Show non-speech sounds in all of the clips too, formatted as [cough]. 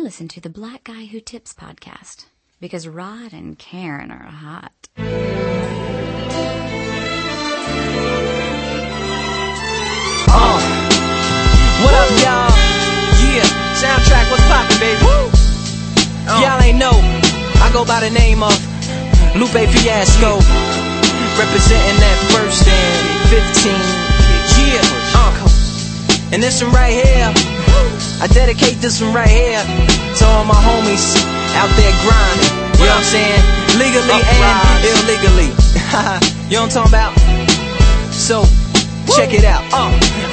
I listen to the Black Guy Who Tips podcast because Rod and Karen are hot. Uh, what up, y'all? Yeah, soundtrack, what's poppin', baby? Y'all ain't know, I go by the name of Lupe Fiasco, representing that first and 15. Yeah, uh, and this one right here, I dedicate this one right here to all my homies out there grinding. You know what I'm saying? Legally and illegally. [laughs] you know what I'm talking about? So, check it out. Uh,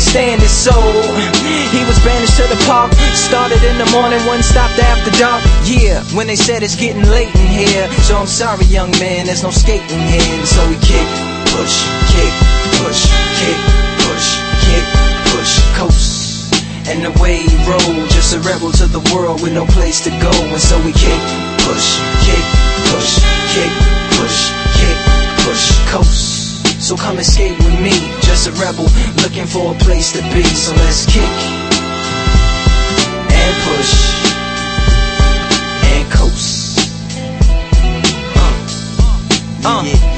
stand it, so he was banished to the park. Started in the morning, one stopped after dark. Yeah, when they said it's getting late in here, so I'm sorry, young man, there's no skating here. So we kick, push, kick, push, kick, push, kick, push, coast. And the way he rolled, just a rebel to the world with no place to go. And so we kick, push, kick, push, kick, push, kick, push, coast. So come escape with me, just a rebel looking for a place to be. So let's kick and push and coast. Uh, uh,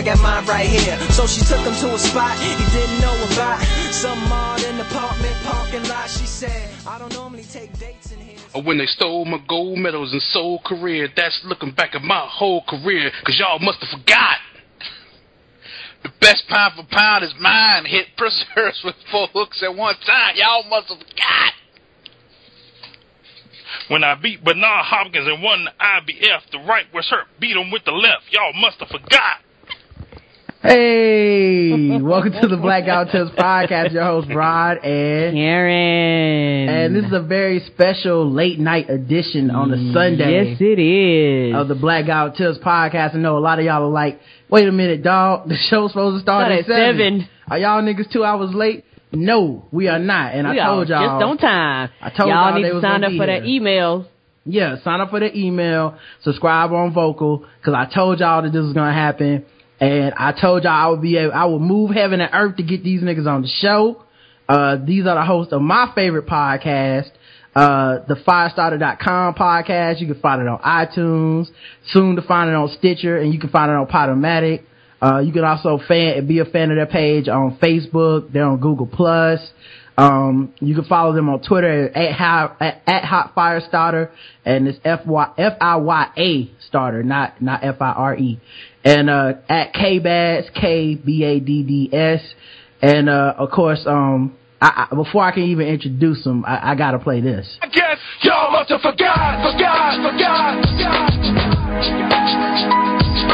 got mine right here. So she took him to a spot he didn't know about. Some modern apartment parking lot. She said, I don't normally take dates in here. Or when they stole my gold medals and soul career. That's looking back at my whole career, cause y'all must have forgot. The best pound for pound is mine. Hit preserves with four hooks at one time. Y'all must have forgot. When I beat Bernard Hopkins and won the IBF, the right was hurt, beat him with the left. Y'all must have forgot. Hey, [laughs] welcome to the Black Guy Who Tips podcast. Your host Rod and Karen. and this is a very special late night edition on a Sunday Yes, it is. of the Black Guy Who Tips podcast. I know a lot of y'all are like, "Wait a minute, dog! [laughs] The show's supposed to start Start at at seven. seven. Are y'all niggas two hours late? No, we are not. And we I told y'all just on time. I told y'all y'all need to sign up for that email. Yeah, sign up for the email, subscribe on Vocal, cause I told y'all that this was gonna happen, and I told y'all I would be able, I would move heaven and earth to get these niggas on the show. Uh, these are the hosts of my favorite podcast, uh, the Fiyastarter.com podcast. You can find it on iTunes, soon to find it on Stitcher, and you can find it on Podomatic. Uh, you can also fan, be a fan of their page on Facebook. They're on Google Plus. Um, you can follow them on Twitter at, at, at Hot Fire Starter, and it's F Y F I Y A Starter, not not F I R E, and uh, at K Bads K B A D D S, and uh, of course, um, I, I, before I can even introduce them, I, I gotta play this. I guess y'all must have forgot, forgot, forgot, forgot.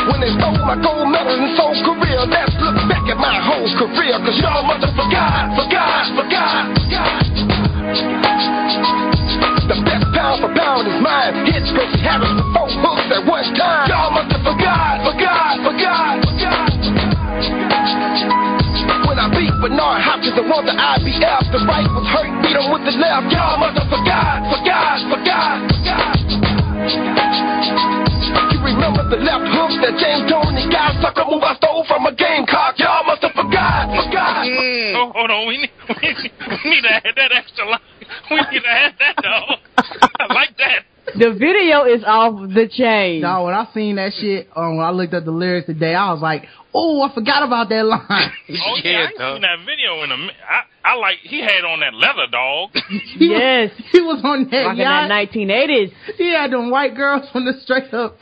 When they stole my gold medal and soul career, look back at my whole career, cause y'all must have forgot, forgot, forgot, forgot. The best pound for pound is mine. Hits Harris four at one time. Y'all must have forgot, forgot, forgot, forgot. When I beat Bernard Hopkins and won the IBF, the right was hurt, beat him with the left. Y'all must have forgot, forgot, forgot, forgot. You remember the left hook that James Toney got? Sucker move I stole from a gamecock. Y'all must have forgot, forgot. Oh, hold on, we need, [laughs] we need, we need to add that extra line. [laughs] We need to add that, dog. I like that. The video is off the chain. Dog, when I seen that shit, um, when I looked at the lyrics today, I was like, oh, I forgot about that line. Oh, yeah, I ain't seen that video in a minute. I, I like he had on that leather dog. He was- [laughs] Yes. [laughs] he was on that Rocking yacht. that 1980s. He had them white girls from the straight up,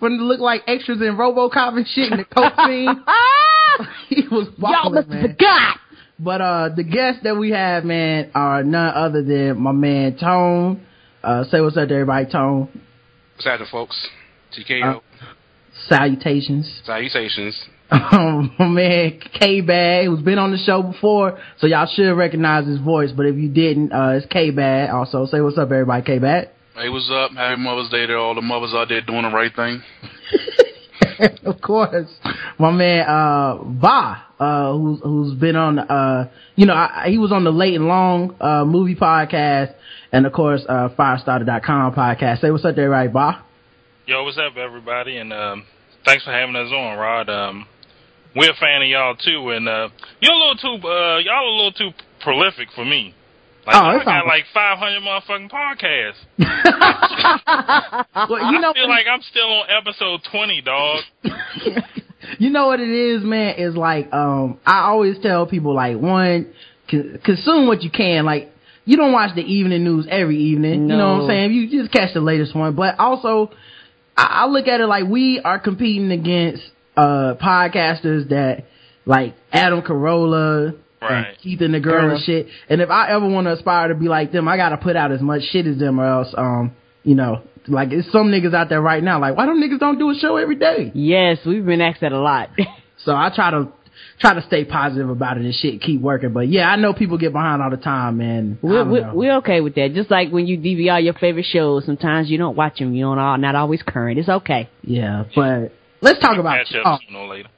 from the look like extras in RoboCop and shit in the coat [laughs] scene. he was Y'all balling, must have forgot. But uh, the guests that we have, man, are none other than my man Tone. Uh, say what's up to everybody, Tone. What's happening, folks? TKO. Uh, Salutations. Salutations. Um, my [laughs] man K Bad, who's been on the show before, so y'all should recognize his voice. But if you didn't, uh, it's K Bad. Also, say what's up, everybody, K Bad. Hey, what's up? Happy Mother's Day to all the mothers out there doing the right thing. [laughs] of course, my man uh Ba, uh who's who's been on uh you know I, he was on the late and long uh movie podcast and of course uh fiyastarter.com podcast. Say what's up there, everybody, Ba. Yo, what's up, everybody? And um, thanks for having us on, Rod. Um, we're a fan of y'all too, and uh, you're a little too, uh, y'all a little too prolific for me. Like, Oh, I it's got all- like 500 motherfucking podcasts. [laughs] Well, you know I feel like I'm still on episode 20, dog. [laughs] you know what it is, man, is like um I always tell people like one con- consume what you can like you don't watch the evening news every evening. You know what I'm saying? You just catch the latest one. But also I, I look at it like we are competing against uh podcasters that like Adam Carolla Right. and Keith and the girl and shit. And if I ever want to aspire to be like them, I gotta put out as much shit as them or else um you know, like it's some niggas out there right now like why don't niggas don't do a show every day? Yes, we've been asked that a lot. [laughs] So I try to try to stay positive about it and shit, keep working. But yeah, I know people get behind all the time, man. We're, we're, we're okay with that. Just like when you DVR your favorite shows, sometimes you don't watch them. You don't all not always current. It's okay. yeah, but let's talk about Catch y'all. up sooner or later.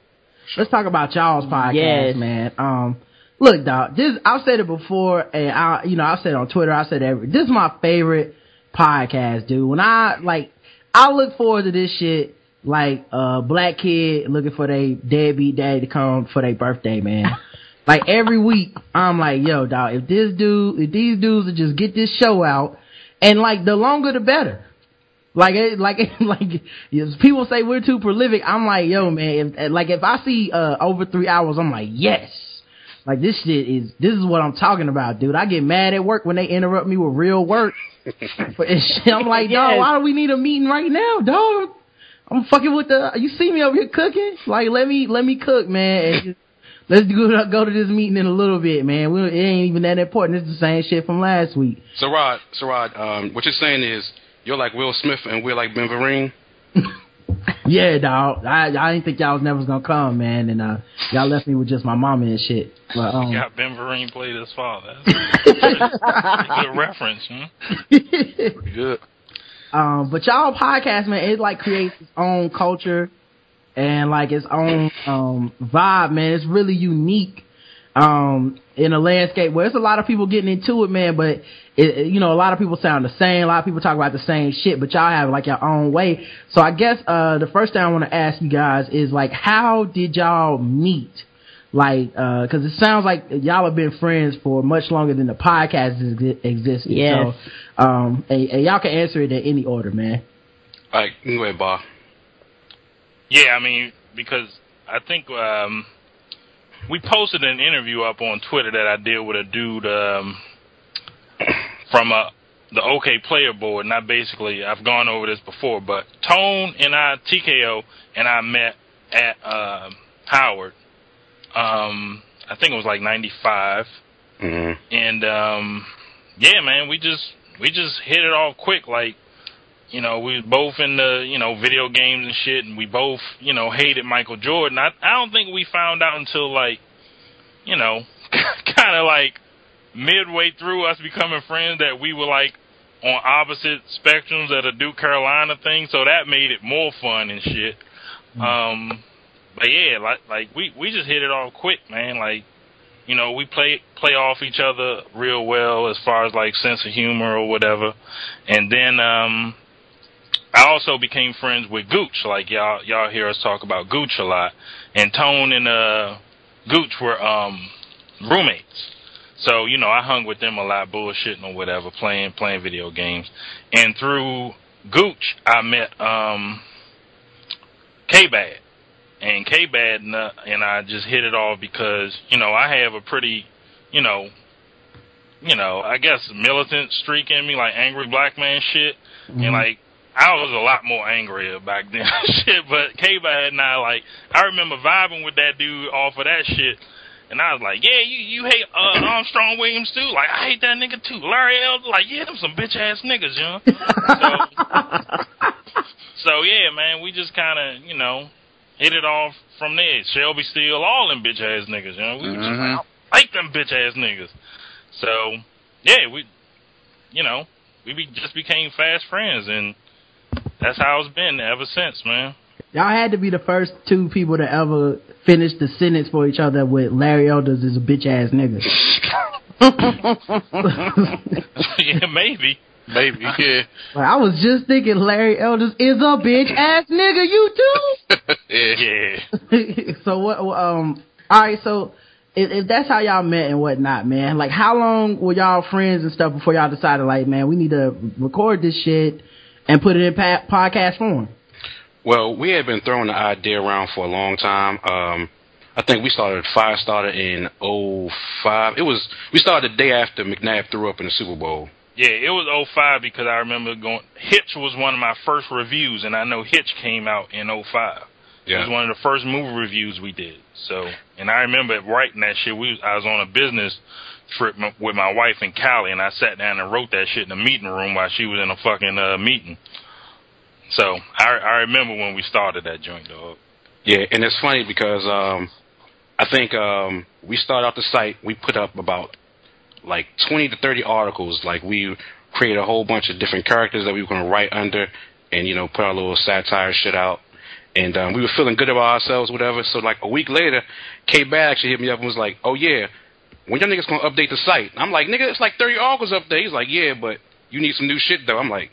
Let's talk about y'all's podcast, Yes. man. Um, look, dog. This I've said it before, and I, you know, I said it on Twitter. I said every. This is my favorite podcast, dude. When I like, I look forward to this shit like a black kid looking for their deadbeat daddy to come for their birthday, man. [laughs] like every week, I'm like, yo, dog. If this dude, if these dudes would just get this show out, and like the longer the better. Like it, like [laughs] it, like yes, people say we're too prolific. I'm like, yo, man. If, like if I see uh over three hours, I'm like, yes. Like this shit is this is what I'm talking about, dude. I get mad at work when they interrupt me with real work. [laughs] For this shit. I'm like, dog, why do we need a meeting right now, dog? I'm fucking with the. You see me over here cooking? Like, let me let me cook, man. And just, let's go go to this meeting in a little bit, man. We, it ain't even that important. It's the same shit from last week. So Rod, so Rod, um, what you're saying is you're like Will Smith and we're like Ben Vereen. [laughs] Yeah, dog. I I didn't think y'all was never gonna come, man, and uh y'all left me with just my mama and shit. But um, Got Ben Vereen played his father. [laughs] That's good reference, hmm? Pretty good. um, but y'all podcast, man, it like creates its own culture and like its own um vibe, man. It's really unique um in a landscape where there's a lot of people getting into it, man. But it, it- you know, a lot of people sound the same. A lot of people talk about the same shit, but y'all have like your own way. So I guess uh the first thing I want to ask you guys is like, how did y'all meet? Like, uh 'cause it sounds like y'all have been friends for much longer than the podcast has exi- existed. Yes. So, um, and, and y'all can answer it in any order, man. All right, you can go ahead, Bob. Yeah, I mean, because I think um, we posted an interview up on Twitter that I did with a dude um, [clears throat] from uh, the Okayplayer Board, and I basically I've gone over this before, but Tone and I, TKO, and I met at uh, Howard. Um, I think it was like '95 Mm-hmm. and um yeah man we just we just hit it off quick like you know we was both in the you know video games and shit and we both you know hated michael jordan. I i don't think we found out until like you know [laughs] kind of like midway through us becoming friends that we were like on opposite spectrums at a duke carolina thing so that made it more fun and shit. Um but yeah like like we we just hit it off quick man. Like you know, we play play off each other real well as far as like sense of humor or whatever. And then um I also became friends with Gooch. Like y'all y'all hear us talk about Gooch a lot. And Tone and uh Gooch were um roommates. So, you know, I hung with them a lot, bullshitting or whatever, playing playing video games. And through Gooch I met um K Bad and K Bad and, uh, and I just hit it off because you know I have a pretty, you know, you know, I guess militant streak in me, like angry black man shit, Mm-hmm. and like. I was a lot more angrier back then, [laughs] shit. But K-Bad and I, like, I remember vibing with that dude off of that shit, and I was like, "Yeah, you you hate uh, Armstrong Williams too? Like, I hate that nigga too." Larry Elder, like, yeah, them some bitch ass niggas, you know. so, [laughs] so yeah, man, we just kind of, you know, hit it off from there. Shelby Steele, all them bitch ass niggas, you know. We were just like, I like them bitch ass niggas. So yeah, we, you know, we be, just became fast friends, and that's how it's been ever since, man. Y'all had to be the first two people to ever finish the sentence for each other with Larry Elders is a bitch ass nigga. [laughs] yeah, maybe. Maybe, yeah. Like, I was just thinking Larry Elders is a bitch ass nigga, you too? [laughs] yeah. Yeah. [laughs] so what? Um. All right. So if, if that's how y'all met and whatnot, man, like how long were y'all friends and stuff before y'all decided, like, man, we need to record this shit and put it in pa- podcast form? Well, we had been throwing the idea around for a long time. Um, I think we started Fiyastarter in '05. It was we started the day after McNabb threw up in the Super Bowl. Yeah, it was '05 because I remember going. Hitch was one of my first reviews, and I know Hitch came out in '05. It was one of the first movie reviews we did. So, and I remember writing that shit. We was, I was on a business trip with my wife in Cali, and I sat down and wrote that shit in the meeting room while she was in a fucking uh, meeting. So I I remember when we started that joint, dog. Yeah, and it's funny because um, I think um, we started out the site. We put up about like 20 to 30 articles. Like we created a whole bunch of different characters that we were going to write under, and you know put our little satire shit out. And um, we were feeling good about ourselves, whatever. So like a week later, K Bad actually hit me up and was like, "Oh yeah, when y'all niggas gonna update the site?" I'm like, "Nigga, it's like 30 articles up there." He's like, "Yeah, but you need some new shit though." I'm like,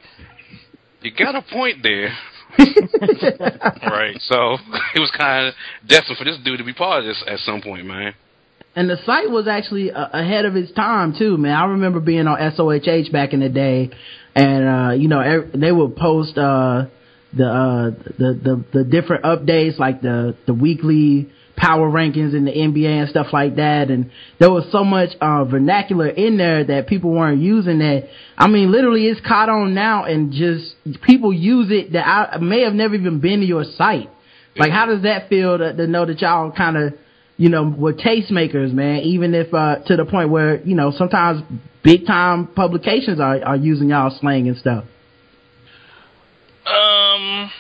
"You got a point there." [laughs] Right. So [laughs] it was kind of destined for this dude to be part of this at some point, man. And the site was actually uh, ahead of its time too, man. I remember being on SOHH back in the day, and uh, you know they would post uh, the, uh, the the the different updates, like the the weekly power rankings in the NBA and stuff like that. And there was so much uh, vernacular in there that people weren't using. That I mean, literally, it's caught on now, and just people use it that I may have never even been to your site. Like, how does that feel to, to know that y'all kind of you know, were tastemakers, man, even if, uh, to the point where, you know, sometimes big time publications are, are using y'all slang and stuff. Um,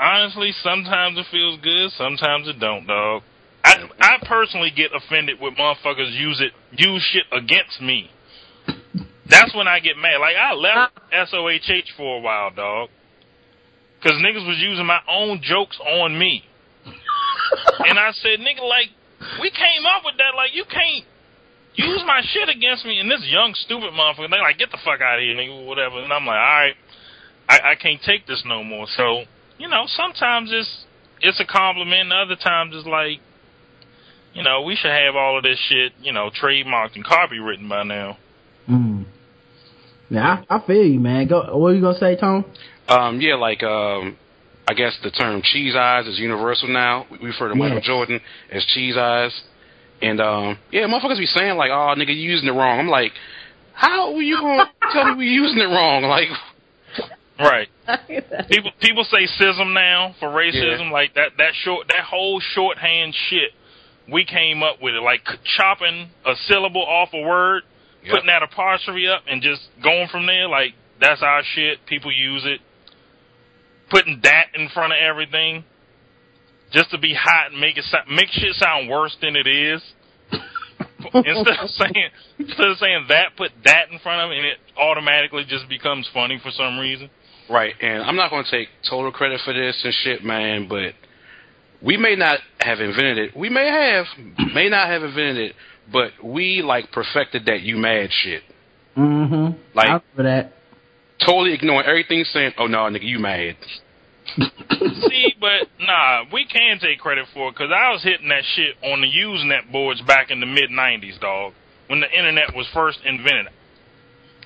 honestly, sometimes it feels good, sometimes it don't, dog. I I personally get offended when motherfuckers use it use shit against me. That's when I get mad. Like I left SOHH for a while, dog, because niggas was using my own jokes on me, and I said, nigga, like we came up with that. Like you can't use my shit against me. And this young stupid motherfucker, they like get the fuck out of here, nigga, whatever. And I'm like, all right. I, I can't take this no more. So, you know, sometimes it's it's a compliment, and other times it's like, you know, we should have all of this shit, you know, trademarked and copywritten by now. Mm. Yeah, I, I feel you, man. Go. What are you gonna say, Tom? Um, yeah, like um, I guess the term cheese eyes is universal now. We refer to Michael Yes. Jordan as cheese eyes, and um, yeah, motherfuckers be saying like, "Oh, nigga, you using it wrong." I'm like, how are you gonna [laughs] tell me we using it wrong? Like, Right. [laughs] people people say schism now for racism, Yeah. like that that short that whole shorthand shit. We came up with it, like chopping a syllable off a word, Yep. putting that apostrophe up, and just going from there. Like that's our shit. People use it. Putting that in front of everything, just to be hot and make it sound, make shit sound worse than it is. [laughs] instead of saying instead of saying that, put that in front of it, and it automatically just becomes funny for some reason. Right, and I'm not going to take total credit for this and shit, man, but we may not have invented it. We may have, [clears throat] may not have invented it, but we like perfected that you mad shit. Mm-hmm. Like- for that. Totally ignoring everything saying, "Oh no, nigga, you mad." [laughs] See, but nah, we can take credit for it because I was hitting that shit on the Usenet boards back in the mid '90s, dog, when the internet was first invented.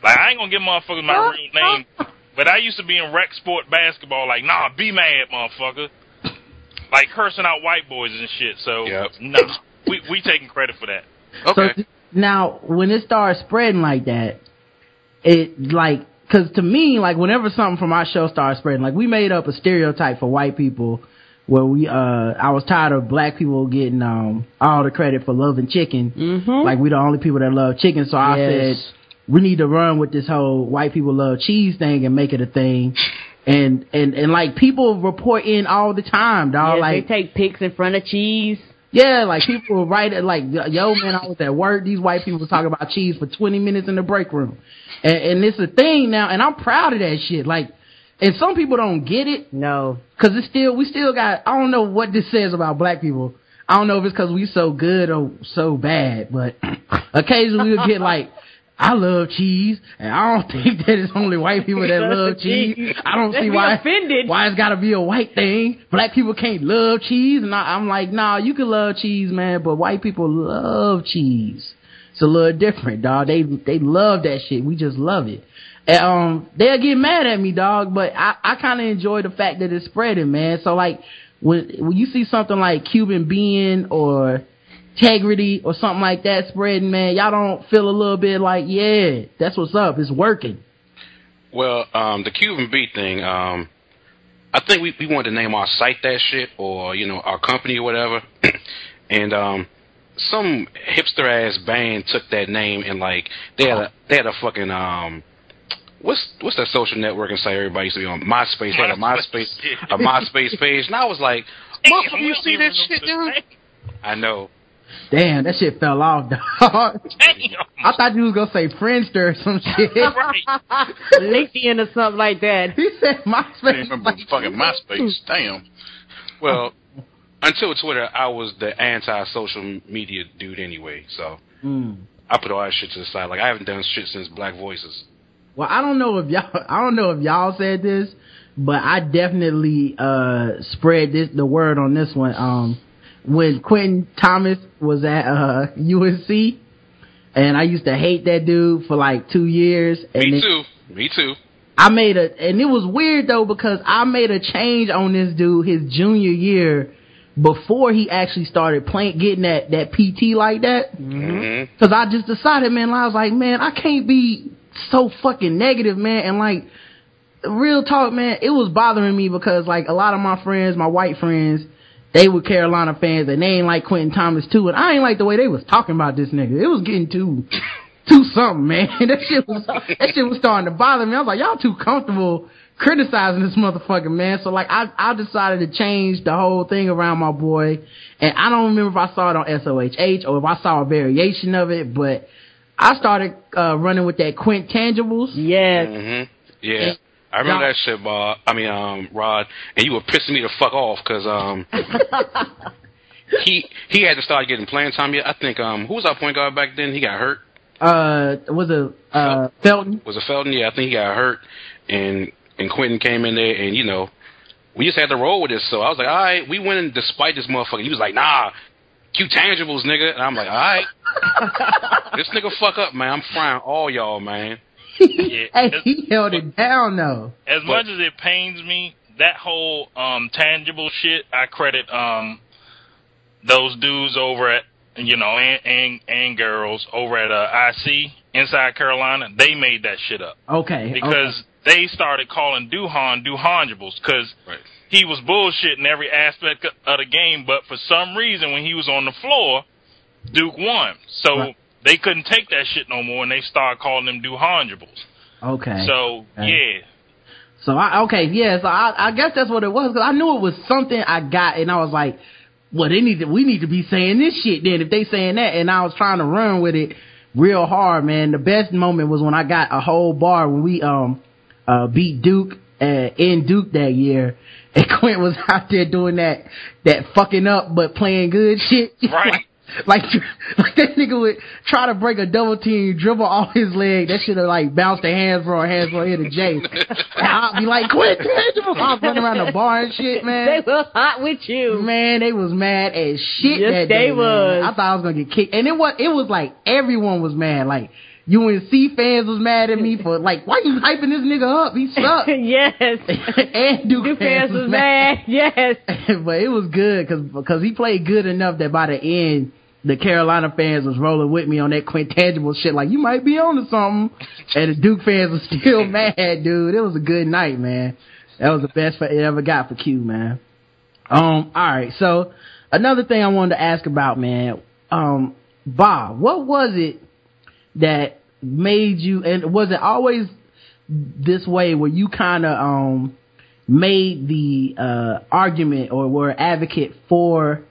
Like I ain't gonna give motherfuckers my real name, but I used to be in rec sport basketball. Like, nah, be mad, motherfucker. Like cursing out white boys and shit. So, Yep. nah, we we taking credit for that. Okay. So now when it started spreading like that, it like because to me like whenever something from our show started spreading, like we made up a stereotype for white people where we uh I was tired of black people getting um all the credit for loving chicken. Mm-hmm. Like we the only people that love chicken, so I said we need to run with this whole white people love cheese thing and make it a thing. And and and like people report in all the time, dog. Yes, like they take pics in front of cheese. yeah, like people will write it like, yo man, I was at work. These white people was talking about cheese for 20 minutes in the break room. And, and it's a thing now, and I'm proud of that shit. Like, and some people don't get it, No. cause it's still, we still got, I don't know what this says about black people. I don't know if it's cause we so good or so bad, but [clears throat] occasionally we'll get like, I love cheese, and I don't [laughs] think that it's only white [laughs] people that love cheese. I don't see why offended. why it's gotta be a white thing. Black people can't love cheese, and I, I'm like, nah, you can love cheese, man, but white people love cheese. It's a little different, dog. They they love that shit. We just love it. And, um, they'll get mad at me, dog, but I I kind of enjoy the fact that it's spreading, man. So like when when you see something like Cuban bean or integrity or something like that spreading, man, y'all don't feel a little bit like, yeah, that's what's up. It's working. Well, um, the Cuban beat thing, um, I think we, we wanted to name our site that shit or, you know, our company or whatever. [clears throat] and um some hipster ass band took that name and like they had a they had a fucking um what's what's that social networking site everybody used to be on? MySpace. They had a MySpace a MySpace page. And I was like, [laughs] Motherfucker, you see that shit, dude? I know. Damn, that shit fell off, dog. I thought you was gonna say Friendster or some [laughs] shit. Right. LinkedIn or something like that. He said I MySpace. didn't remember fucking MySpace. Damn. Well, until Twitter, I was the anti-social media dude anyway. So Mm. I put all that shit to the side. Like I haven't done shit since Black Voices. Well, I don't know if y'all, I don't know if y'all said this, but I definitely uh spread this the word on this one. Um, when Quentin Thomas was at uh [laughs] UNC, and I used to hate that dude for like two years. And Me then- too. Me too. I made a, and it was weird though because I made a change on this dude his junior year before he actually started playing, getting that, that PT like that. hmm Cause I just decided, man, I was like, man, I can't be so fucking negative, man. And like, real talk, man, it was bothering me because like a lot of my friends, my white friends, they were Carolina fans and they ain't like Quentin Thomas too. And I ain't like the way they was talking about this nigga. It was getting too, [laughs] too something, man. [laughs] that shit was, that shit was starting to bother me. I was like, y'all too comfortable criticizing this motherfucker, man. So like, I, I decided to change the whole thing around my boy. And I don't remember if I saw it on SOHH or if I saw a variation of it, but I started, uh, running with that Quint Tangibles. Yes. hmm Yeah. And- I remember that shit, Bob. I mean, um, Rod, and you were pissing me the fuck off because um, [laughs] he he had to start getting playing time. Yeah, I think um, who was our point guard back then? He got hurt. Uh, was it, uh, Felton? Was it Felton? Yeah, I think he got hurt, and and Quentin came in there, and you know, we just had to roll with this. So I was like, all right, we winning despite this motherfucker. He was like, nah, Q tangibles, nigga, and I'm like, all right, [laughs] this nigga fuck up, man. I'm frying all y'all, man. Yeah. hey, he held it down though. as much as it pains me, that whole um tangible shit, I credit um those dudes over at you know and and, and girls over at uh, IC inside Carolina. They made that shit up Okay. because they started calling Duhon Duhongibles because Right. he was bullshitting every aspect of the game. But for some reason, when he was on the floor, Duke won. So. Right. They couldn't take that shit no more, and they started calling them Duhongibles. Okay. okay. So Okay. yeah, So I okay, yeah. So I I guess that's what it was because I knew it was something I got, and I was like, well, they need to we need to be saying this shit then if they saying that, and I was trying to run with it real hard, man. The best moment was when I got a whole bar when we um uh beat Duke uh, in Duke that year. [laughs] And Quint was out there doing that, that fucking up but playing good shit. Right. [laughs] like, like that nigga would try to break a double team, dribble off his leg. That should have like bounced the hands for a hands for hit a J. [laughs] And I'll be like, quit, tangible. I'm running around the bar and shit, [laughs] man. They man. were hot with you. Man, they was mad as shit Yes, that they day, man. was. I thought I was gonna get kicked, and it was it was like everyone was mad. Like UNC fans was mad at me [laughs] for like, why you hyping this nigga up? He sucked. [laughs] yes. [laughs] and Duke, Duke fans was mad. Yes. but it was good because because he played good enough that by the end the Carolina fans was rolling with me on that quintangible shit. Like you might be on to something, and the Duke fans were still mad, dude. It was a good night, man. That was the best it ever got for Q, man. Um, all right. So another thing I wanted to ask about, man. Um, Bob, what was it that made you, and was it always this way where you kind of um made the uh argument or were advocate for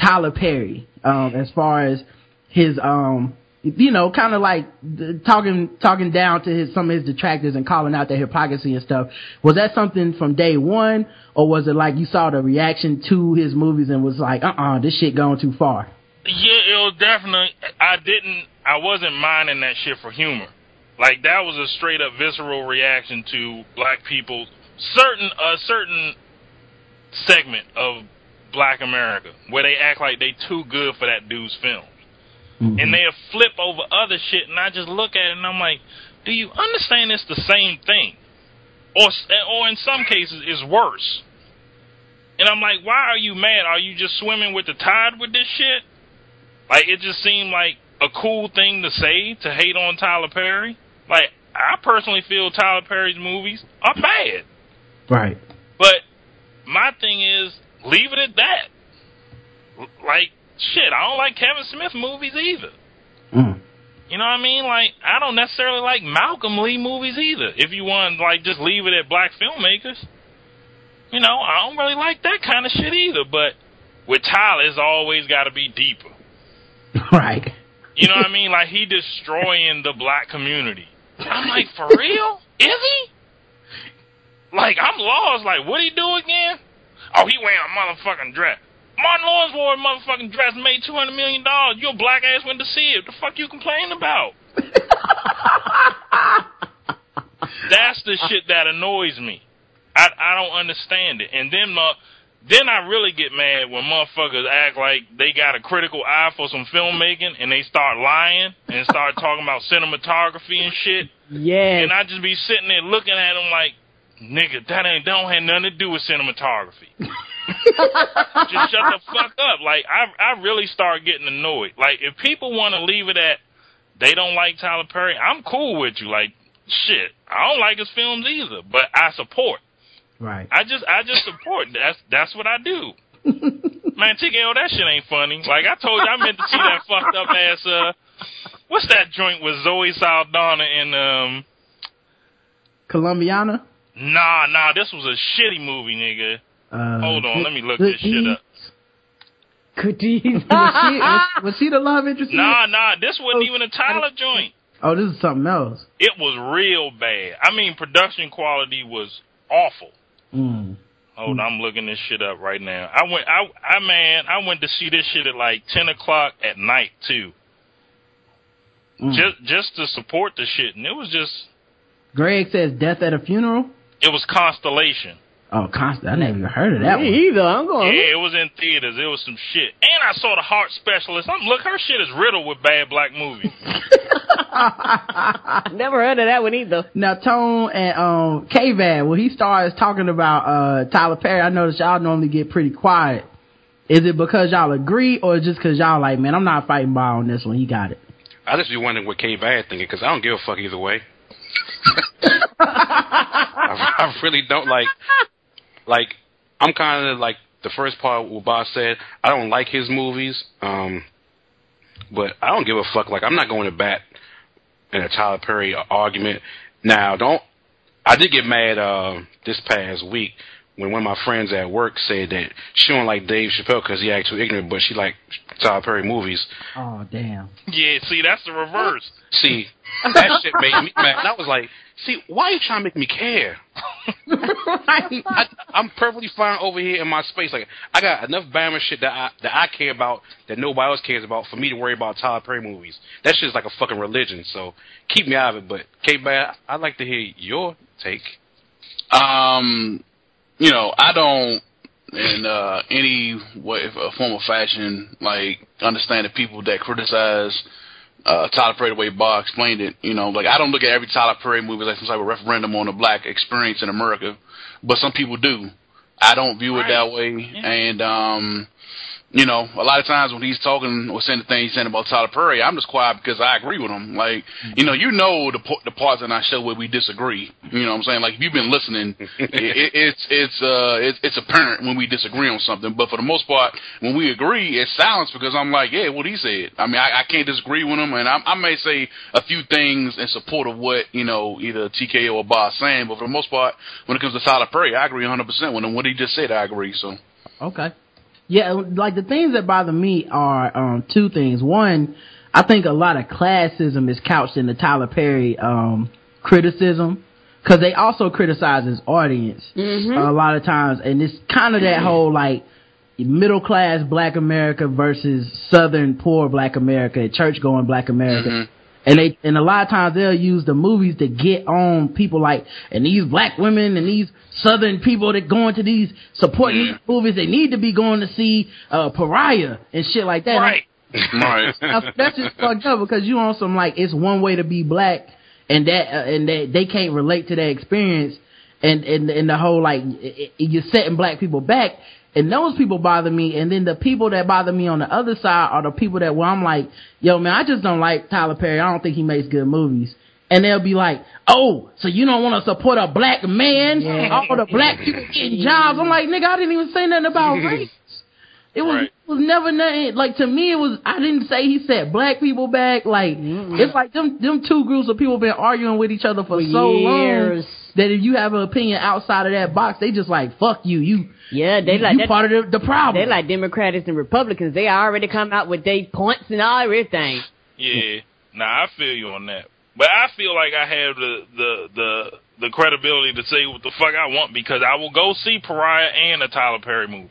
Tyler Perry um as far as his um you know kind of like talking talking down to his some of his detractors and calling out their hypocrisy and stuff was that something from day one or was it like you saw the reaction to his movies and was like uh-uh this shit going too far Yeah, it was definitely. I didn't. I wasn't minding that shit for humor. Like that was a straight up visceral reaction to black people. Certain a certain segment of Black America where they act like they too good for that dude's films, mm-hmm. and they'll flip over other shit, and I just look at it and I'm like, do you understand it's the same thing, or or in some cases it's worse. And I'm like, why are you mad? Are you just swimming with the tide with this shit? Like it just seemed like a cool thing to say to hate on Tyler Perry. Like I personally feel Tyler Perry's movies are bad, right but my thing is leave it at that. Like shit, I don't like Kevin Smith movies either. mm. You know what I mean? Like I don't necessarily like Malcolm Lee movies either. If you want like just leave it at black filmmakers. You know, I don't really like that kind of shit either, but with Tyler it's always got to be deeper. [laughs] right You know what I mean? Like he destroying the black community. I'm like, for real? Is he? Like I'm lost. Like what he do again? Oh, he wearing a motherfucking dress. Martin Lawrence wore a motherfucking dress, made two hundred million dollars. Your black ass went to see it. The fuck you complaining about? [laughs] That's the shit that annoys me. I I don't understand it. And then uh, then I really get mad when motherfuckers act like they got a critical eye for some filmmaking and they start lying and start [laughs] talking about cinematography and shit. Yeah. And I just be sitting there looking at them like, nigga, that ain't don't have nothing to do with cinematography. [laughs] just shut the fuck up. Like I I really start getting annoyed. Like if people want to leave it at they don't like Tyler Perry, I'm cool with you. Like shit, I don't like his films either, but I support. Right I just I just support. That's that's what I do. [laughs] Man, TKO, that shit ain't funny. Like I told you, I meant to see that fucked up ass. Uh, what's that joint with Zoe Saldana and um? Colombiana Nah, nah, this was a shitty movie, nigga. uh, Hold on, let me look this shit up. Goodies. [laughs] was, she, was, was she the love interest? Nah, nah, this wasn't even a Tyler joint. Oh, this is something else. It was real bad. I mean, production quality was awful. Mm. Hold on, I'm looking this shit up right now. I went, I, I man, I went to see this shit at like ten o'clock at night too, Mm. just just to support the shit, and it was just, Greg says death at a funeral. it was Constellation. Oh, constant. I never even heard of that one. Either. I'm going. Yeah, it was in theaters. It was some shit, and I saw the Heart Specialist. I'm look, her shit is riddled with bad black movies. [laughs] [laughs] Never heard of that one either. Now, Tone and um, K-Van, when he starts talking about uh, Tyler Perry, I notice y'all normally get pretty quiet. Is it because y'all agree, or just because y'all like, man, I'm not fighting Bob on this one. He got it. I just be wondering what K Bad thinking because I don't give a fuck either way. [laughs] I, I really don't like. Like I'm kind of like the first part what Bob said. I don't like his movies, um, but I don't give a fuck. Like I'm not going to bat in a Tyler Perry argument. Now, don't. I did get mad uh, this past week when one of my friends at work said that she don't like Dave Chappelle because he acts too ignorant, but she like Tyler Perry movies. Oh, damn. yeah, see, that's the reverse. See, that shit made me mad. And I was like, see, why you trying to make me care? [laughs] I, I'm perfectly fine over here in my space. Like, I got enough Bama shit that I that I care about that nobody else cares about for me to worry about Tyler Perry movies. That shit's like a fucking religion. So keep me out of it. But K Bad, I'd like to hear your take. Um, you know, I don't in uh, any way, uh, form of fashion, like understand the people that criticize uh, Tyler Perry the way Bob explained it. You know, like I don't look at every Tyler Perry movie like some type of referendum on the black experience in America, but some people do. I don't view it Right. that way, and um, you know, a lot of times when he's talking or saying the things he's saying about Tyler Perry, I'm just quiet because I agree with him. Like, you know, you know the the parts in our show where we disagree. You know what I'm saying? Like, if you've been listening, [laughs] it, it, it's it's uh it's, it's apparent when we disagree on something. But for the most part, when we agree, it's silence because I'm like, yeah, what he said. I mean, I, I can't disagree with him, and I, I may say a few things in support of what you know either TKO or Bob saying. But for the most part, when it comes to Tyler Perry, I agree 100 percent with him. What he just said, I agree. So. Okay. Yeah, like the things that bother me are um two things. One, I think a lot of classism is couched in the Tyler Perry um criticism because they also criticize his audience a lot of times, and it's kind of that whole like middle class Black America versus Southern poor Black America, church going Black America. And they, and a lot of times they'll use the movies to get on people like, and these black women and these southern people that go into these supporting these movies, they need to be going to see, uh, Pariah and shit like that. Right. Right. [laughs] That's, that's just fucked up because you on some like, it's one way to be black and that, uh, and that they can't relate to that experience and, and, and the whole like, i- i- you're setting black people back. And those people bother me. And then the people that bother me on the other side are the people that where I'm like, yo man, I just don't like Tyler Perry. I don't think he makes good movies. And they'll be like, oh, so you don't want to support a black man? All the black people getting jobs. I'm like, nigga, I didn't even say nothing about [laughs] race. It was Right. it was never nothing like to me. It was I didn't say he set black people back. Like it's like them them two groups of people been arguing with each other for, so years. long that if you have an opinion outside of that box, they just like fuck you. You Yeah, they you, like you that, part of the, the problem. they like Democrats and Republicans. They already come out with their points and all everything. Yeah, nah, I feel you on that. But I feel like I have the the the the credibility to say what the fuck I want because I will go see Pariah and a Tyler Perry movie.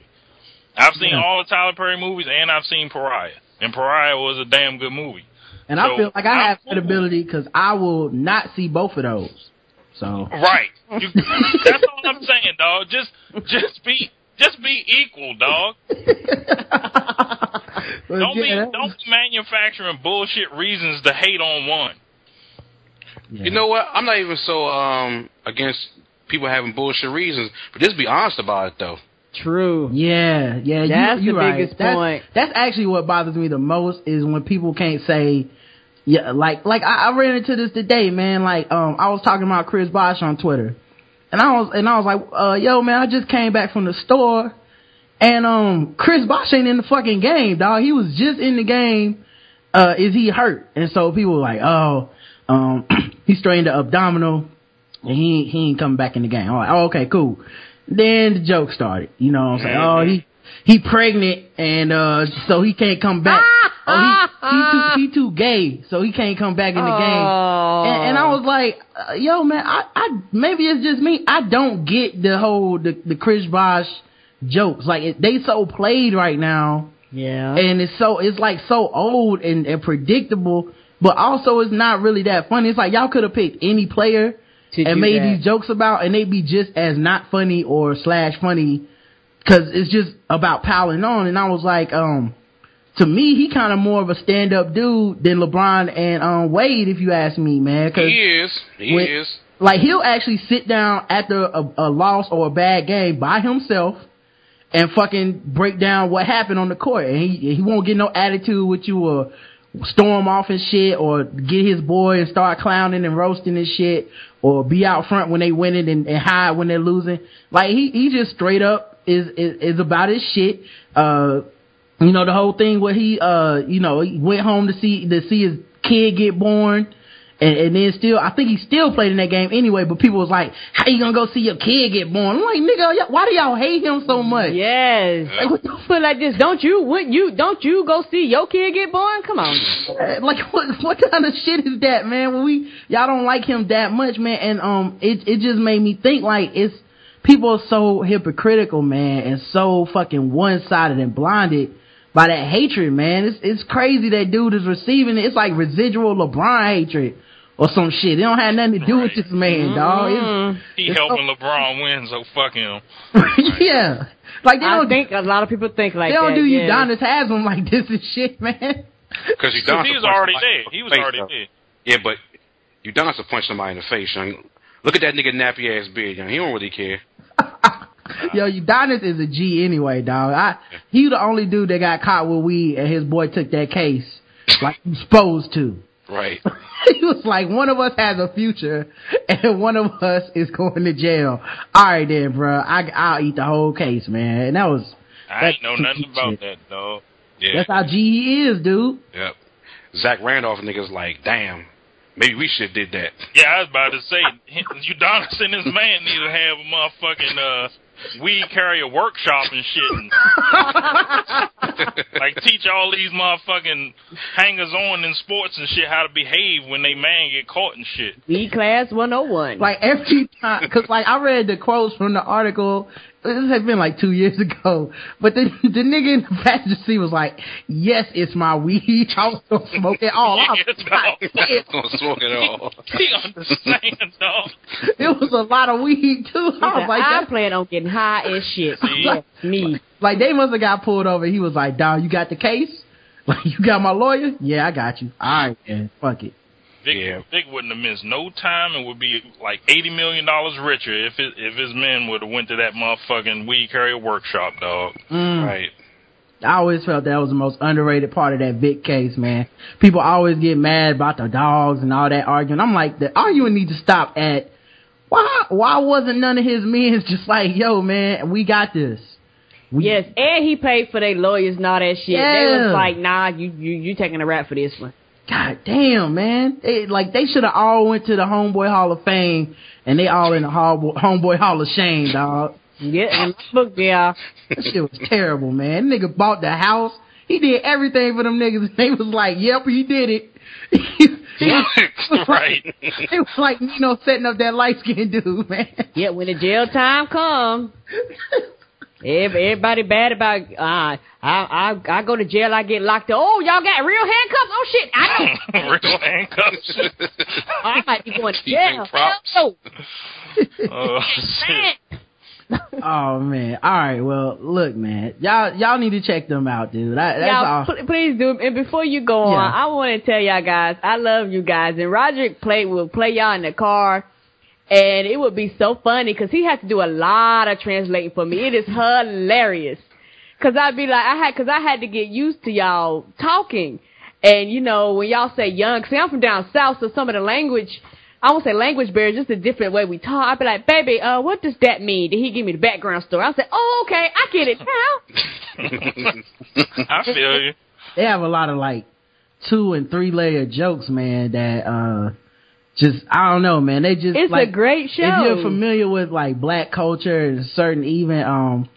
I've seen Yeah. all the Tyler Perry movies and I've seen Pariah, and Pariah was a damn good movie. and I feel like I I'm have cool. credibility because I will not see both of those. So Right. You, that's all I'm saying, dog. Just just be just be equal, dog. [laughs] Don't be don't be manufacturing bullshit reasons to hate on one. yeah. You know what? I'm not even so um against people having bullshit reasons, but just be honest about it though. True. Yeah, yeah, That's you, the you're right. biggest That's- point. That's actually what bothers me the most is when people can't say, yeah, like, like I, I ran into this today, man. Like, um, I was talking about Chris Bosh on Twitter, and I was, and I was like, uh, yo, man, I just came back from the store, and um, Chris Bosh ain't in the fucking game, dog. He was just in the game. Uh, is he hurt? And so people were like, oh, um, [clears throat] he strained the abdominal, and he he ain't coming back in the game. I'm like, oh, okay, cool. Then the joke started. You know what I'm saying? Oh, he he pregnant and uh so he can't come back. oh, he he too he too gay, so he can't come back in the game. Oh. And, and I was like, uh, yo, man, I, I maybe it's just me. I don't get the whole the the Chris Bosh jokes. Like it, they so played right now yeah. and it's so it's like so old and, and predictable, but also it's not really that funny. It's like y'all could have picked any player To and made that. these jokes about, and they'd be just as not funny or slash funny, because it's just about piling on. And I was like, um, to me, he kind of more of a stand up dude than LeBron and um Wade, if you ask me, man. Cause He is. He when- is. like he'll actually sit down after a, a loss or a bad game by himself and fucking break down what happened on the court, and he he won't get no attitude with you or storm off and shit or get his boy and start clowning and roasting and shit or be out front when they winning and, and hide when they're losing. Like he he just straight up is is, is about his shit. Uh, you know the whole thing where he uh you know he went home to see to see his kid get born and, and then still I think he still played in that game anyway but people was like how you gonna go see your kid get born I'm like nigga why do y'all hate him so much Yes. Like, what the But like this, don't you? Would you? Don't you go see your kid get born? Come on. [laughs] Like what what kind of shit is that man when we y'all don't like him that much man and um it it just made me think like it's people are so hypocritical man and so fucking one-sided and blinded by that hatred man it's it's crazy that dude is receiving it it's like residual LeBron hatred or some shit it don't have nothing to do with this man mm-hmm. dog it's, He It's helping LeBron win, so fuck him. [laughs] yeah like they don't think a lot of people think like they don't that. do yeah. Udonis Haslem like [laughs] this and shit man Because you Because done he was already dead. He was already dead. Yeah, but you done to punch somebody in the face, young. Look at that nigga nappy ass beard, young. He don't really care. [laughs] Yo, Udonis is a G anyway, dog. I he the only dude that got caught with weed, and his boy took that case like he's supposed to. Right. [laughs] he was like, one of us has a future, and [laughs] one of us is going to jail. All right, then, bro. I I'll eat the whole case, man. And that was I ain't know that's nothing shit. about that, dog. Yeah. that's how G he is, dude. Yep. Zach Randolph niggas like, damn, maybe we should have did that. Yeah, I was about to say, Udonis and this man need to have a motherfucking uh, weed a workshop and shit. And, [laughs] like teach all these motherfucking hangers on in sports and shit how to behave when they man get caught and shit. E class 101. Like every time, cause like I read the quotes from the article. This had been like two years [laughs] ago, but the the nigga in the passenger seat was like, "Yes, it's my weed. [laughs] I was gonna smoke it all." I was [laughs] Yeah, like, dog. "Damn." Gonna smoke it all. He understands, dog. it was a lot of weed too. I was like, I plan on getting high as shit. See? Yes, me. like they must have got pulled over. He was like, "Dog, you got the case? Like you got my lawyer? Yeah, I got you. All right, man, fuck it." Vic, Yeah. Vic wouldn't have missed no time and would be like eighty million dollars richer if it, if his men would have went to that motherfucking weed carrier workshop, dog. Mm. Right. I always felt that was the most underrated part of that Vic case, man. People always get mad about the dogs and all that arguing. I'm like, the arguing needs to stop at why why wasn't none of his men [laughs] just like, yo, man, we got this. We, Yes, and he paid for their lawyers and all that shit. They was like, nah, you you you taking a rap for this one. God damn, man. They, like they should have all went to the Homeboy Hall of Fame and they all in the Hall- Homeboy Hall of Shame, dog. Yeah, and book, yeah. That shit was terrible, man. Nigga bought the house. He did everything for them niggas. And [laughs] they was like, yep, he did it. [laughs] [laughs] right. It was like Nino setting up that light skinned dude, man. Yeah, when the jail time come, ev- everybody bad about. Uh, I I I go to jail, I get locked up. Oh, y'all got real handcuffs? Oh shit, I don't. [laughs] Real handcuffs. [laughs] I might be going to jail. props. Hell [laughs] oh no. shit. Man. oh man. All right. Well, look, man. Y'all y'all need to check them out, dude. That, that's Y'all, all. pl- please do. And before you go Yeah. on, I want to tell y'all guys, I love you guys. And Roderick play will play y'all in the car, and it would be so funny because he had to do a lot of translating for me. It is hilarious. Cause I'd be like, I had, cause I had to get used to y'all talking. And you know, when y'all say young, see I'm from down south, so some of the language, I won't say language barrier, just a different way we talk. I'd be like, baby, uh, what does that mean? Did he give me the background story? I said, oh, okay, I get it now. [laughs] I feel you. They have a lot of like two and three layer jokes, man. That uh, just I don't know, man. They just It's like a great show. if you're familiar with like black culture and certain even um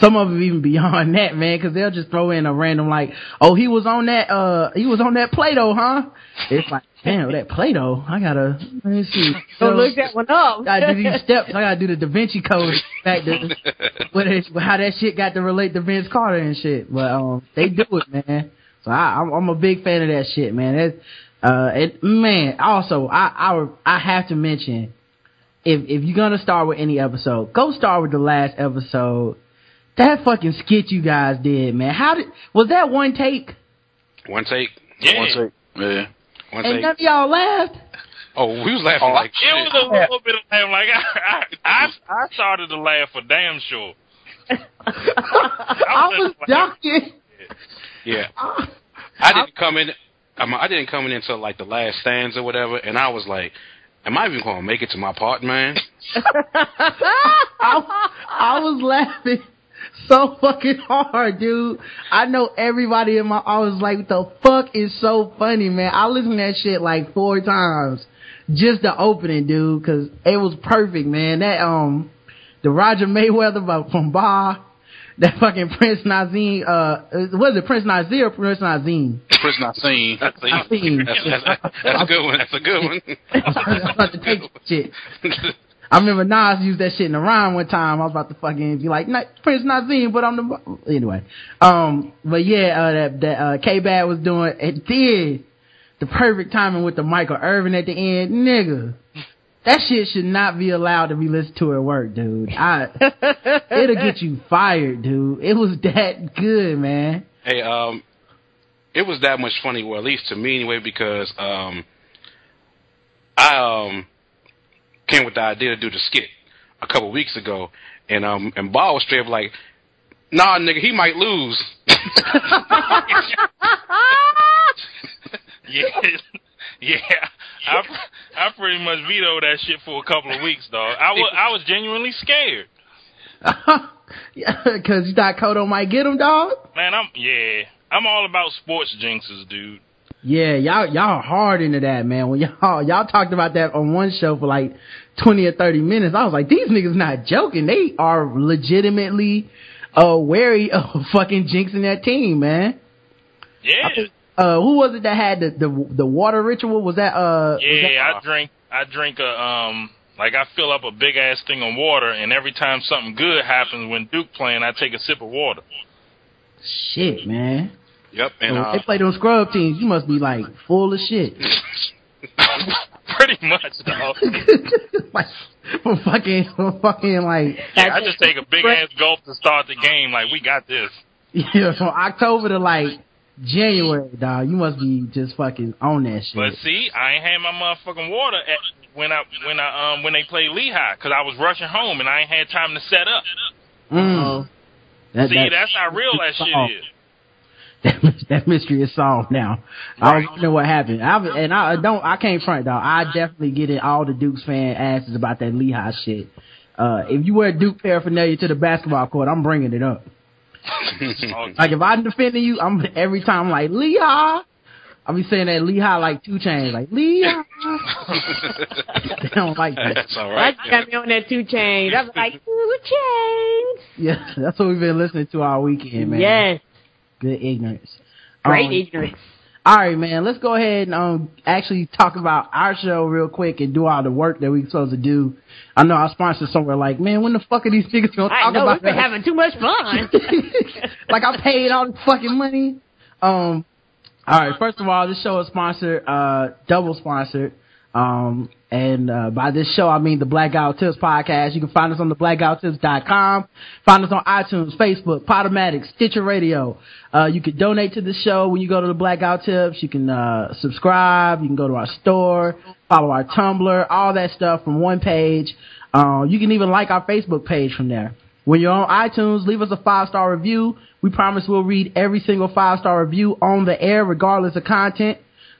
some of them even beyond [laughs] that man because they'll just throw in a random like oh he was on that uh he was on that play-doh huh it's like damn that play-doh i gotta let me see [laughs] So look that one up. I gotta do these steps. I gotta do the Da Vinci Code back to [laughs] what it, how that shit got to relate to Vince Carter and shit. But um, they do it, man. So I, I'm, I'm a big fan of that shit, man. That's uh, it, man. Also, I I I have to mention if if you're gonna start with any episode, go start with the last episode. That fucking skit you guys did, man. How did was that one take? One take. Yeah. One take. Yeah. One And take. none of y'all laughed. Oh, we was laughing like It shit. was a little bit of laugh. Like I, [laughs] I, I, I started to laugh for damn sure. [laughs] I was dying. Yeah. [laughs] I didn't come in. I, I didn't come in until like the last stands or whatever, and I was like, "Am I even going to make it to my part, man?" I, I was laughing so fucking hard, dude. I know everybody in my I was like, the fuck is so funny, man. I listened to that shit like four times. Just the opening, dude, cause it was perfect, man. That, um, the Roger Mayweather from Bar, [laughs] that fucking Prince Nazim, uh, was it Prince Nazir or Prince Nazim? Prince not seen. [laughs] That's a, Nazim. that's, that's, that's a good one. That's a good one. [laughs] I was about to take shit. I remember Nas used that shit in the rhyme one time. I was about to fucking be like, Prince Nazim, but I'm the anyway. Um, but yeah, uh, that that uh, K Bad was doing it did the perfect timing with the Michael Irvin at the end, nigga. That shit should not be allowed to be listened to at work, dude. I [laughs] it'll get you fired, dude. It was that good, man. Hey, um, it was that much funny, well, at least to me anyway, because um, I um came with the idea to do the skit a couple weeks ago, and um and Ball was straight up like, "Nah, nigga, he might lose." [laughs] [laughs] Yeah, [laughs] yeah. I I pretty much vetoed that shit for a couple of weeks, dog. I was I was genuinely scared. [laughs] yeah, cause you thought Kodo might get him, dog. Man, I'm yeah. I'm all about sports jinxes, dude. Yeah, y'all y'all hard into that, man. When y'all y'all talked about that on one show for like twenty or thirty minutes, I was like, these niggas not joking. They are legitimately uh wary of [laughs] fucking jinxing that team, man. Yeah. Uh, who was it that had the the, the water ritual? Was that uh? Yeah, that- I drink I drink a um like I fill up a big ass thing of water and every time something good happens when Duke playing I take a sip of water. shit, man. Yep, and When uh, they play those scrub teams. You must be like full of shit. [laughs] pretty much, dog. [laughs] like for fucking for fucking like Yeah, I just take a big ass gulp to start the game. Like we got this. [laughs] yeah from October to like January, dog. You must be just fucking on that shit. But see, I ain't had my motherfucking water at, when I when I um when they played Lehigh because I was rushing home and I ain't had time to set up. Mm. That, See, that- that's how real that shit is. [laughs] that, that mystery is solved now. I don't know what happened. I and I don't. I can't front dog. I definitely get in all the Dukes fan asses about that Lehigh shit. Uh, if you wear Duke paraphernalia to the basketball court, I'm bringing it up. Like if I'm defending you, I'm every time like Lehigh. I'll be saying that Lehigh like 2 Chainz, like Lehigh. [laughs] they don't like that. that's all I right. just got me on that 2 Chainz. I was like, [laughs] 2 Chainz. Yeah, that's what we've been listening to all weekend, man. Yes. good ignorance. Great Um, ignorance. All right, man. Let's go ahead and um actually talk about our show real quick and do all the work that we're supposed to do. I know our sponsors somewhere like, man, when the fuck are these niggas gonna I talk know about we've been that? having too much fun. [laughs] [laughs] like I paid all the fucking money. Um, all right. First of all, this show is sponsored, uh, double sponsored. Um, and uh, by this show, I mean the Black Guy Who Tips podcast. You can find us on the blackguywhotips.com. Find us on iTunes, Facebook, Podomatic, Stitcher Radio. Uh, you can donate to the show when you go to the Black Guy Who Tips. You can uh, subscribe. You can go to our store, follow our Tumblr, all that stuff from one page. Uh, you can even like our Facebook page from there. When you're on iTunes, leave us a five star review. We promise we'll read every single five star review on the air, regardless of content.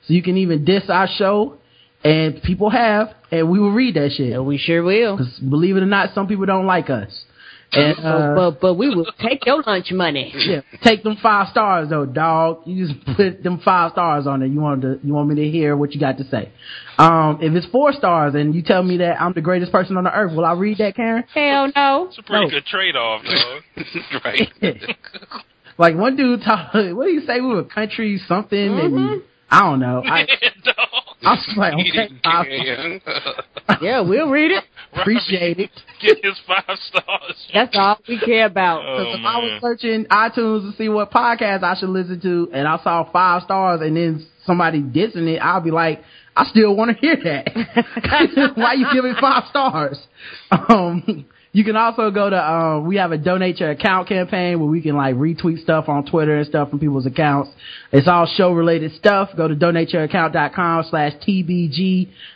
So you can even diss our show, and people have, and we will read that shit. we sure will. Because believe it or not, some people don't like us. And uh, but but we will take your lunch money. yeah, take them five stars though, dog. You just [laughs] put them five stars on it. You want to, you want me to hear what you got to say. Um, if it's four stars and you tell me that I'm the greatest person on the earth, will I read that, Karen? Hell no. It's a pretty No. good trade off, dog. [laughs] right. [laughs] like one dude talk, what do you say? We were country something, and I don't know. I, dog. I was like, okay, I Yeah. [laughs] Yeah, we'll read it. [laughs] appreciate it. Get his five stars. That's all we care about. Oh, if I was searching iTunes to see what podcast I should listen to, and I saw five stars, and then somebody dissing it, I'll be like, I still want to hear that. [laughs] Why you giving five stars? Um, you can also go to, um, we have a donate your account campaign where we can like retweet stuff on Twitter and stuff from people's accounts. It's all show related stuff. Go to donateyouraccount.com slash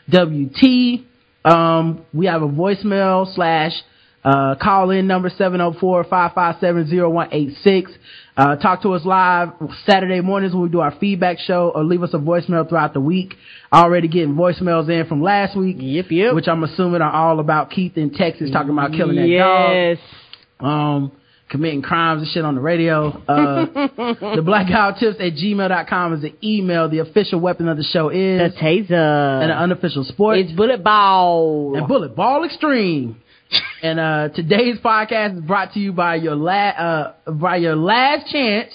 TBGWT. Um, we have a voicemail slash uh, call in number 704-557-0186. Uh, talk to us live Saturday mornings when we do our feedback show or leave us a voicemail throughout the week. Already getting voicemails in from last week. Yep, yep. Which I'm assuming are all about Keith in Texas talking about killing that dog yes. um, committing crimes and shit on the radio. Uh, [laughs] the black guy who tips at gmail.com is the email. The official weapon of the show is The taser. and the unofficial sport it's bullet ball. and bullet ball extreme. And uh, today's podcast is brought to you by your la- uh, by your last chance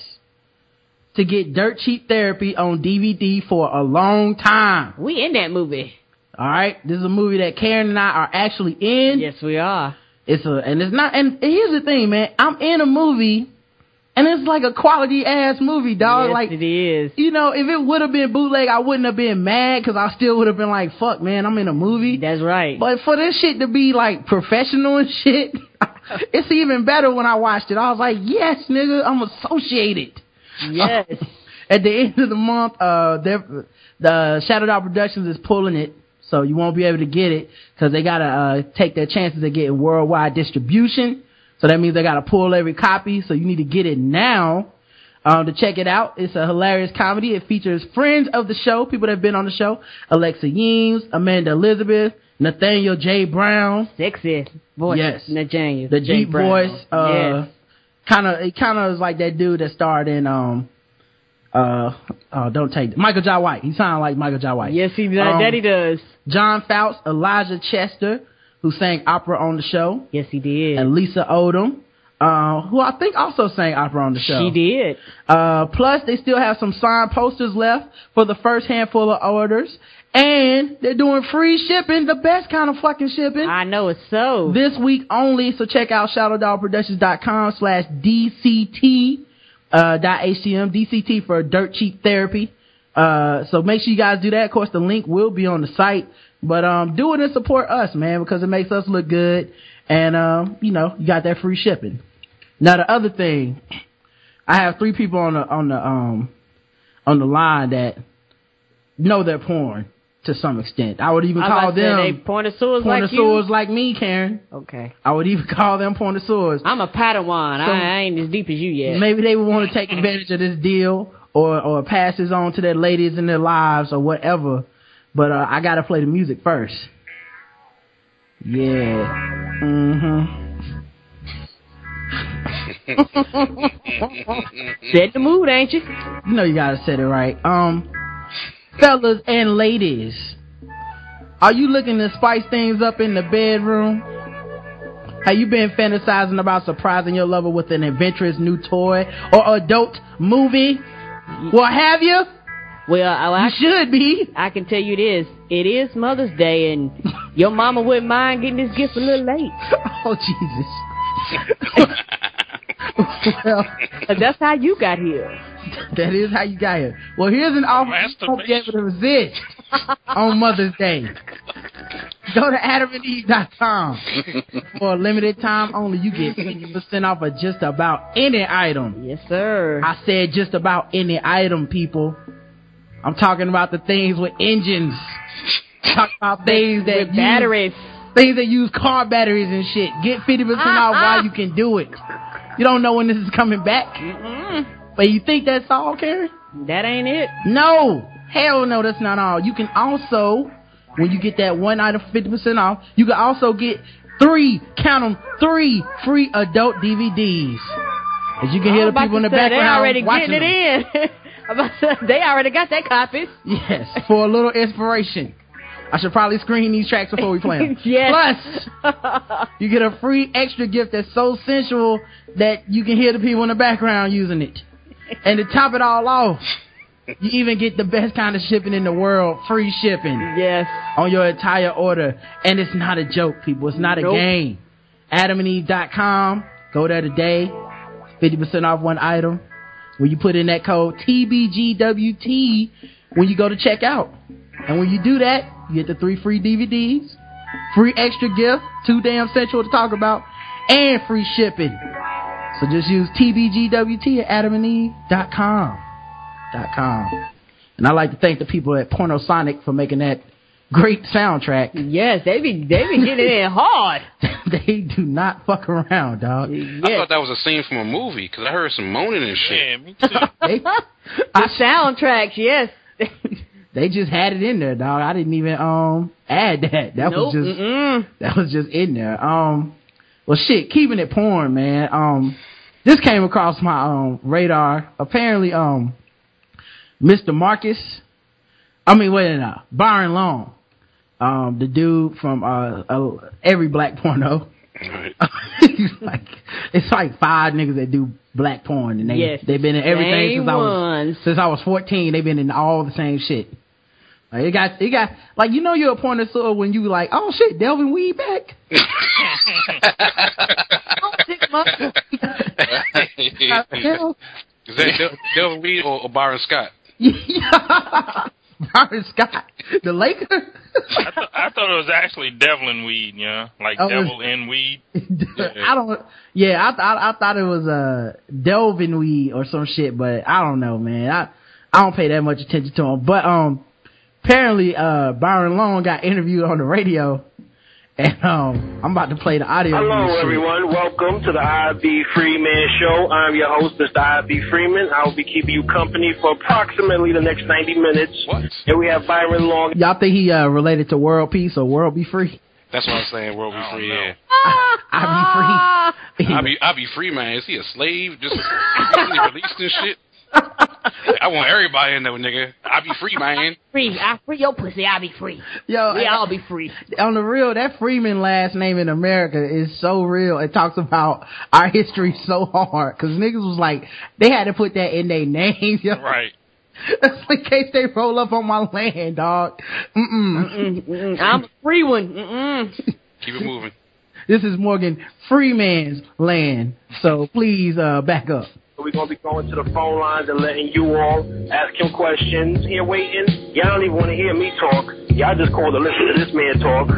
to get dirt cheap therapy on DVD for a long time. we in that movie. All right, this is a movie that Karen and I are actually in. Yes, we are. It's a and it's not and here's the thing, man. I'm in a movie and it's like a quality ass movie, dog. yes, like it is. you know, if it would have been bootleg, I wouldn't have been mad because I still would have been like, "Fuck, man, I'm in a movie." That's right. But for this shit to be like professional and shit, [laughs] it's even better when I watched it. I was like, "Yes, nigga, I'm associated." yes. [laughs] At the end of the month, uh, the Shadow Dog Productions is pulling it. so you won't be able to get it because they gotta uh, take their chances of getting worldwide distribution. So that means they gotta pull every copy. So you need to get it now. Um, to check it out, it's a hilarious comedy. It features friends of the show, people that have been on the show: Alexa Yeames, Amanda Elizabeth, Nathaniel J. Brown, Sexy voice. Yes. Nathaniel. the J. deep Brown. voice. Uh, yes. kind of, it kind of is like that dude that starred in um, uh, oh, don't take Michael Jai White. He sounded like Michael Jai White. Yes, he does. Um, that he does. John Fouts, Elijah Chester, who sang opera on the show, Yes, he did. and Lisa Odom, uh, who I think also sang opera on the show. she did. Uh, plus they still have some signed posters left for the first handful of orders. And they're doing free shipping, the best kind of fucking shipping. I know it's so. this week only. So check out shadowdogproductions.com slash DCT, uh, dot HTM, DCT for dirt cheap therapy. Uh, so make sure you guys do that. Of course, the link will be on the site, but, um, do it and support us, man, because it makes us look good. And, um, you know, you got that free shipping. Now, the other thing, I have three people on the, on the, um, on the line that know their porn to some extent. I would even I call about to say, them they pornosaurs like like me, Karen. Okay. I would even [laughs] call them pornosaurs. I'm a Padawan. So- I, I ain't as deep as you yet. Maybe they would want to take advantage of this deal or or pass this on to their ladies in their lives or whatever. But uh, I gotta play the music first. Yeah. Mhm. [laughs] Set the mood, ain't you? You know you gotta set it right. Um, fellas and ladies, are you looking to spice things up in the bedroom? Have you been fantasizing about surprising your lover with an adventurous new toy or adult movie? Well, have you? Well, I, You should be. I can tell you this. It is Mother's Day, and your mama wouldn't mind getting this gift a little late. [laughs] Oh Jesus. [laughs] well, 'Cause that's how you got here. that is how you got here. Well, here's an offer you won't be able to resist on Mother's Day. Go to adamandeve.com. For a limited time only, you get 50% off of just about any item. Yes, sir. I said just about any item, people. I'm talking about the things with engines. Talking about things that use- batteries. things that use car batteries and shit. Get 50% off while you can do it. You don't know when this is coming back. But you think that's all, Karen? That ain't it. No. Hell no, that's not all. You can also, when you get that one item 50% off, you can also get three, count them, three free adult DVDs. As you can hear the people in the background watching them. [laughs] it in. I'm about to say, they already got that copies. Yes, for a little inspiration. I should probably screen these tracks before we play them. [laughs] yes. Plus, [laughs] you get a free extra gift that's so sensual that you can hear the people in the background using it. And to top it all off, you even get the best kind of shipping in the world, free shipping yes. on your entire order. And it's not a joke, people. It's not a Nope. game. AdamandEve.com. Go there today. 50% off one item. When you put in that code TBGWT when you go to checkout. And when you do that, you get the three free DVDs, free extra gift, too damn sensual to talk about, and free shipping. So just use TBGWT at adamandeve.com. Com. And I'd like to thank the people at Pornosonic for making that great soundtrack. Yes, they be they be getting it in hard. [laughs] they do not fuck around, dog. I thought that was a scene from a movie because I heard some moaning and shit. Yeah, me too. [laughs] They, The soundtracks, yes. [laughs] they just had it in there, dog. I didn't even um add that. That nope. was just Mm-mm. that was just in there. Um, well, shit, keeping it porn, man. Um, this came across my um radar. Apparently, um, Mr. Marcus, I mean, wait, no, Byron Long, um, the dude from uh, uh every black porno. Right. [laughs] He's like it's like five niggas that do black porn, and they Yes, they've been in everything same since I was ones. since I was fourteen. They've been in all the same shit. Like it got it got like you know you're a pornosaur when you like oh shit Delvin Weed back. Six months. Hell, Is that Del- Delvin Weed or, or Byron Scott? [laughs] [laughs] Byron Scott, the Laker. [laughs] I, th- I thought it was actually Devlin weed, you know, like Oh, devil in weed. [laughs] I don't. Yeah, I th- I, I thought it was uh Delvin Weed or some shit, but I don't know, man. I I don't pay that much attention to him. But um, apparently, uh, Byron Long got interviewed on the radio, and um, I'm about to play the audio. Hello, this everyone. Welcome to the IB Freeman Show. I'm your host, Mr. IB Freeman. I will be keeping you company for approximately the next 90 minutes. What? Here we have Byron Long. Y'all think he uh, related to World Peace or World B. Free? That's what I'm saying. World be I don't free. know. Yeah. [laughs] I be free. I be I be free, man. Is he a slave? Just [laughs] recently released and shit. I want everybody in there, nigga. I be free, man. Free. I free your pussy. I'll be free. Yo, We all be free. on the real, that Freeman last name in America is so real. It talks about our history so hard because niggas was like they had to put that in their names. Yo. Right. That's [laughs] in case they roll up on my land, dog. Mm-mm. Mm, mm, I'm a free one. Mm-mm. Keep it moving. This is Morgan Freeman's land. So please uh, back up. We're going to be going to the phone lines and letting you all ask him questions. Here waiting. Y'all don't even want to hear me talk. Y'all just call to listen to this man talk.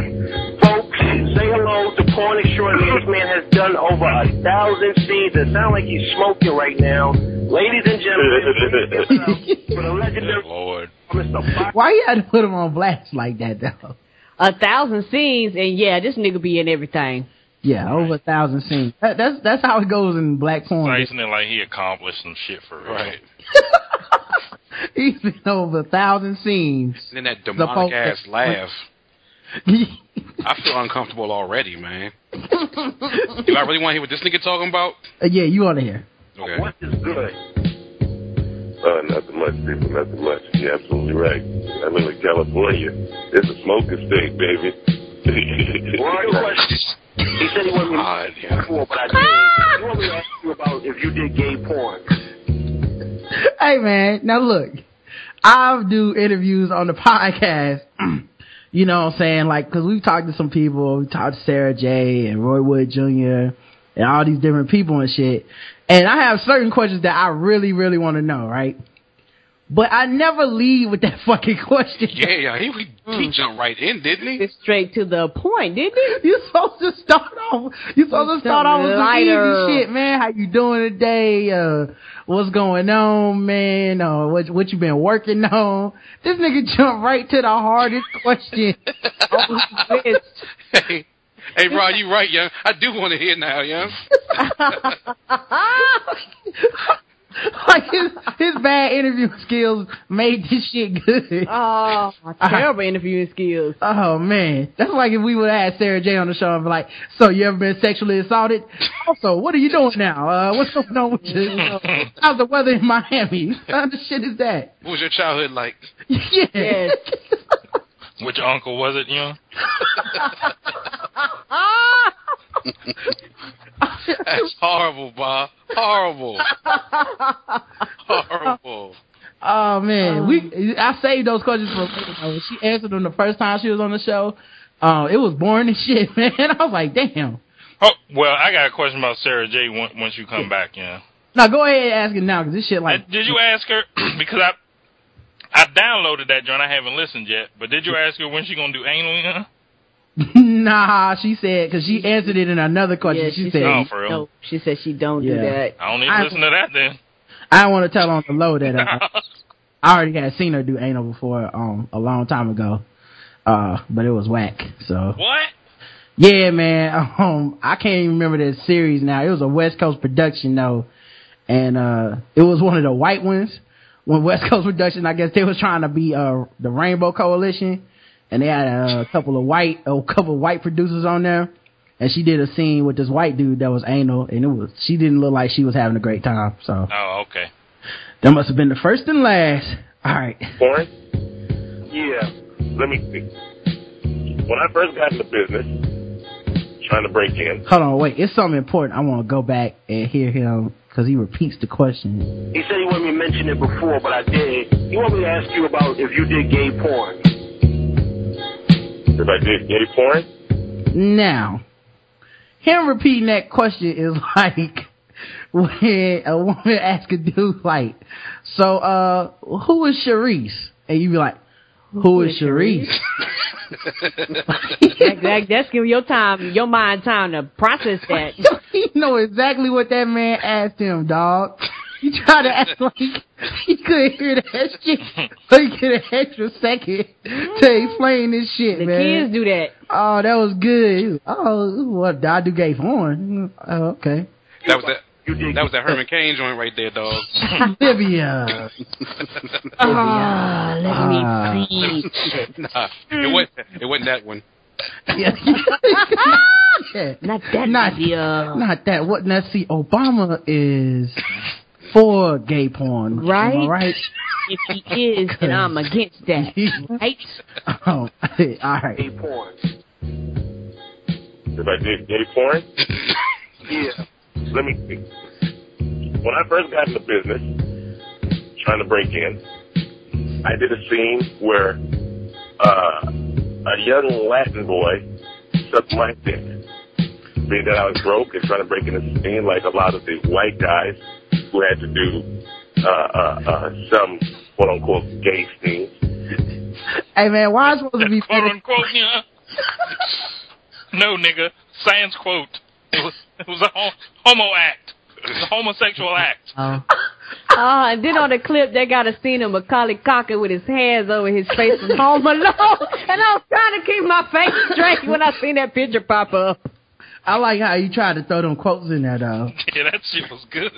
Folks, say hello to porn extraordinaire. This man has done over a thousand scenes. It sounds like he's smoking right now. Ladies and gentlemen, [laughs] for the legendary Lord. Why you had to put him on blast like that though? A thousand scenes, and yeah, this nigga be in everything. Yeah, over a thousand scenes. That, that's that's how it goes in black porn. Slicing it like he accomplished some shit for real. Right. [laughs] He's been over a thousand scenes. And then that The demonic Pope- ass laugh. [laughs] I feel uncomfortable already, man. [laughs] Do I really want to hear what this nigga talking about? Uh, yeah, you want to hear? Okay. What is good? Uh, nothing much, people, nothing much. You're absolutely right. I live in California. It's a smoking state, baby. Well, your question. He said he wanted me God, to yeah. porn, but I ah! did. He wanted me to ask you about if you did gay porn. hey man, now look, I do interviews on the podcast. [clears throat] you know what I'm saying? Like, cause we've talked to some people. We talked to Sarah Jay and Roy Wood Jr. and all these different people and shit. And I have certain questions that I really, really want to know, right? But I never leave with that [laughs] fucking question. Yeah, yeah. He, he, he jumped right in, didn't he? Straight to the point, didn't he? You're supposed to start off. You're supposed to start off with some easy shit, man. How you doing today? Uh, what's going on, man? Uh, what what you been working on? This nigga jumped right to the hardest [laughs] question. [laughs] Hey, hey, Rod, you right, young. I do want to hear now, young. [laughs] like his his bad interview skills made this shit good. Oh, [laughs] terrible interviewing skills. Oh man, that's like if we would have had Sarah Jay on the show and be like, "So you ever been sexually assaulted? Also, what are you doing now? Uh, what's going on with you? [laughs] How's the weather in Miami? What kind of shit is that?" What was your childhood like? yeah. Yes. Which uncle was it, you know? [laughs] That's horrible, Bob. Horrible. [laughs] Horrible. Oh man, we I saved those questions for later. she answered them the first time she was on the show. Uh, it was boring as [laughs] shit, man. I was like, damn. Oh, well, I got a question about Sarah Jay. Once, you come back, you know. Now go ahead and ask it now, cause this shit like Uh, did you ask her [clears throat] because I I downloaded that joint. I haven't listened yet, but did you ask her when she gonna do anal? You [laughs] know? nah. She said because she answered it in another question. Yeah, she, she said, Oh, for real? No, she said she don't Yeah. do that. I don't even I- listen to that then. I don't want to tell on the low that uh, [laughs] I already had seen her do anal before um a long time ago. Uh, but it was whack. So what? yeah, man. [laughs] Um, I can't even remember the series now. It was a West Coast production though, and uh, it was one of the white ones. When West Coast production, I guess they was trying to be uh the Rainbow Coalition, and they had a couple of white a couple of white producers on there. And she did a scene with this white dude that was anal, and it was she didn't look like she was having a great time. So Oh, okay. that must have been the first and last. All right. Porn? Yeah. Let me see. When I first got into business, trying to break in, Hold on, wait. It's something important. I want to go back and hear him because he repeats the question. He said he wanted me to mention it before, but I did. He wanted me to ask you about if you did gay porn. If I did gay porn, Now, him repeating that question is [laughs] like when a woman asks a dude like, "So, uh, who is Sharice?" And you be like, "Who is Sharice?" [laughs] That, that, that's giving your time, your mind time to process that. [laughs] you know exactly what that man asked him, dog. You try to act like you couldn't hear that shit, so you get an extra second to explain this shit, The man. kids do that. Oh, that was good. Oh, what? I do gay porn. Oh, okay. That was that. That was that Herman Cain joint right there, dog. [laughs] Livia. Ah, let me preach. [laughs] nah, it wasn't. It wasn't that one. Yeah. [laughs] Not that Not, Livia. not that. What? Now, see, Obama is for gay porn. Am I Right? right? [laughs] If he is, then I'm [laughs] against that. Right? [laughs] Oh, all right. Gay porn. If I did gay porn? yeah. Let me see. When I first got into business, trying to break in, I did a scene where uh, a young Latin boy sucked my dick. Being that I was broke and trying to break into the scene like a lot of the white guys who had to do uh, uh, uh, some quote unquote gay scenes. Hey man, why is it supposed to be quote unquote, yeah. no, nigga. Sans quote. It was it was a homo act. It was a homosexual act. Oh. [laughs] Ah, and then on the clip, they got a scene of Macaulay Culkin with his hands over his face from Home Alone, and I was trying to keep my face straight when I seen that picture pop up. I like how you tried to throw them quotes in there though. [laughs] Yeah, that shit was good.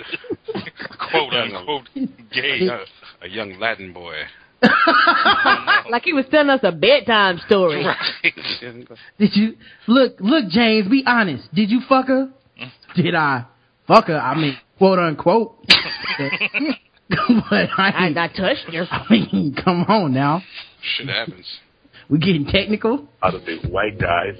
[laughs] quote unquote gay. Uh, [laughs] a young Latin boy. like he was telling us a bedtime story. Did you look? Look, James. Be honest. Did you fuck her? Did I fuck her? I mean, quote unquote. but I, I, I touched her. I mean, come on now. Shit happens. We getting technical. Out of the white guys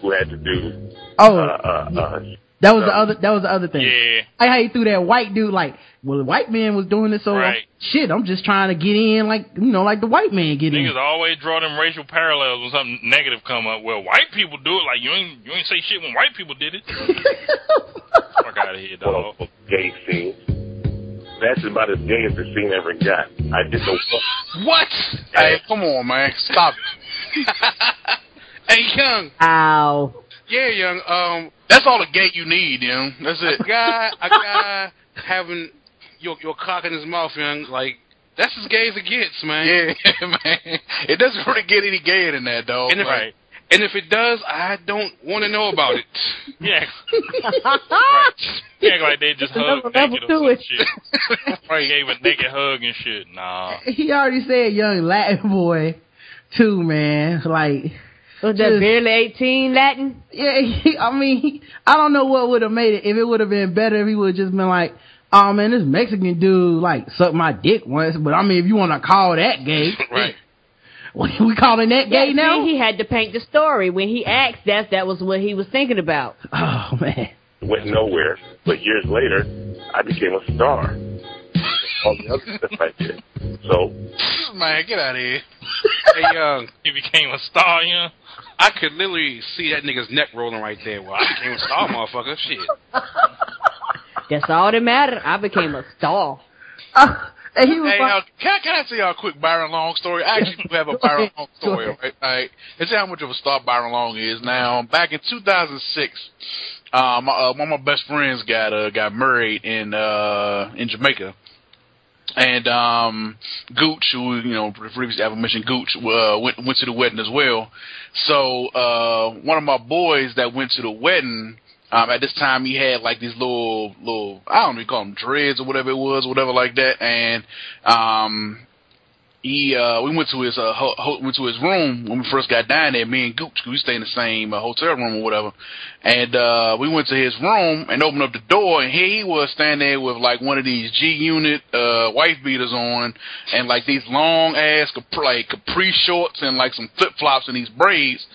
who had to do Oh, uh, uh, uh, that was the other. That was the other thing. Yeah. I how you threw that white dude like, well, the white man was doing this, so Right. shit. I'm just trying to get in, like you know, like the white man get in. Niggas always draw them racial parallels when something negative come up. Well, white people do it. Like you ain't you ain't say shit when white people did it. [laughs] Fuck out of here, dog. unquote gay scenes. That's about as gay as the scene ever got. I didn't know what. What? Hey, come on, man. Stop it. [laughs] hey, young. Ow. Yeah, young. Um, That's all the gay you need, you know. That's a it. guy, a [laughs] guy having your your cock in his mouth, young. Like that's as gay as it gets, man. Yeah, [laughs] man. It doesn't really get any gayer than that, dog. And if, Right. and if it does, I don't want to know about it. Yeah. right. You act like they just Another hug naked or to some it. shit. right. Gave a naked hug and shit. Nah. he already said young Latin boy, too, man. Like, Was that Just- barely 18 Latin? yeah, [laughs] he, I mean, I don't know what would have made it if it would have been better if he would have just been like, oh man, this Mexican dude like sucked my dick once. But I mean, if you want to call that gay, [laughs] Right. [laughs] we calling that gay Yeah, now? see, he had to paint the story. When he asked, that that was what he was thinking about. oh man. went nowhere. But years later, I became a star. All the other stuff I did. So Man, get out of here. [laughs] Hey, young. He became a star, you know? I could literally see that nigga's neck rolling right there. Well, I became a star, motherfucker. Shit. [laughs] That's all that mattered. I became a star. Uh, and he was Hey, like, uh, can, I- can I tell y'all a quick Byron Long story? I actually have a [laughs] Byron. Long story, right? right? Let's see how much of a star Byron Long is. Now, back in 2006, uh, my, uh, one of my best friends got uh, got married in uh, in Jamaica. And um Gooch, who you know previously ever mentioned Gooch, uh, went went to the wedding as well. So uh one of my boys that went to the wedding, um at this time he had like these little little I don't know you call them dreads or whatever it was, whatever like that, and um he uh we went to his uh ho- ho- went to his room when we first got down there me and Gooch we stay in the same uh, hotel room or whatever. And uh we went to his room and opened up the door and here he was standing there with like one of these G unit uh wife beaters on and like these long ass capri, like capri shorts and like some flip flops and these braids.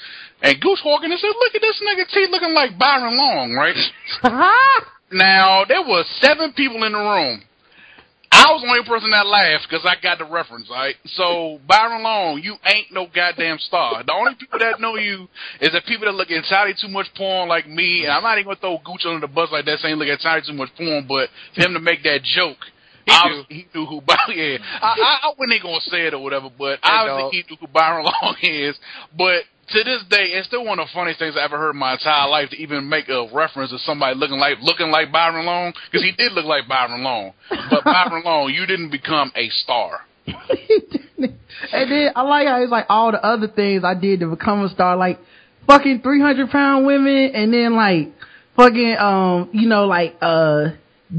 And Gooch walking and said look at this nigga T looking like Byron Long right? [laughs] Now there were seven people in the room I was the only person that laughed because I got the reference, right? So, Byron Long, you ain't no goddamn star. The only people that know you is the people that look entirely too much porn like me, and I'm not even to throw Gooch under the bus like that saying look entirely too much porn, but for him to make that joke, He obviously he knew who Byron [laughs] yeah. I, I, I wasn't going to say it or whatever, but Hey, obviously he knew who Byron [laughs] Long is. But to this day, it's still one of the funniest things I ever heard in my entire life to even make a reference to somebody looking like looking like Byron Long because he did look like Byron Long. But [laughs] Byron Long, you didn't become a star. [laughs] and then I like how it's like all the other things I did to become a star, like fucking three hundred pound women, and then like fucking um, you know, like uh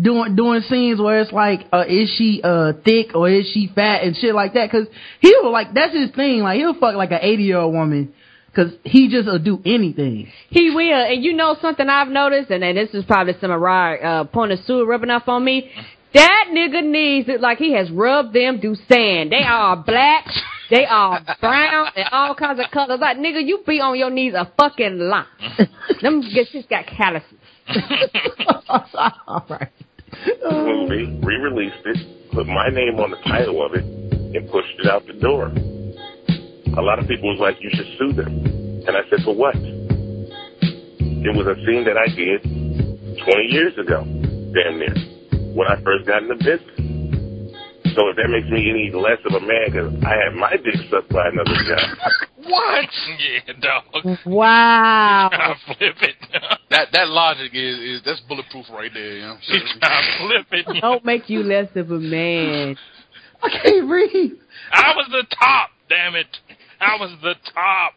doing doing scenes where it's like, uh, is she uh thick or is she fat and shit like that? Cause he'll like that's his thing. Like he'll fuck like an eighty year old woman. Cause he just will do anything. He will, and you know something I've noticed, and then this is probably some of Rod uh, pornosaur rubbing off on me. That nigga needs it like he has rubbed them through sand. They are black, they are brown, and all kinds of colors. Like nigga, you be on your knees a fucking lot. them just just got calluses. [laughs] all right. movie, re-released it, put my name on the title of it, and pushed it out the door. A lot of people was like, "You should sue them," and I said, "For what?" It was a scene that I did 20 years ago, damn near, when I first got in the business. So if that makes me any less of a man, because I had my dick sucked by another guy. [laughs] What? Yeah, dog. Wow. [laughs] Trying to flip it. [laughs] That that logic is, is that's bulletproof right there. You know? She's trying to flip it. Don't make you less of a man. I can't breathe. I was the top. Damn it. I was the top.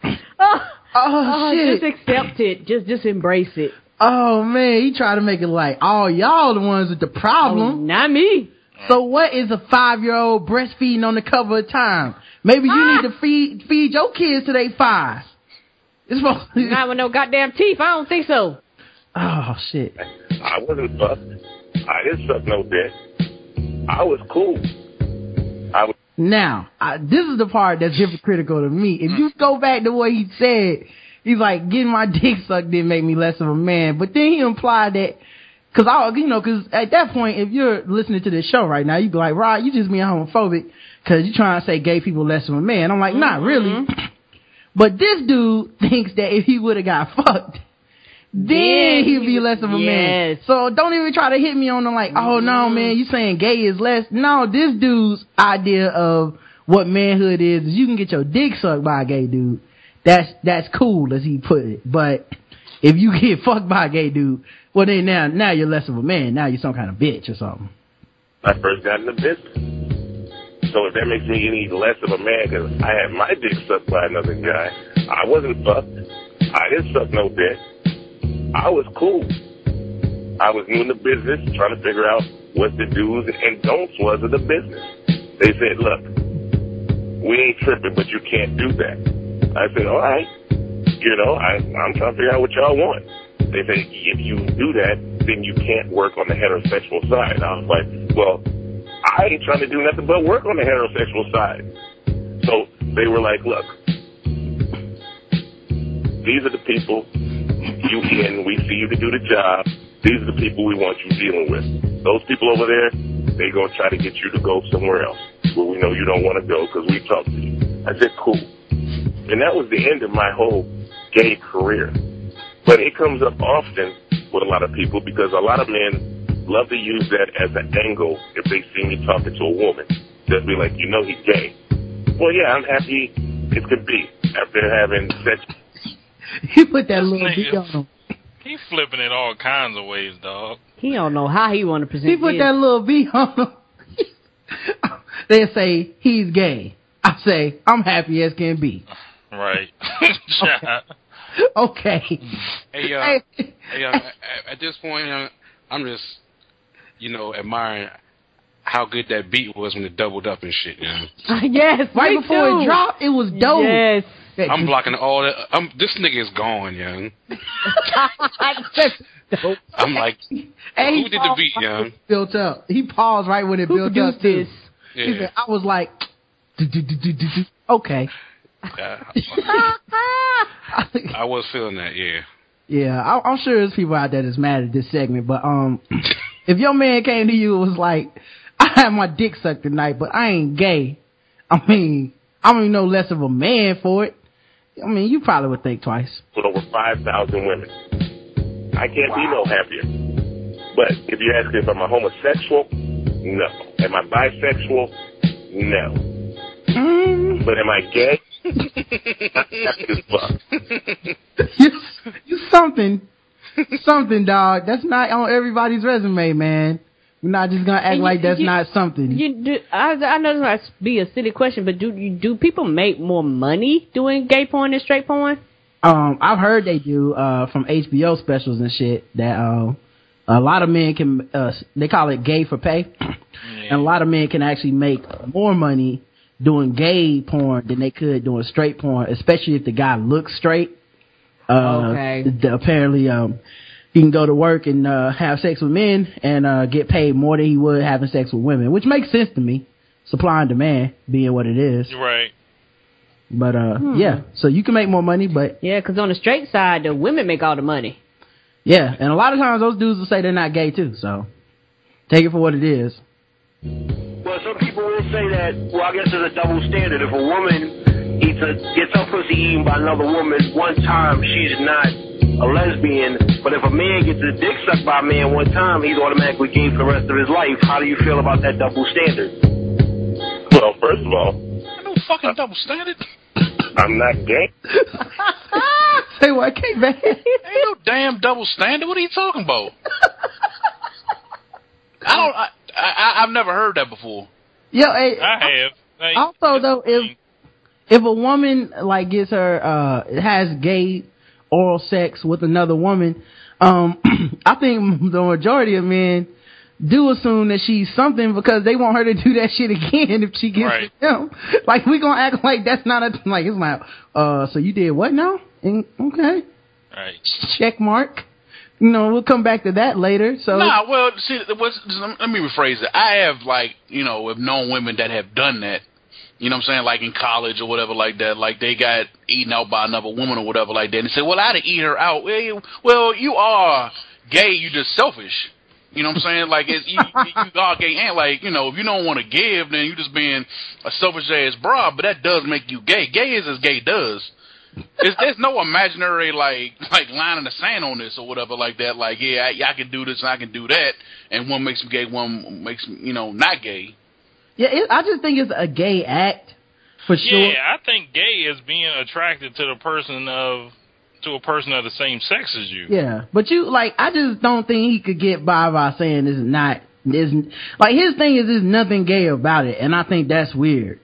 [laughs] Oh, Oh, shit. just accept it. Just just embrace it. Oh man, he tried to make it like all y'all the ones with the Oh, problem. not me. So what is a five year old breastfeeding on the cover of Time? Maybe you Ah. need to feed feed your kids to they fives. It's supposed [laughs] to, Not with no goddamn teeth. I don't think so. Oh shit. I wasn't fucked. I didn't suck no dick. I was cool. I was Now, I, this is the part that's hypocritical to me. If mm. you go back to what he said, he's like, getting my [laughs] dick sucked didn't make me less of a man. But then he implied that, cause I, you know, cause at that point, if you're listening to this show right now, you'd be like, Rod, you just being homophobic cause you're trying to say gay people less of a man. I'm like, not really. Mm-hmm. But this dude [laughs] thinks that if he would have got [laughs] fucked, then Then he'd be less of a man. So don't even try to hit me on the like, oh no, mm-hmm. man, you saying gay is less. No, this dude's idea of what manhood is is you can get your dick sucked by a gay dude. That's that's cool as he put it. But if you get [laughs] fucked by a gay dude, well then now now you're less of a man. Now you're some kind of bitch or something. I first got in the business. So if that makes me any less of a man, because I had my dick sucked by another guy, I wasn't fucked. I didn't suck no dick. I was cool. I was new in the business, trying to figure out what the do's and don'ts was of the business. They said, look, we ain't tripping, but you can't do that. I said, all right. You know, I, I'm trying to figure out what y'all want. They said, if you do that, then you can't work on the heterosexual side. I was like, well, I ain't trying to do nothing but work on the heterosexual side. So they were like, look, these are the people you in. We see you to do the job. These are the people we want you dealing with. Those people over there, they gonna try to get you to go somewhere else where we know you don't want to go because we talked to you. I said, cool. And that was the end of my whole gay career. But it comes up often with a lot of people because a lot of men love to use that as an angle if they see me talking to a woman. They'll be like, you know he's gay. Well, yeah, I'm happy it could be after having sex. [laughs] He put that little Nigga. beat on him. He flipping it all kinds of ways, dog. He don't know how he want to present it. He put this. that little beat on him. [laughs] they say he's gay. I say I'm happy as can be. Right. [laughs] Okay. Hey, uh, Hey. hey, uh, at, at this point, uh, I'm just, you know, admiring how good that beat was when it doubled up and shit. You know, yes, Right me before too. it dropped, it was dope. Yes. I'm blocking all that. I'm, this nigga is gone, young. Dope. [laughs] I'm like, And he who did the beat, right young? Built up. He paused right when it Who built up. too. this? He Yeah. said, I was like, okay. Uh, I was feeling that, yeah. Yeah, I, I'm sure there's people out there that's mad at this segment, but um, if your man came to you and was like, I had my dick sucked tonight, but I ain't gay. I mean, I'm even know less of a man for it. I mean, you probably would think twice. with over 5,000 women. I can't be no happier. But if you're asking if I'm a homosexual, no. Am I bisexual? No. Mm, But am I gay? That's as fuck. you, you something, something, dog. That's not on everybody's resume, man. We're not just gonna act you- like that's you- not something. You do, I, I know this might be a silly question, but do you do people make more money doing gay porn than straight porn? Um, I've heard they do uh from HBO specials and shit that um a lot of men can uh they call it gay for pay, [clears throat] and a lot of men can actually make more money doing gay porn than they could doing straight porn, especially if the guy looks straight. Uh, Okay. the- apparently, um, he can go to work and uh have sex with men and uh get paid more than he would having sex with women, which makes sense to me. Supply and demand being what it is, Right. but uh Hmm. yeah, so you can make more money, but yeah, because on the straight side, the women make all the money. Yeah, and a lot of times those dudes will say they're not gay too. So take it for what it is. Well, some people will say that. Well, I guess it's a double standard. If a woman eats a gets her pussy eaten by another woman one time, she's not a lesbian. But if a man gets his dick sucked by a man one time, he's automatically gay for the rest of his life. How do you feel about that double standard? Well, first of all, No fucking double standard. I'm not gay. Say what, K man? Ain't no damn double standard. What are you talking about? I don't. I, I I've never heard that before. Yo, hey, I have. Like, also though, if if a woman like gets her uh has gay oral sex with another woman, um, [clears throat] I think the majority of men do assume that she's something because they want her to do that shit again [laughs] if she gets Right. him. Like we gonna act like that's not a like it's like uh so you did what now? And, okay, right. check mark. You know we'll come back to that later. So Nah, well, see, what's, let me rephrase it. I have like, you know, have known women that have done that. You know what I'm saying? Like in college or whatever like that. Like they got eaten out by another woman or whatever like that. And say, well, I'd eat her out. Well, you, are gay. You just selfish. You know what I'm saying? Like it's, you, you are gay and like, you know, if you don't want to give, then you just being a selfish ass broad. But that does make you gay. Gay is as gay does. There's, there's no imaginary like like line in the sand on this or whatever like that. Like yeah, I, I can do this and I can do that, and one makes me gay, one makes me you know not gay. Yeah, it, I just think it's a gay act for sure. Yeah, I think gay is being attracted to the person of to a person of the same sex as you. Yeah, but you like I just don't think he could get by by saying this is not this like his thing is there's nothing gay about it, and I think that's weird.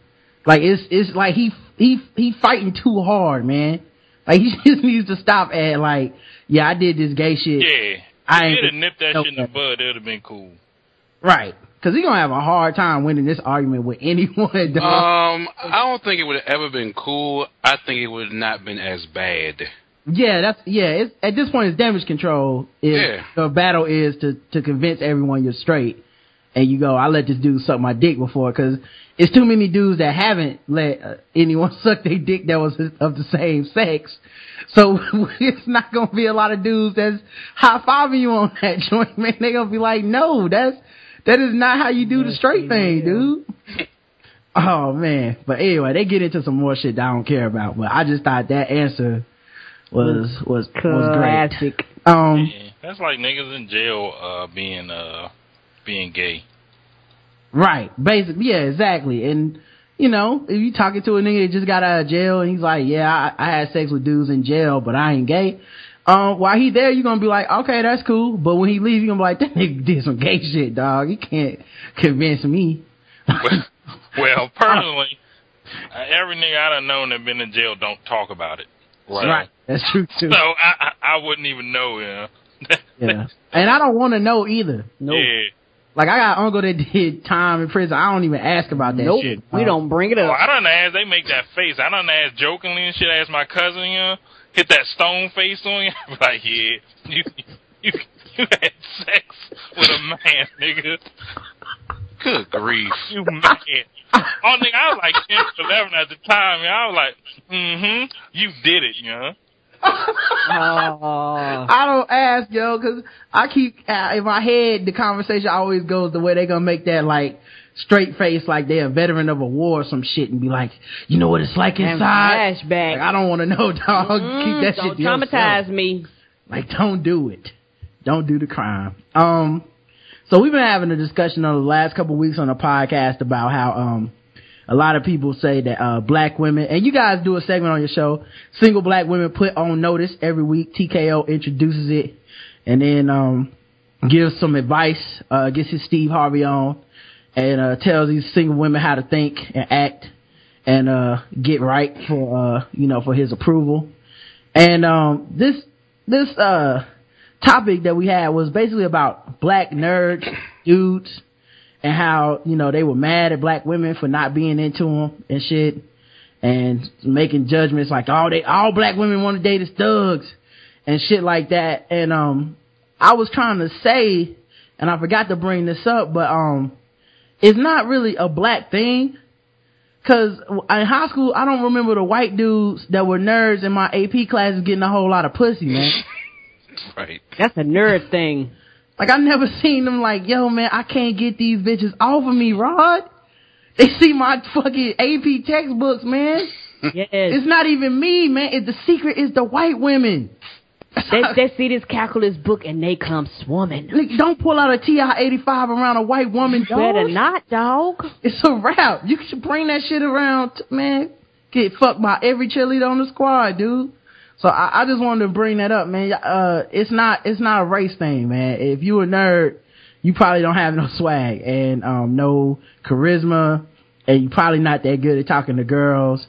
Like it's it's like he he he fighting too hard, man. Like [laughs] he just needs to stop at like yeah I did this gay shit Yeah. I If ain't he'd have nipped that no shit in the bud, it would have been cool. right because he gonna have a hard time winning this argument with anyone. Dog. Um, I don't think it would have ever been cool. I think it would have not been as bad. Yeah, that's yeah. It's, at this point, it's damage control. If Yeah. the battle is to to convince everyone you're straight, and you go, I let this dude suck my dick before, because it's too many dudes that haven't let uh, anyone [laughs] suck their dick that was of the same sex. So [laughs] it's not gonna be a lot of dudes that's high fiving you on that [laughs] joint, man. They gonna be like, no, that's that is not how you do the straight thing, dude. Oh man, but anyway, they get into some more shit that I don't care about. But I just thought that answer was was was great. Classic. Um, Yeah. That's like niggas in jail uh being uh being gay. right, basically, yeah, exactly. And you know, if you talking to a nigga that just got out of jail and he's like, yeah, I, I had sex with dudes in jail, but I ain't gay. Um, while he there, you're gonna be like, okay, that's cool. But when he leaves, you're gonna be like, that nigga did some gay shit, dog. He can't convince me. Well, [laughs] well personally, uh, every nigga I done known that been in jail don't talk about it. Right. That's true too. So I, I I wouldn't even know, you know. [laughs] yeah. And I don't want to know either. No. Yeah. Like I got an uncle that did time in prison. I don't even ask about that Nope. shit. We don't bring it Well, up. I don't ask. they make that face. I don't ask jokingly and shit, Ask my cousin, you know, hit that stone face on you. [laughs] like, yeah, you, you, you had sex with a man, nigga. Good grief. You man. Oh, nigga, I was like 10 to 11 at the time, and I was like, mm-hmm, you did it, you know. Oh. I don't ask, yo, because I keep uh, in my head the conversation always goes the way they're gonna make that like straight face, like they're a veteran of a war or some shit, and be like, you know what it's like And inside. flashback. Like, I don't want to know, [laughs] dog. Mm, Keep that don't shit to yourself. traumatize me. Like, don't do it. Don't do the crime. Um, so we've been having a discussion on the last couple weeks on the podcast about how, um, a lot of people say that uh, black women, and you guys do a segment on your show, single black women put on notice every week. TKO introduces it, and then um, gives some advice. Uh, gets his Steve Harvey on, and uh, tells these single women how to think and act, and uh, get right for uh, you know for his approval. And um, this this uh, topic that we had was basically about black nerds, dudes and how you know they were mad at black women for not being into them and shit, and making judgments like all they all black women want to date is thugs and shit like that. And um, I was trying to say, and I forgot to bring this up, but um, it's not really a black thing. Cause in high school, I don't remember the white dudes that were nerds in my AP classes getting a whole lot of pussy, man. [laughs] Right. That's a nerd thing. Like I never [laughs] seen them like, yo man, I can't get these bitches off of me, Rod. They see my fucking AP textbooks, man. Yes. It's not even me, man. It, the secret is the white women. They, [laughs] they see this calculus book and they come swarming. Don't pull out a TI-85 around a white woman, dog. Better not, dog. It's a wrap. You should bring that shit around, t- man. Get fucked by every cheerleader on the squad, dude. So I, I just wanted to bring that up, man. Uh, it's not, it's not a race thing, man. If you a nerd, you probably don't have no [laughs] swag and, um, no charisma and you probably not that good at talking to girls.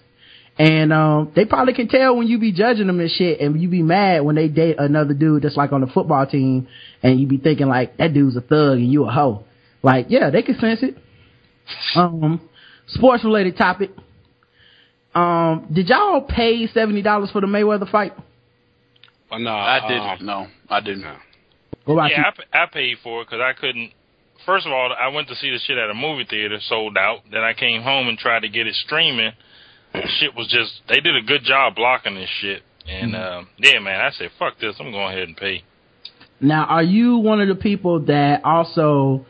And, um, they probably can tell when you be judging them and shit and you be mad when they date another dude that's like on the football team and you be thinking like, that dude's a thug and you a hoe. Like, yeah, they can sense it. Um, sports related topic. Um, did y'all pay seventy dollars for the Mayweather fight? Well, no, I uh, didn't. No, I didn't. What about yeah, I, I paid for it because I couldn't. First of all, I went to see the shit at a movie theater, sold out. Then I came home and tried to get it streaming. The shit was just. They did a good job blocking this shit. And Mm-hmm. uh, yeah, man, I said fuck this. I'm going ahead and pay. Now, are you one of the people that also?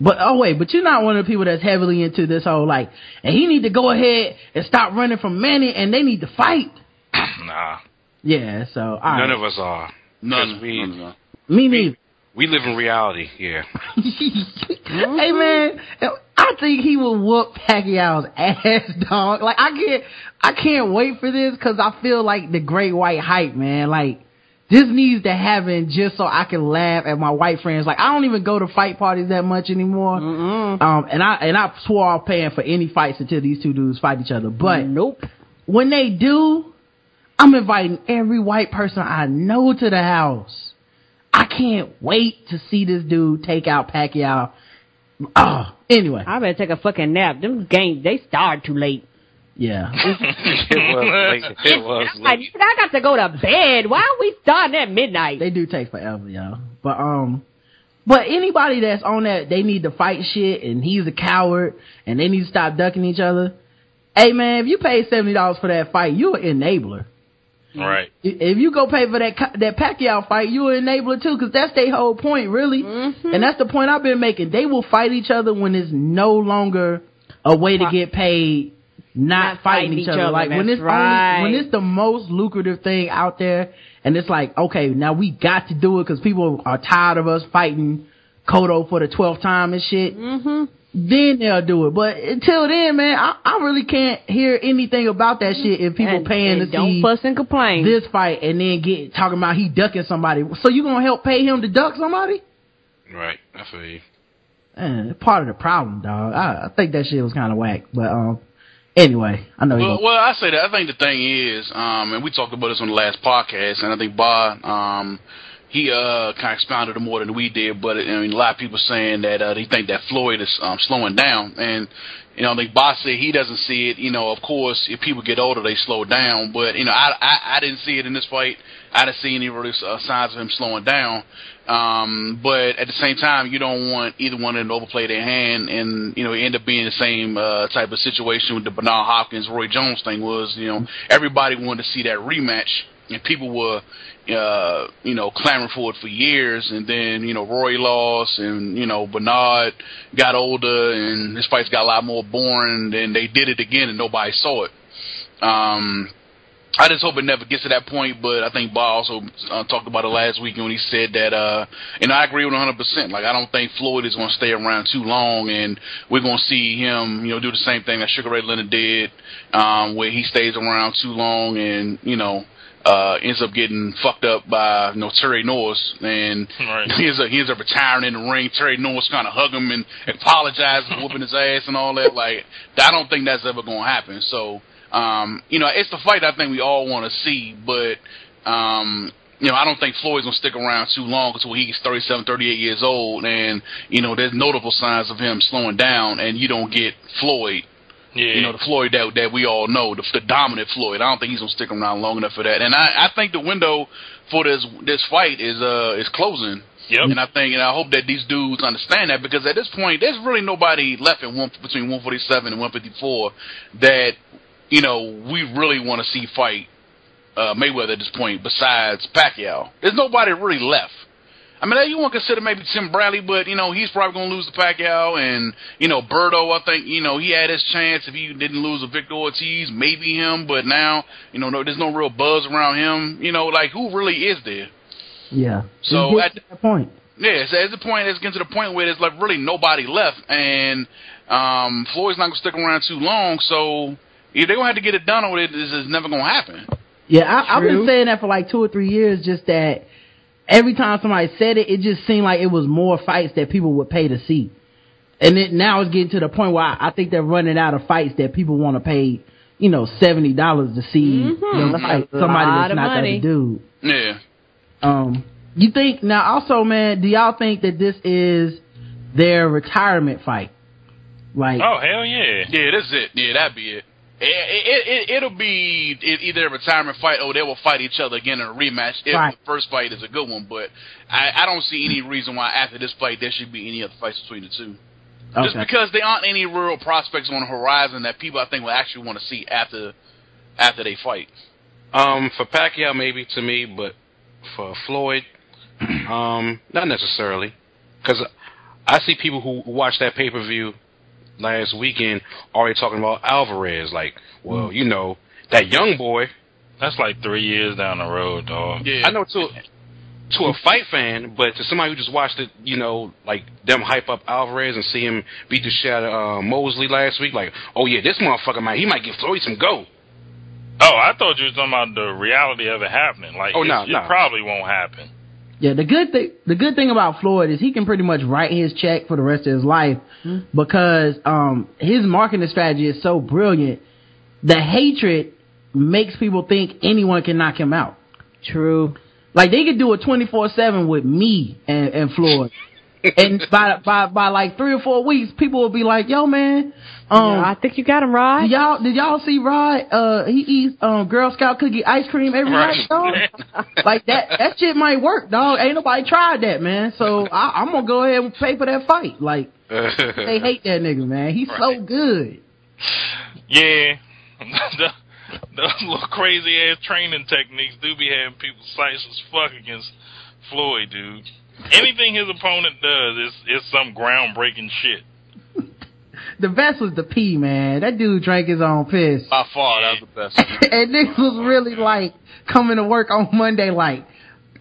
But oh wait, but you're not one of the people that's heavily into this whole like, and he need to go ahead and stop running from Manny, and they need to fight. [clears throat] Nah. Yeah, so all right. None of us are. None. Because we, none, me neither. we live in reality here. [laughs] hey man, I think he will whoop Pacquiao's ass, [laughs] dog. Like I can't, I can't wait for this because I feel like the great white hype, man. Like this needs to happen just so I can laugh at my white friends. Like I don't even go to fight parties that much anymore. Um, and I and I swore off paying for any fights until these two dudes fight each other. But nope. when they do, I'm inviting every white person I know to the house. I can't wait to see this dude take out Pacquiao. Oh, anyway, I better take a fucking nap. Them games, they start too late. yeah. [laughs] it was late. It was I. I got to go to bed. Why are we starting at midnight? they do take forever, y'all. But um, but anybody that's on that, they need to fight shit, and he's a coward, and they need to stop ducking each other. Hey man, if you pay seventy dollars for that fight, you're an enabler. Right. If you go pay for that Ca- that Pacquiao fight, you're an enabler too, because that's their whole point, really. Mm-hmm. And that's the point I've been making. They will fight each other when it's no longer a way to get paid, not, Not fighting fighting each each other. other, Like when it's right. only when it's the most lucrative thing out there, and it's like, okay, now we got to do it because people are tired of us fighting Cotto for the twelfth time and shit. Mm-hmm. Then they'll do it. But until then, man, I, I really can't hear anything about that shit if people And- paying and to don't see fuss and complain. this fight and then get talking about he ducking somebody. So you gonna help pay him to duck somebody? Right. I feel you. Eh, part of the problem, dog. I, I think that shit was kind of whack. But um, anyway, I know you. Well, well, I say that. I think the thing is, um, and we talked about this on the last podcast, and I think Bob, um, he uh, kind of expounded it more than we did. But I mean, a lot of people saying that uh, they think that Floyd is um, slowing down, and you know, think Bob said he doesn't see it. You know, of course, if people get older, they slow down. But you know, I I, I didn't see it in this fight. I didn't see any really uh, signs of him slowing down. Um, but at the same time, you don't want either one of them to overplay their hand and, you know, end up being the same, uh, type of situation with the Bernard Hopkins, Roy Jones thing was, you know, everybody wanted to see that rematch and people were, uh, you know, clamoring for it for years. And then, you know, Roy lost and, you know, Bernard got older and his fights got a lot more boring and they did it again and nobody saw it. Um, I just hope it never gets to that point. But I think Bob also uh, talked about it last week when he said that, uh, and I agree with 100. percent Like I don't think Floyd is going to stay around too long, and we're going to see him, you know, do the same thing that Sugar Ray Leonard did, um, where he stays around too long, and you know. Uh, ends up getting fucked up by you know Terry Norris, and Right. [laughs] he ends up he ends up retiring in the ring. Terry Norris kind of hug him and apologize for [laughs] whooping his ass and all that. Like I don't think that's ever going to happen. So um, you know, it's the fight I think we all want to see, but um, you know, I don't think Floyd's gonna stick around too long until he's 37, 38 years old, and you know, there's notable signs of him slowing down, and you don't get Floyd. Yeah. You know, the Floyd that that we all know, the, the dominant Floyd. I don't think he's gonna stick around long enough for that. And I, I think the window for this this fight is uh is closing. Yep. And I think, and I hope that these dudes understand that because at this point, there's really nobody left in one between 147 and 154 that you know we really want to see fight uh, Mayweather at this point besides Pacquiao. There's nobody really left. I mean, you want to consider maybe Tim Bradley, but you know he's probably going to lose to Pacquiao, and you know Berto. I think you know he had his chance if he didn't lose to Victor Ortiz, maybe him. But now you know no, there's no real buzz around him. You know, like who really is there? Yeah. So at gets to that point. yeah, so it's the point. It's getting to the point where there's like really nobody left, and um, Floyd's not gonna stick around too long. So if they're gonna have to get it done, or it is never gonna happen. Yeah, I, I've been saying that for like two or three years. Just that every time somebody said it, it just seemed like it was more fights that people would pay to see. And it, now it's getting to the point where I, I think they're running out of fights that people want to pay, you know, seventy dollars to see them fight A somebody lot that's of not money. that dude. Yeah. Um, you think now? Also, man, do y'all think that this is their retirement fight? Like, Oh hell yeah. Yeah, that's it. Yeah, that'd be it. It, it, it, it'll be either a retirement fight or they will fight each other again in a rematch if Right. the first fight is a good one. But I, I don't see any reason why after this fight there should be any other fights between the two. Just because there aren't any real prospects on the horizon that people I think will actually want to see after after they fight. Um, for Pacquiao, maybe to me, but for Floyd, [clears throat] um, not necessarily, because I see people who watch that pay per view last weekend already talking about Alvarez. Like, well, you know, that young boy. That's like three years down the road, dog. Yeah, I know to to a fight fan, but to somebody who just watched it, you know, like them hype up Alvarez and see him beat the shit out of uh, Mosley last week. Like, oh yeah, this motherfucker might he might give Floyd some go. Oh, I thought you were talking about the reality of it happening. Like, Oh, it, no, it no. probably won't happen. Yeah, the good thing the good thing about Floyd is he can pretty much write his check for the rest of his life because um his marketing strategy is so brilliant. The hatred makes people think anyone can knock him out. True. Like they could do a twenty four seven with me and, and Floyd. And by by by like three or four weeks, people will be like, "Yo, man, um, Yeah, I think you got him right. did y'all did y'all see Rod? Uh, he eats um Girl Scout cookie ice cream every Right. night, dog. [laughs] like that that shit might work, dog. Ain't nobody tried that, man. So I, I'm gonna go ahead and pay for that fight. Like [laughs] they hate that nigga, man. He's so good. Yeah. [laughs] the, the little crazy ass training techniques do be having people sights as fuck against Floyd, dude. Anything his opponent does is is some groundbreaking shit. The best was the pee, man. That dude drank his own piss. by far that was the best. [laughs] and this was really like coming to work on Monday like,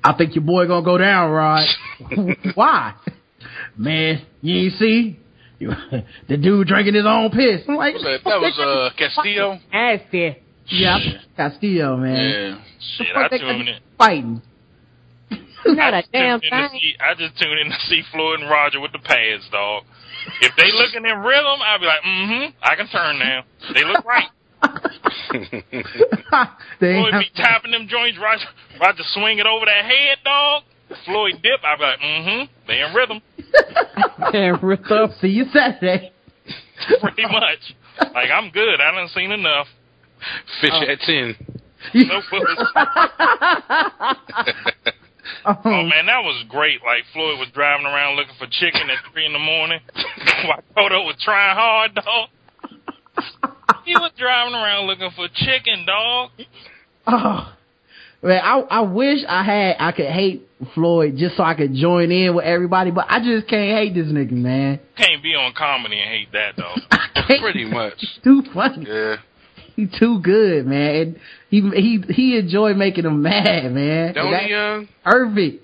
I think your boy gonna go down, Rod. [laughs] Why? Man, you ain't see? The dude drinking his own piss. I'm like, was that? That was uh Castillo. Nasty. yeah, Castillo, man. Yeah. Shit, Fuck I they in. Fighting. Not I a just damn tuned in to thing. see, I just tune in to see Floyd and Roger with the pads, dog. If they looking in rhythm, I'll be like, mm-hmm, I can turn now. They look right. [laughs] they ain't Floyd have- be tapping them joints, Roger, Roger swing it over that head, dog. Floyd dip, I'll be like, mm-hmm, they in rhythm, [laughs] Damn, Ripper. See you Saturday. pretty much. Like, I'm good. I done seen enough. Fish at ten. No [laughs] bullshit. Um, Oh man, that was great. Like Floyd was driving around looking for chicken at three in the morning, [laughs] while Cotto was trying hard, dog. He was driving around looking for chicken, dog. Oh, man, I I wish I had I could hate Floyd just so I could join in with everybody, but I just can't hate this nigga, man. Can't be on comedy and hate that, dog. [laughs] Pretty much. Too funny. Yeah. He's too good, man. And he he he enjoyed making them [laughs] mad, man. Don't That- he, uh, Perfect.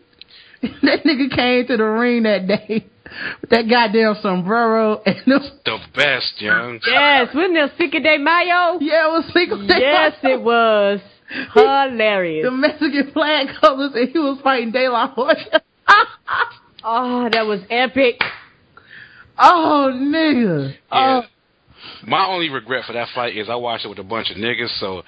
[laughs] that nigga came to the ring that day with that goddamn sombrero and [laughs] them, the best, young. Yes, wasn't it Cinco de Mayo? yeah, it was Cinco de Yes, Mayo. it was. Hilarious. the Mexican flag colors and he was fighting De La Hoya. Oh, that was epic. oh nigga. Yeah. Oh My only regret for that fight is I watched it with a bunch of niggas, so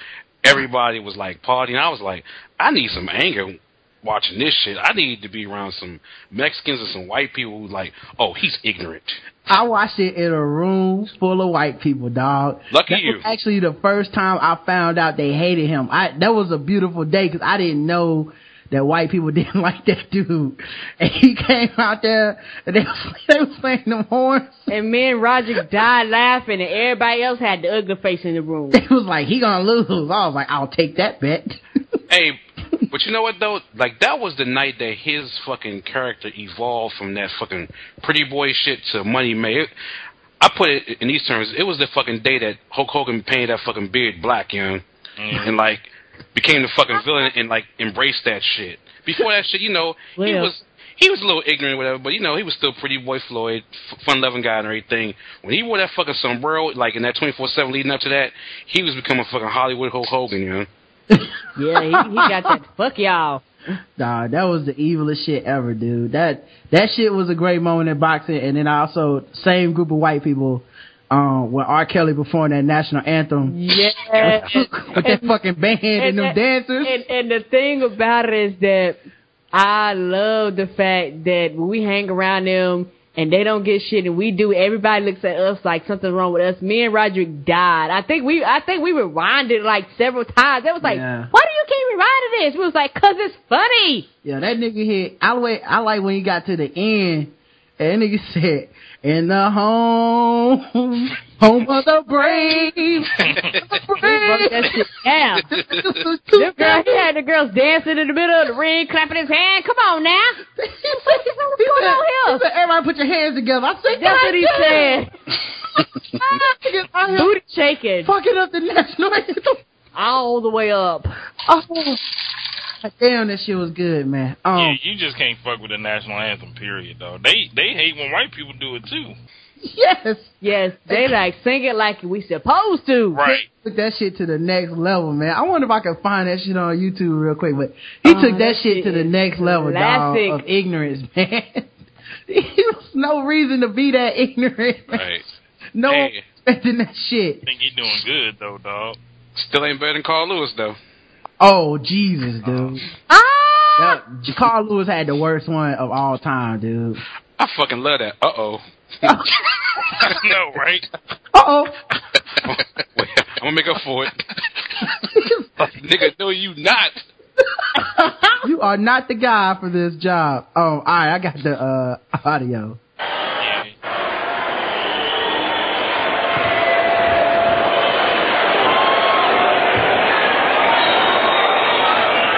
everybody was like partying. I was like, I need some anger watching this shit. I need to be around some Mexicans and some white people who like, oh, he's ignorant. I watched it in a room full of white people, dog. Lucky that you. was actually the first time I found out they hated him. I that was a beautiful day because I didn't know that white people [laughs] didn't like that dude. And he came out there and they was, [laughs] they was playing them horns. And me and Roger [laughs] died laughing, and everybody else had the ugly face in the room. It was like he gonna lose. I was like, I'll take that bet. Hey, but you know what though? Like that was the night that his fucking character evolved from that fucking pretty boy shit to Money May. I put it in these terms. It was the fucking day that Hulk Hogan painted that fucking beard black, you know, mm. and like became the fucking villain and like embraced that shit. Before that shit, you know, he Well. was he was a little ignorant, whatever, but you know, he was still pretty boy Floyd, f- fun loving guy and everything. When he wore that fucking sombrero, like in that twenty four seven leading up to that, he was becoming fucking Hollywood Hulk Hogan, you know. [laughs] Yeah, he, he got that. Fuck y'all. Nah, that was the evilest shit ever, dude. That that shit was a great moment in boxing. And then also same group of white people, um, when R. Kelly performed that national anthem Yeah. [laughs] with that fucking band and, them and- dancers. And, and the thing about it is that I love the fact that when we hang around them and they don't get shit and we do, everybody looks at us like something's wrong with us. Me and Roderick died. I think we, I think we rewinded like several times. It was like, Yeah. why do you keep rewinding this? We was like, cause it's funny. Yeah, that nigga hit. I like I like when he got to the end, and that nigga [laughs] said, "In the home, home of the brave." [laughs] We broke that shit down. The girl, he had the girls dancing in the middle of the ring, clapping his hand. Come on now. [laughs] What's going on said. Everybody put your hands together. I said, That's what he "God said. Here [laughs] Booty shaking fucking up the national anthem. all the way up. Oh, damn, that shit was good, man. Um, yeah, you just can't fuck with the national anthem. Period, though. They they hate when white people do it too. yes, Yes, [laughs] they like sing it like we supposed to. Right. took that shit to the next level, man. I wonder if I can find that shit on YouTube real quick, but he Oh, took that, that shit shit to the next level, dog, of ignorance, [laughs] man. There was no reason to be that ignorant. man. Right. No one Hey. expecting that shit. I think he's doing good though, dog. Still ain't better than Carl Lewis though. Oh Jesus, dude. Ah! That, Carl Lewis had the worst one of all time, dude. I fucking love that. Uh oh. [laughs] no, right? Uh oh. [laughs] I'm gonna make up for it. [laughs] Nigga, no, you not. you are not the guy for this job. Oh, all right, I got the uh audio. Oh,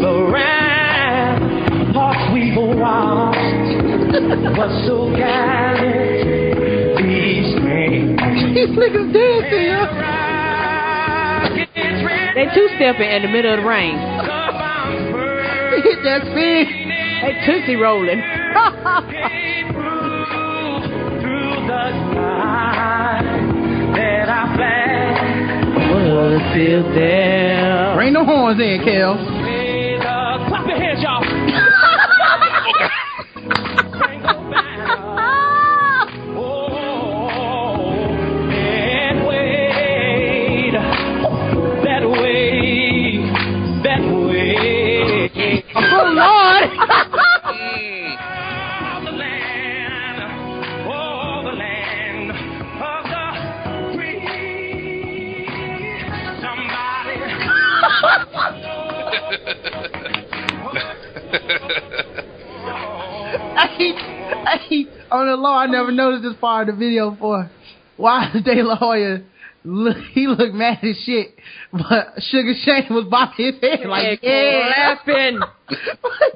for the ramparts we've watched was so gallant these niggas dancing, yo. They two stepping in the middle of the rain. He [laughs] hit that spin. They tootsie rolling. Through the sky that I flash Was still there. Bring the horns in, Kel. that way, that way. Oh Lord. I hate, I hate the land of the free. Somebody. hey, on the low, I never noticed this part of the video before. Why is [laughs] they lawyer? Look, he looked mad as shit, but Sugar Shane was bobbing his head like, They yeah, clapping. [laughs]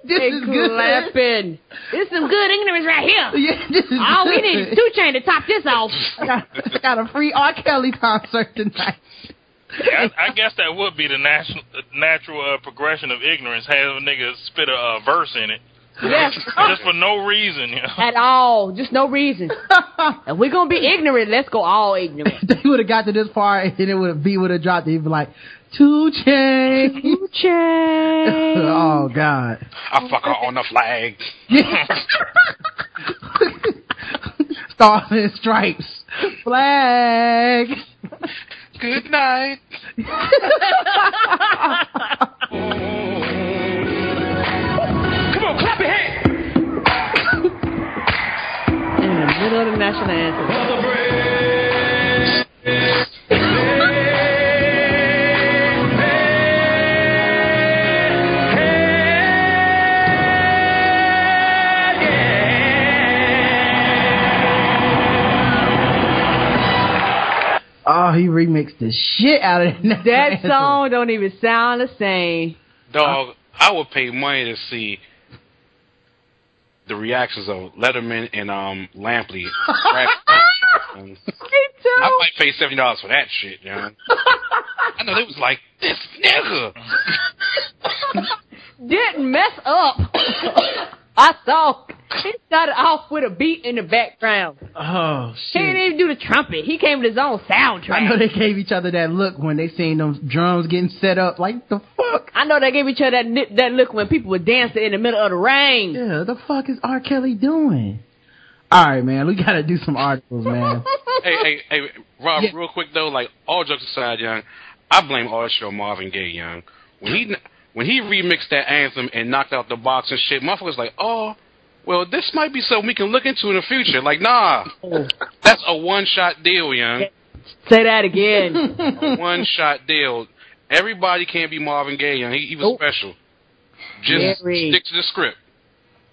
this They is good. clapping. This is some good ignorance right here. [laughs] Yeah, this is All we need is 2 Chainz to top this off. I got, I got a free R. Kelly concert tonight. Yeah, I, I guess that would be the natural natural uh, progression of ignorance. Have a nigga spit a uh, verse in it. Yes. [laughs] Just for no reason, you know. At all. Just no reason. [laughs] if we're gonna be ignorant, let's go all ignorant. [laughs] they would have got to this part and then it would have beat would have dropped. He'd be like, 2 Chainz. 2 Chainz. oh God. I fuck her on the flag. Stars and stripes. Flag. Good night. Come clap your hands. In the middle of the national anthem. Oh, he remixed the shit out of that. That song don't even sound the same. Dog, I would pay money to see the reactions of Letterman and um Lampley. [laughs] Me too. I might pay seventy dollars for that shit, you know. I know they was like, this nigga. [laughs] Didn't mess up. [coughs] [coughs] [laughs] I saw. He started off with a beat in the background. Oh shit! He didn't even do the trumpet. He came with his own soundtrack. I know they gave each other that look when they seen them drums getting set up. Like the fuck? I know they gave each other that that look when people were dancing in the middle of the rain. Yeah, the fuck is R. Kelly doing? All right, man. We gotta do some articles, man. [laughs] hey, hey, hey, Rob, Yeah. real quick though, like all jokes aside, young, I blame artist show Marvin Gaye, young. When he when he remixed that anthem and knocked out the box and shit, motherfuckers like, oh, well, this might be something we can look into in the future. Like, nah, that's a one shot deal, young. Say that again. [laughs] one shot deal. Everybody can't be Marvin Gaye, young. He, he was Nope. special. Just Very. stick to the script.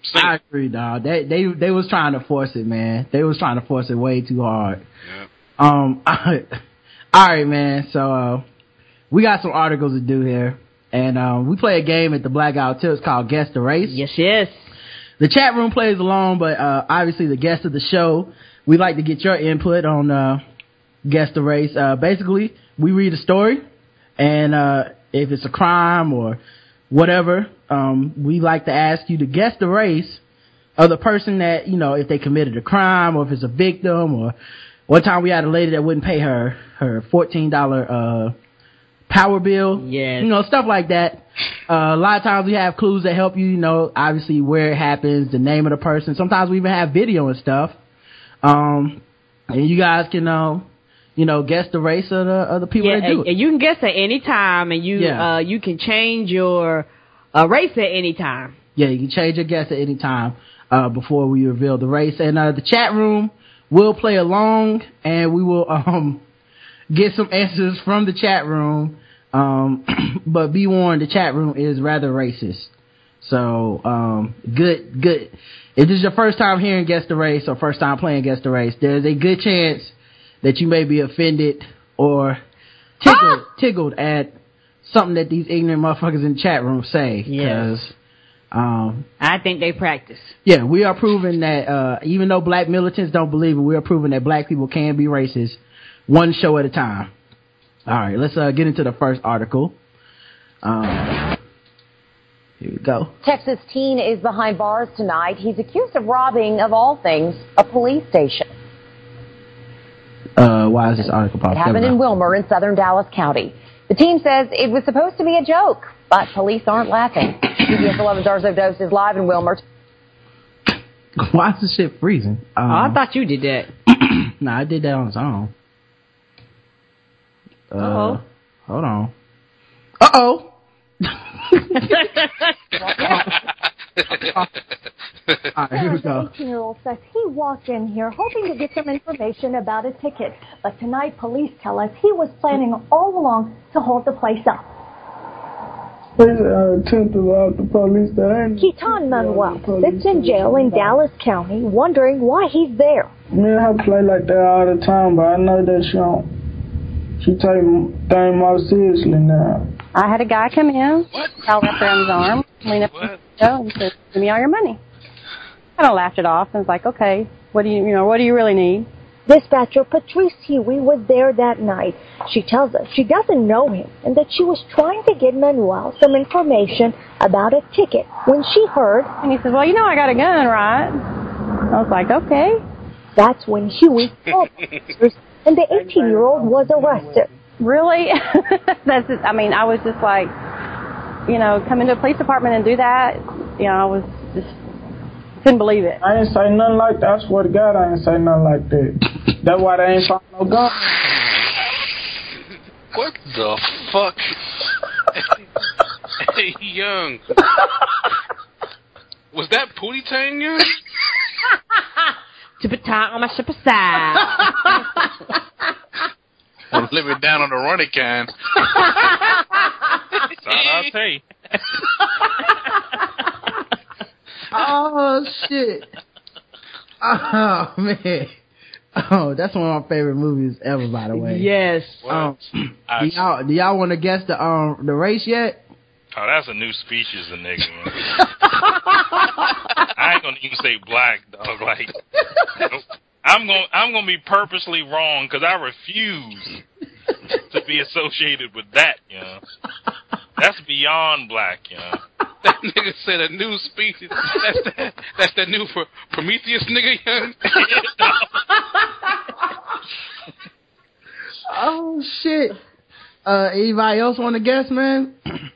Sing. I agree, dog. They they they was trying to force it, man. They was trying to force it way too hard. Yeah. Um, [laughs] all right, man. So uh, we got some articles to do here, and um, we play a game at the Black Guy Who Tips called Guess the Race. yes, yes. The chat room plays along, but uh, obviously the guest of the show, we like to get your input on uh, Guess the Race. Uh, basically, we read a story, and uh, if it's a crime or whatever, um, we like to ask you to guess the race of the person that, you know, if they committed a crime or if it's a victim or one time we had a lady that wouldn't pay her, her $14, uh, power bill. Yes. You know, stuff like that. Uh, a lot of times we have clues that help you, you know, obviously where it happens, the name of the person. Sometimes we even have video and stuff. Um, and you guys can, uh, you know, guess the race of the, of the people Yeah, that do and, it. and you can guess at any time, and you Yeah. uh you can change your uh, race at any time. Yeah, you can change your guess at any time uh, before we reveal the race. And uh, the chat room will play along, and we will [laughs] um, get some answers from the chat room. Um, [clears throat] but be warned, the chat room is rather racist. So um, good, good. If this is your first time hearing Guess the Race or first time playing Guess the Race, there's a good chance that you may be offended or tickled, tickled at something that these ignorant motherfuckers in the chat room say. Yes. um, I think they practice. yeah, we are proving that uh, even though black militants don't believe it, we are proving that black people can be racist one show at a time. All right, let's uh, get into the first article. Um, here we go. Texas teen is behind bars tonight. He's accused of robbing, of all things, a police station. Uh, why is this article It happened in Wilmer in southern Dallas County. The teen says it was supposed to be a joke, but police aren't laughing. CBS 11's Arezow Doost is live in Wilmer. [laughs] Why is this shit freezing? Um, oh, I thought you did that. [clears throat] nah, I did that on its own. Uh, Uh-oh. Hold on. Uh oh. [laughs] All right, here we go. 18-year-old says he walked in here hoping to get some information about a ticket. But tonight, police tell us he was planning all along to hold the place up. They I attempted to rob the police station. Keithan Manuel sits in jail in Dallas County wondering why he's there. Me and her play like that all the time, but I know that she don't. She take things more seriously now. I had a guy come in, held up around his arm, leaned up to the and said, "Give me all your money." I Kind of laughed it off and was like, "Okay, what do you, you know, what do you really need?" Dispatcher Patrice Huey was there that night. She tells us she doesn't know him and that she was trying to get Manuel some information about a ticket when she heard. And he says, "Well, you know, I got a gun, right?" I was like, "Okay." That's when Huey called [laughs] officers and the 18 year old uh, was arrested. Really? [laughs] That's. Just, I mean, I was just like, you know, come into a police department and do that. You know, I was just couldn't believe it. I ain't say nothing like that. I swear to God, I ain't say nothing like that. That's why they ain't found no gun. [laughs] What the fuck? [laughs] hey, Young. Was that Pootie Tang, Young? Tip it tight on my ship side. I'm living down on the running can. [laughs] Sarate. [laughs] oh shit. Oh man. Oh, that's one of my favorite movies ever, by the way. Yes. Um, [clears throat] do y'all do y'all want to guess the um the race yet? Oh, that's a new species of nigga, man. [laughs] I ain't gonna even say black, dog. Like, I'm gonna I'm gonna be purposely wrong because I refuse to be associated with that. You know, that's beyond black. You know. That nigga said a new species. That's the, that's the new for Prometheus nigga, Young. [laughs] Oh shit. Uh, anybody else want to guess, man? [clears throat]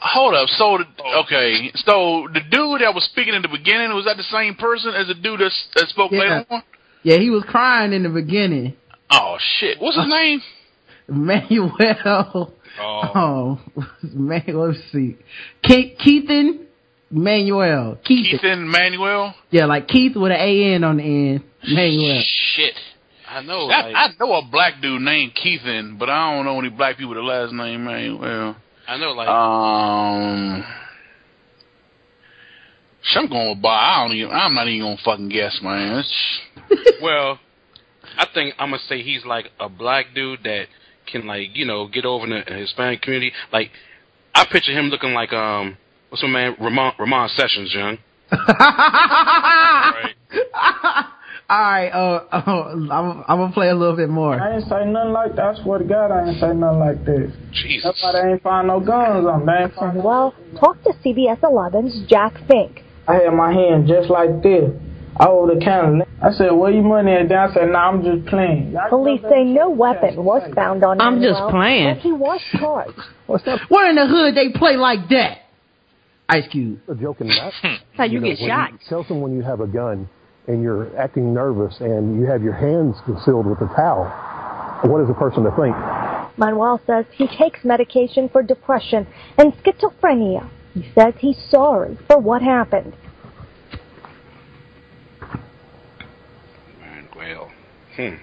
Hold up. So, the, oh. okay. So the dude that was speaking in the beginning was that the same person as the dude that, that spoke Yeah. later on? Yeah, he was crying in the beginning. Oh shit! What's his uh, name? Manuel. Oh. [laughs] oh, man, let's see. Keith, Keithan Manuel. Keithan. Ethan Manuel. Yeah, like Keith with an A N on the end. Manuel. Shit. I know. I, Like, I know a black dude named Keithan, but I don't know any black people with the last name Manuel. I know. Like, Um, sh- I'm going with Bob. I don't even. I'm not even gonna fucking guess, man. It's- [laughs] well, I think I'm gonna say he's like a black dude that can like you know get over in the Hispanic community. Like, I picture him looking like um, what's my man Ramon Ramon Sessions, young. [laughs] [laughs] All right, uh, uh, [laughs] I'm, I'm gonna play a little bit more. I ain't say nothing like that. I swear to God, I ain't say nothing like that. Jesus. That's why they ain't find no guns on. They ain't find Manuel to CBS 11's Jack Fink. I had my hand just like this over the counter. I said, "Where you money at?" Down. I said, "Nah, I'm just playing." Police say no weapon was found on I'm just Manuel, playing. but he was charged. [laughs] What's up? Where in the hood they play like that? Ice Cube. A joke in that. That's [laughs] how you, know, get shot. You tell someone you have a gun and you're acting nervous and you have your hands concealed with a towel. What is a person to think? Manuel says he takes medication for depression and schizophrenia. He says he's sorry for what happened. Well, hmm.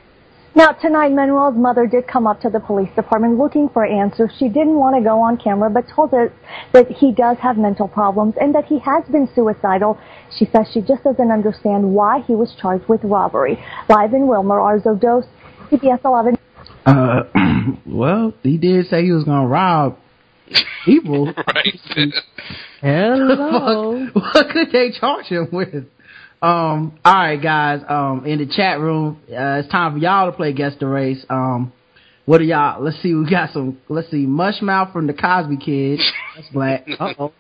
Now, tonight, Manuel's mother did come up to the police department looking for answers. She didn't want to go on camera, but told us that he does have mental problems and that he has been suicidal. She says she just doesn't understand why he was charged with robbery. Live in Wilmer, Arezow Doost, CBS 11. Uh, [clears throat] well, he did say he was gonna rob people. [laughs] right. Hello. what, [laughs] [laughs] what could they charge him with? Um, all right, guys. Um, in the chat room, uh, it's time for y'all to play guess the race. Um, what are y'all? Let's see. We got some. Let's see. Mushmouth from the Cosby Kid. That's black. Uh oh.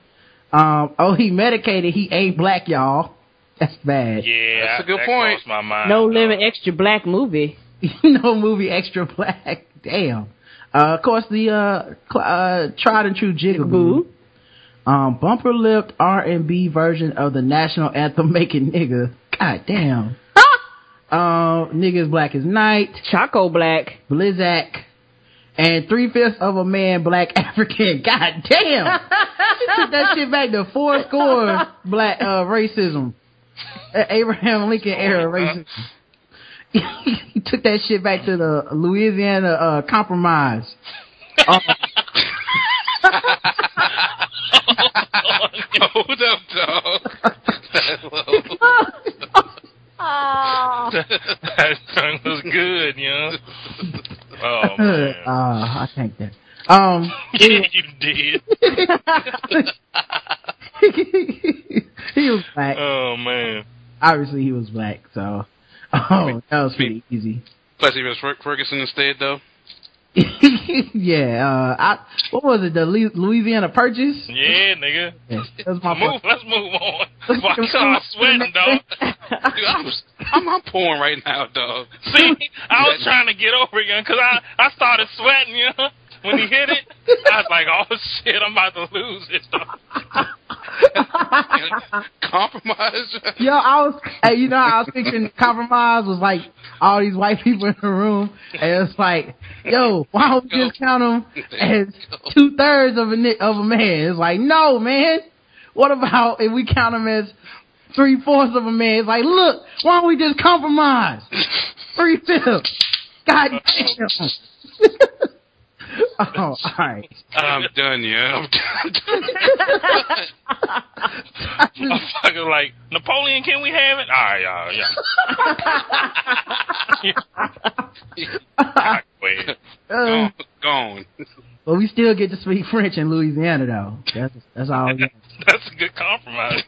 Um, oh, he medicated. He ain't black, y'all. That's bad. Yeah, That's a good that point. My mind. No limit extra black movie. [laughs] no movie extra black. Damn. Uh, of course, the uh, cl- uh, tried and true Jigaboo. Um, bumper lipped R and B version of the national anthem, [laughs] "Making Nigga." God damn. [laughs] um, nigga is black as night. Choco black. Blizzak. And three fifths of a man, black [laughs] African. God damn. He took that shit back to four score black uh, racism. Uh, Abraham Lincoln era racism. [laughs] he took that shit back to the Louisiana uh, Compromise. Um, Hold up, dog. Oh. that tongue was good, you [laughs] know. Oh [laughs] uh, man, I think that. Um, yeah, [laughs] you did. [laughs] he was black. Oh man. Obviously, he was black. So, oh, that was pretty easy. Plus, he was Ferguson instead, though. Yeah. Uh, I what was it? The Louisiana Purchase. Yeah, nigga. Yeah, that my Move. Let's move on. [laughs] Why I'm sweating, dog? Dude, I'm, I'm, I'm pouring right now, dog. See, I was trying to get over it, because I I started sweating, you know. When he hit it, I was like, "Oh shit, I'm about to lose it." Dog. [laughs] Compromise. [laughs] Yo, I was, hey, you know, I was thinking compromise was like all these white people in the room, and it's like, yo, why don't we just count them as two thirds of a of a man? It's like, no, man. What about if we count them as three fourths of a man? It's like, look, why don't we just compromise? [laughs] Three fifths. God damn. [laughs] oh, all right. I'm done, yeah. I'm done. [laughs] Motherfucker, like Napoleon, can we have it? All right, yeah, yeah. [laughs] Ah, go ahead. Uh, Gone. but we still get to speak French in Louisiana, though. That's that's all. we got. That's a good compromise.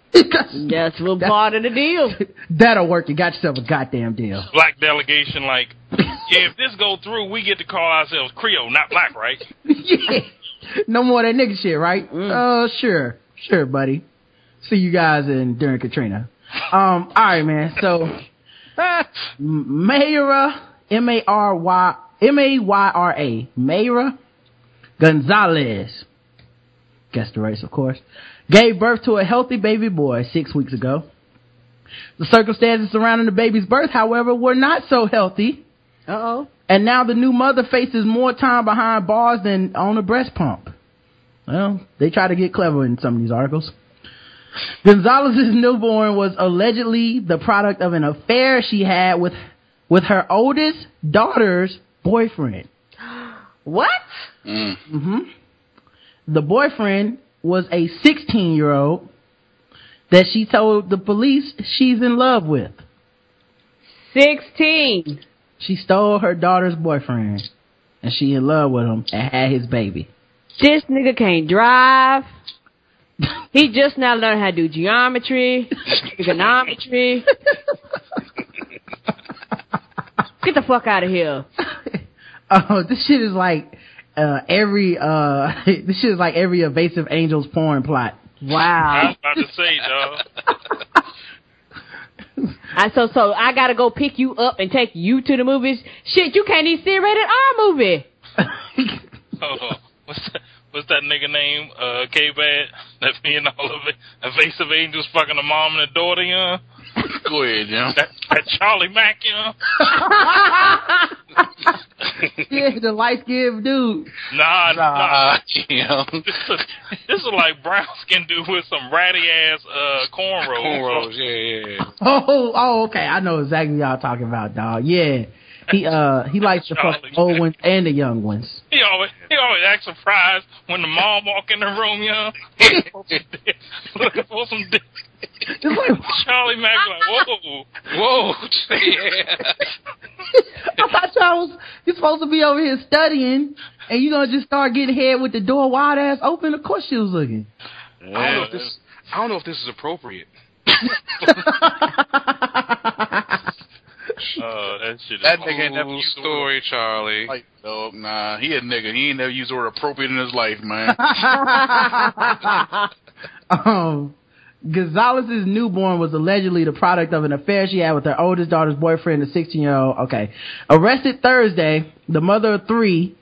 That's what part of the deal. That'll work. You got yourself a goddamn deal. Black delegation, like, yeah, if this go through, we get to call ourselves Creole, not black, right? [laughs] yeah. No more of that nigga shit, right? Uh, sure, sure, buddy. See you guys in during Katrina. Um, all right, man. So, [laughs] Mayra, M A R Y, M A Y R A, Mayra Gonzalez. Guess the race, of course. Gave birth to a healthy baby boy six weeks ago. The circumstances surrounding the baby's birth, however, were not so healthy. Uh oh. And now the new mother faces more time behind bars than on a breast pump. Well, they try to get clever in some of these articles. Gonzalez's newborn was allegedly the product of an affair she had with with her oldest daughter's boyfriend. [gasps] What? hmm The boyfriend was a 16 year old that she told the police she's in love with. 16. She stole her daughter's boyfriend and she in love with him and had his baby. This nigga can't drive. He just now learned how to do geometry, trigonometry. Get the fuck out of here. [laughs] Oh, this shit is like uh every uh [laughs] this shit is like every evasive angels porn plot. Wow. I was Wow. about to say, dog. [laughs] I so so I gotta go pick you up and take you to the movies. Shit, you can't even see a rated R movie. [laughs] Oh, what's that? What's that nigga name? Uh, K Bad. That being all of it. Evasive angels fucking the mom and the daughter, you know? [laughs] Go ahead, yeah. That, that Charlie Mack, you know? [laughs] yeah, the light skinned dude. Nah, nah. Nah, yeah. [laughs] This is, this is like brown skin dude with some ratty ass uh cornrows. Cornrows, yeah, yeah, yeah. Oh, oh, okay. I know exactly what y'all talking about, dog. Yeah. He uh he likes to fuck the old ones and the young ones. He always he always acts surprised when the mom walk in the room, you know, looking for some dick. It's like Charlie Mack like, whoa, Whoa, yeah. [laughs] I thought y'all was you're supposed to be over here studying and you gonna just start getting head with the door wide ass open. Of course she was looking. I don't know if this. I don't know if this is appropriate. [laughs] uh, that shit is That nigga ain't never used story, word Charlie. like, no, nah, he a nigga. He ain't never used the word appropriate in his life, man. [laughs] um, Gonzalez's newborn was allegedly the product of an affair she had with her oldest daughter's boyfriend, a 16 year old. Okay. Arrested Thursday, the mother of three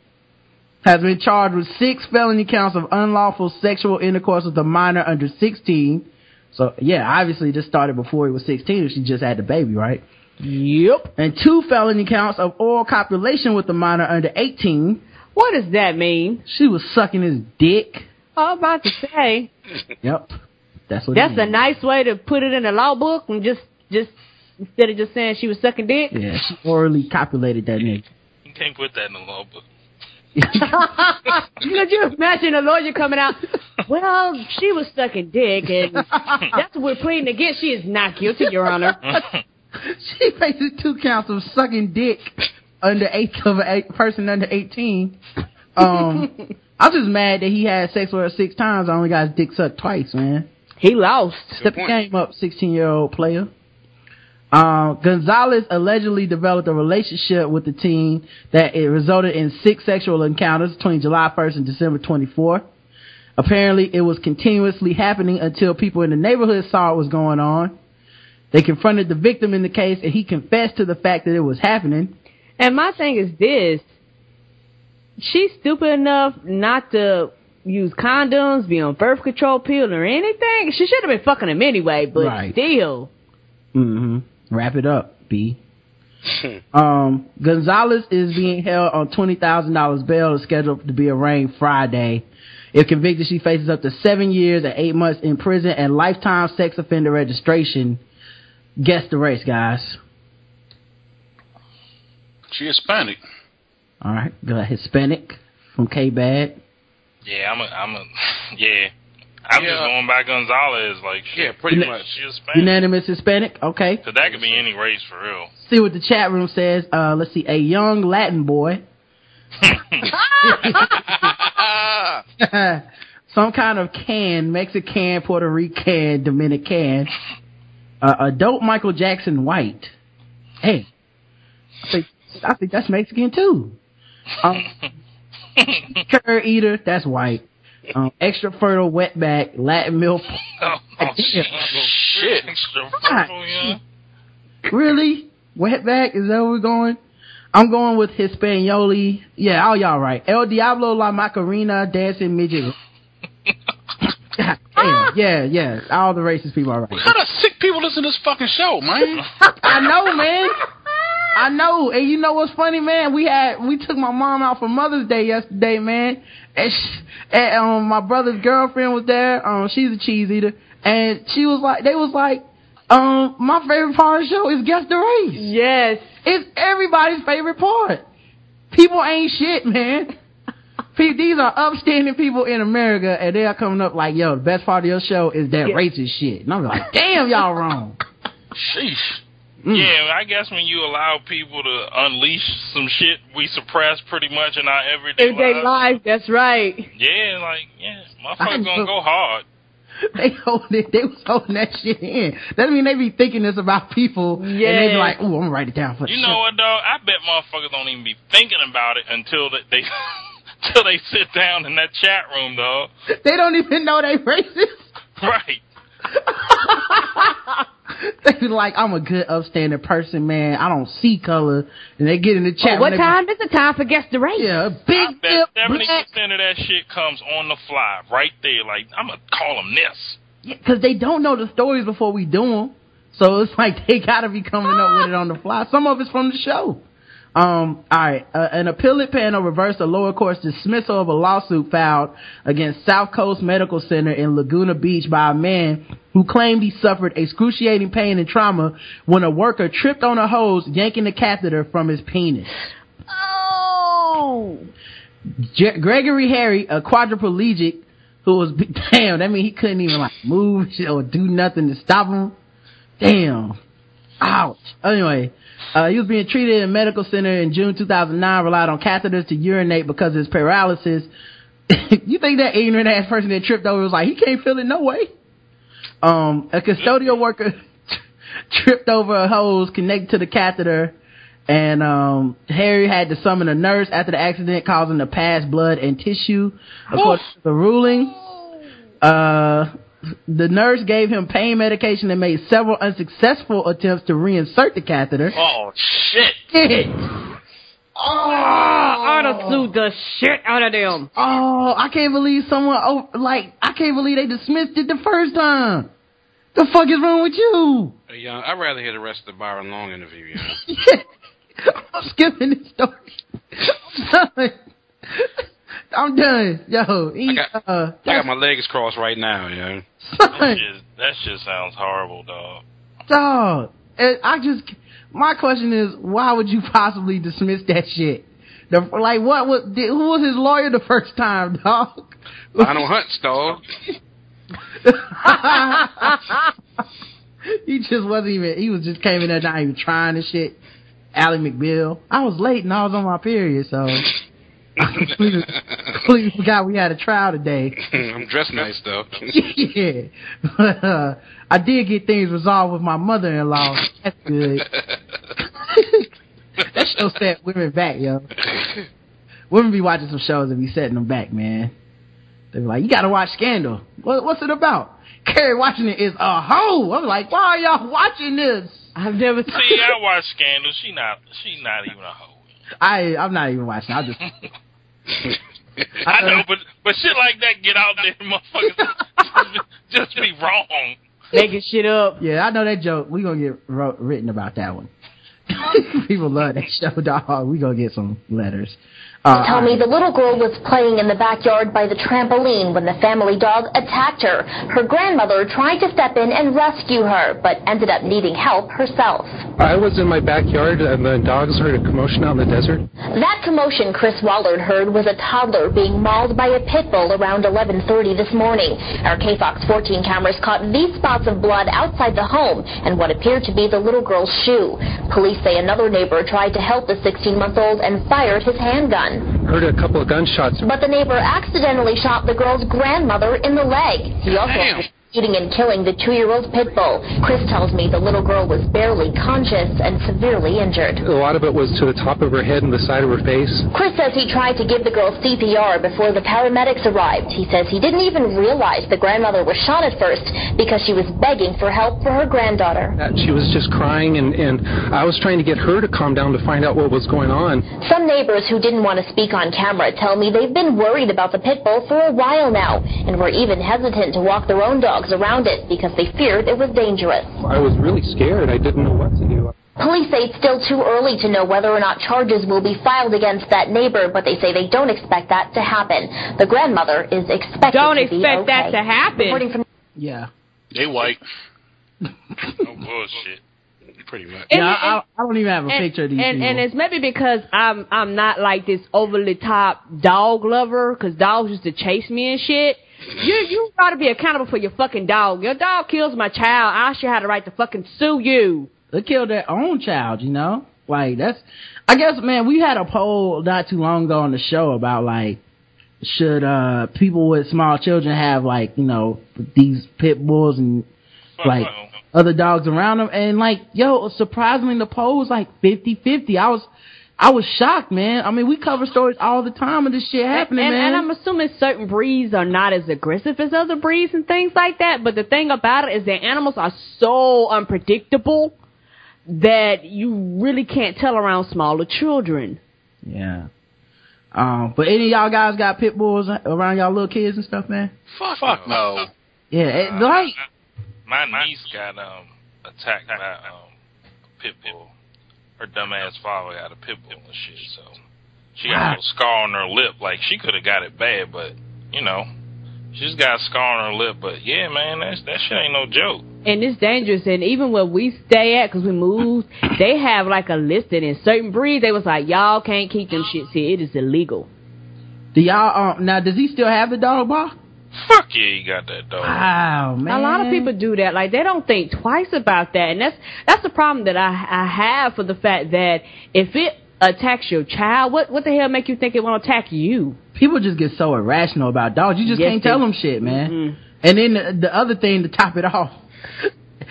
has been charged with six felony counts of unlawful sexual intercourse with a minor under 16. So, yeah, obviously this started before he was 16 if she just had the baby, right? Yep. And two felony counts of oral copulation with a minor under 18. What does that mean? She was sucking his dick. Oh, I was about to say. [laughs] Yep. That's what That's it a means. nice way to put it in the law book and just just instead of just saying she was sucking dick. Yeah, she orally copulated that nigga. You can't put that in the law book. Could you imagine a lawyer coming out? Well, she was sucking dick, and [laughs] that's what we're pleading against. She is not guilty, Your Honor. [laughs] [laughs] she faces two counts of sucking dick under eight of a person under eighteen. Um, [laughs] I'm just mad that he had sex with her six times. I only got his dick sucked twice, man. He lost. Step the game up, 16 year old player. Uh, Gonzalez allegedly developed a relationship with the teen that it resulted in six sexual encounters between July 1st and December 24th. Apparently, it was continuously happening until people in the neighborhood saw it was going on. They confronted the victim in the case, and he confessed to the fact that it was happening. And my thing is this: she's stupid enough not to use condoms, be on birth control pill, or anything. She should have been fucking him anyway, but Right. still. Mm-hmm. Wrap it up, B. um, Gonzalez is being held on twenty thousand dollars bail, is scheduled to be arraigned Friday. If convicted, she faces up to seven years and eight months in prison and lifetime sex offender registration. Guess the race, guys. She Hispanic. All right, got Hispanic from K Bad. Yeah, I'm a, I'm a, [laughs] yeah. I'm just going by Gonzalez, like shit. Yeah, pretty Una- much. She was Spanish. Unanimous Hispanic. Okay. So that could be any race for real. See what the chat room says. Uh, let's see. A young Latin boy. [laughs] [laughs] Some kind of can, Mexican, Puerto Rican, Dominican. Uh, adult Michael Jackson white. Hey, I think, I think that's Mexican too. Um, [laughs] cur eater, that's white. Um, extra fertile wetback, Latin milk. [laughs] Oh, oh shit. Shit. Extra God, purple, yeah. Really? Wetback? Is that where we're going? I'm going with Hispanioli. Yeah, all y'all right. El Diablo La Macarena, dancing midget. [laughs] God damn. Yeah, yeah. All the racist people are right. What kind of sick people listen to this fucking show, man? [laughs] I know, man. I know. And you know what's funny, man? We had we took my mom out for Mother's Day yesterday, man. And, she, and um my brother's girlfriend was there. Um she's a cheese eater. And she was like they was like, um, my favorite part of the show is guess the race. Yes. It's everybody's favorite part. People ain't shit, man. These are upstanding people in America, and they are coming up like, "Yo, the best part of your show is that Yeah. racist shit." And I'm like, "Damn, y'all wrong." [laughs] Sheesh. Mm. Yeah, I guess when you allow people to unleash some shit we suppress pretty much in our everyday Everyday lives. life, that's right. Yeah, like yeah, motherfuckers gonna go hard. They hold it. They was holding that shit in. That mean they be thinking this about people, Yeah. and they be like, "Ooh, I'm gonna write it down for You show." know what, dog? I bet motherfuckers don't even be thinking about it until they, [laughs] they until they sit down in that chat room, though. They don't even know they racist. Right. [laughs] they be like, "I'm a good, upstanding person, man. I don't see color." And they get in the chat. Oh, room, what they be- time is the time for guess the race? Yeah, I big bet dip, seventy black. percent of that shit comes on the fly, right there. Like I'm gonna call them this. because they don't know the stories before we do them. So it's like they gotta be coming up ah. with it on the fly. Some of it's from the show. Um, alright, uh, an appellate panel reversed a lower court's dismissal of a lawsuit filed against South Coast Medical Center in Laguna Beach by a man who claimed he suffered excruciating pain and trauma when a worker tripped on a hose yanking the catheter from his penis. Oh. Je- Gregory Harry, a quadriplegic who was [laughs] damn, that mean he couldn't even like move [laughs] or do nothing to stop him. Damn. Ouch. Anyway, uh, he was being treated in a medical center in June 2009, relied on catheters to urinate because of his paralysis. [laughs] you think that ignorant ass person that tripped over was like, he can't feel it no way? Um, a custodial worker [laughs] tripped over a hose connected to the catheter and um Harry had to summon a nurse after the accident causing the pass blood and tissue according to the ruling. Uh the nurse gave him pain medication and made several unsuccessful attempts to reinsert the catheter. Oh shit. Shit. Oh, I'd have sued the shit out of them. Oh, I can't believe someone oh, like I can't believe they dismissed it the first time. The fuck is wrong with you? Hey, young, I'd rather hear the rest of the Byron Long interview. You [laughs] know? I'm skipping this story. I'm done. I'm done. Yo, he, I got, uh, I got my legs crossed right now. yo. That [laughs] son, shit, that shit sounds horrible, dog. dog. And I just, my question is, why would you possibly dismiss that shit? The, like, what was, did, who was his lawyer the first time, [laughs] dog? Lionel Hutz, dog. [laughs] he just wasn't even, he was just came in there not even trying and shit. Ally McBeal. I was late and I was on my period, so I completely, completely forgot we had a trial today. [laughs] I'm dressed nice though. [laughs] yeah. But, uh, I did get things resolved with my mother-in-law. That's good. [laughs] that show set women back, yo. Women be watching some shows and be setting them back, man. They be like, you gotta watch Scandal. What, what's it about? Carrie watching it is a hoe. I'm like, why are y'all watching this? I've never See, I watch Scandal. She not. She not even a hoe. I, I'm not even watching. I just, I know, but but shit like that get out there, [laughs] motherfuckers. just be wrong. Making shit up. yeah, I know that joke. We gonna get wrote, written about that one. [laughs] People love that show, dog. We gonna get some letters. Uh, tell me the little girl was playing in the backyard by the trampoline when the family dog attacked her. Her grandmother tried to step in and rescue her, but ended up needing help herself. I was in my backyard and the dogs heard a commotion out in the desert. That commotion Chris Wallard heard was a toddler being mauled by a pit bull around 11:30 this morning. Our KFOX 14 cameras caught these spots of blood outside the home and what appeared to be the little girl's shoe. Police say another neighbor tried to help the 16-month-old and fired his handgun. Heard a couple of gunshots. But the neighbor accidentally shot the girl's grandmother in the leg. He also Damn. Shooting and killing the two-year-old pit bull. Chris tells me the little girl was barely conscious and severely injured. A lot of it was to the top of her head and the side of her face. Chris says he tried to give the girl CPR before the paramedics arrived. He says he didn't even realize the grandmother was shot at first because she was begging for help for her granddaughter. She was just crying, and, and I was trying to get her to calm down to find out what was going on. Some neighbors who didn't want to speak on camera tell me they've been worried about the pit bull for a while now and were even hesitant to walk their own dogs around it because they feared it was dangerous. I was really scared. I didn't know what to do. Police say it's still too early to know whether or not charges will be filed against that neighbor, but they say they don't expect that to happen. The grandmother is expected Don't to be expect that to happen. Reporting from Yeah. They white. No [laughs] bullshit. Pretty much. Yeah, I, I don't even have a and, picture of these and, people. and it's maybe because I'm I'm not like this overly top dog lover because dogs used to chase me and shit. You you got to be accountable for your fucking dog. Your dog kills my child. I should have the right to fucking sue you. they killed their own child, you know? Like, that's, I guess, man, we had a poll not too long ago on the show about, like, should, uh, people with small children have, like, you know, these pit bulls and, like, other dogs around them? And, like, yo, surprisingly, the poll was, like, 50-50. I was, I was shocked, man. I mean, we cover stories all the time of this shit happening, and, man. and I'm assuming certain breeds are not as aggressive as other breeds and things like that. But the thing about it is that animals are so unpredictable that you really can't tell around smaller children. yeah. Um, but any of y'all guys got pit bulls around y'all little kids and stuff, man? Fuck, Fuck no. Yeah, it, like, My niece got um attacked by um a pit bull. Her dumbass father got a pit bull and shit, so she got a little scar on her lip. Like she could have got it bad, but you know, she's got a scar on her lip. But yeah, man, that's that shit ain't no joke. And it's dangerous. And even where we stay at, because we moved, they have like a listing in certain breeds. They was like, y'all can't keep them shits here. It is illegal. do y'all, um, now does he still have the dog bar? Fuck yeah, you got that dog. Wow, man. A lot of people do that. Like they don't think twice about that, and that's that's the problem that I I have for the fact that if it attacks your child, what what the hell make you think it want to attack you? People just get so irrational about dogs. You just Yes, can't they- tell them shit, man. Mhm. And then the, the other thing to top it [laughs] off,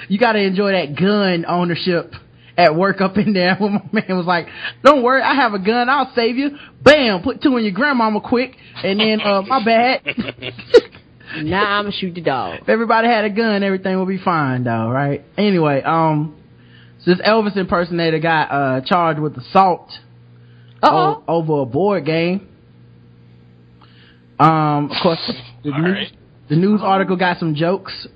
you got to enjoy that gun ownership at work up in there. [laughs] When my man was like, "Don't worry, I have a gun. I'll save you." Bam, put two in your grandmama quick, and then uh, my bad. Now I'm gonna shoot the dog. If everybody had a gun, everything would be fine, though, right? Anyway, um, so this Elvis impersonator got uh charged with assault o- over a board game. Um, of course, the, All news, right. the news article got some jokes.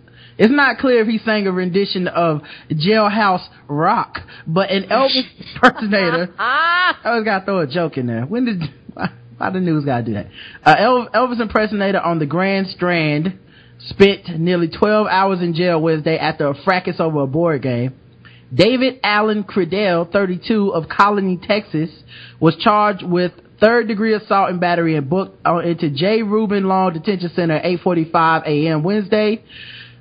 It's not clear if he sang a rendition of Jailhouse Rock, but an Elvis [laughs] impersonator. [laughs] I always gotta throw a joke in there. When did why, [laughs] why the news gotta do that? Uh, El- Elvis impersonator on the Grand Strand spent nearly 12 hours in jail Wednesday after a fracas over a board game. David Allen Credell, 32 of Colony, Texas, was charged with third degree assault and battery and booked into J. Reuben Long Detention Center at 8:45 a.m. Wednesday.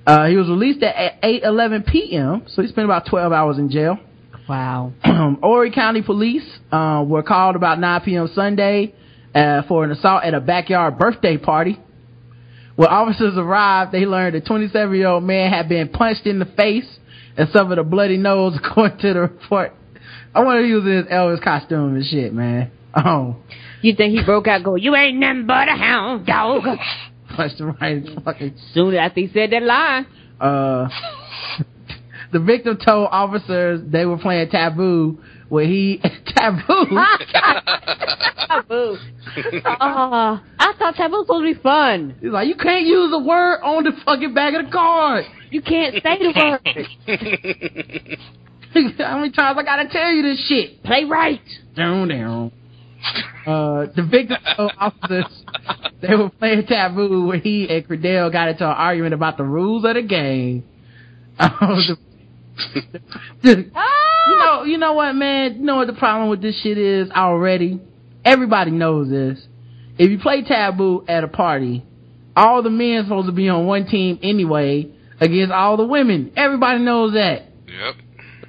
Uh, he was released at 8:11 p.m. So he spent about 12 hours in jail. Wow. [clears throat] Horry County Police uh, were called about 9 p.m. Sunday uh, for an assault at a backyard birthday party. When officers arrived, they learned a 27 year old man had been punched in the face and suffered a bloody nose, [laughs] according to the report. I wonder if he was in his Elvis costume and shit, man. Oh, [laughs] You think he broke out, go, you ain't nothing but a hound dog. [laughs] punched him right in the fucking. Soon after he said that line. Uh, [laughs] the victim told officers they were playing Taboo, where he [laughs] Taboo. Taboo. Oh, I thought taboo was supposed to be fun. He's like, you can't use a word on the fucking back of the card. You can't say the word. [laughs] How many times I gotta tell you this shit? Play right. Down, down. Uh, the victim [laughs] told officers they were playing Taboo when he and Credell got into an argument about the rules of the game. [laughs] The- the- [laughs] you know, you know what, man? You know what the problem with this shit is already? Everybody knows this. If you play Taboo at a party, all the men supposed to be on one team anyway against all the women. Everybody knows that. Yep.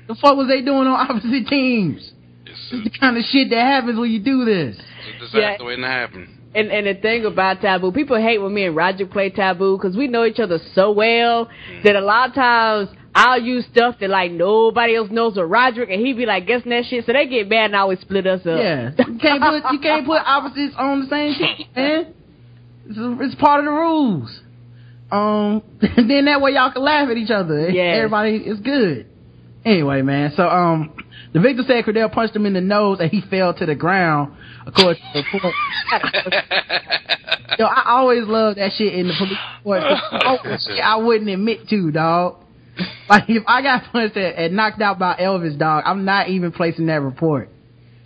The fuck was they doing on opposite teams? This is the kind of shit that happens when you do this. It's a disaster waiting to happen. And and the thing about taboo, people hate when me and Roger play taboo because we know each other so well that a lot of times I'll use stuff that like nobody else knows with Roderick, and he be like guessing that shit, so they get mad and always split us up. Yeah, you can't put you can't put opposites on the same team, man. It's, it's part of the rules. Um, [laughs] then that way y'all can laugh at each other. Yes. Everybody is good. Anyway, man. So um, the victim said Cordell punched him in the nose and he fell to the ground. According to the report. Yo, I always love that shit in the police report. 'cause it's [laughs] oh, shit I wouldn't admit to, dog. Like if I got punched and, and knocked out by Elvis, dog, I'm not even placing that report.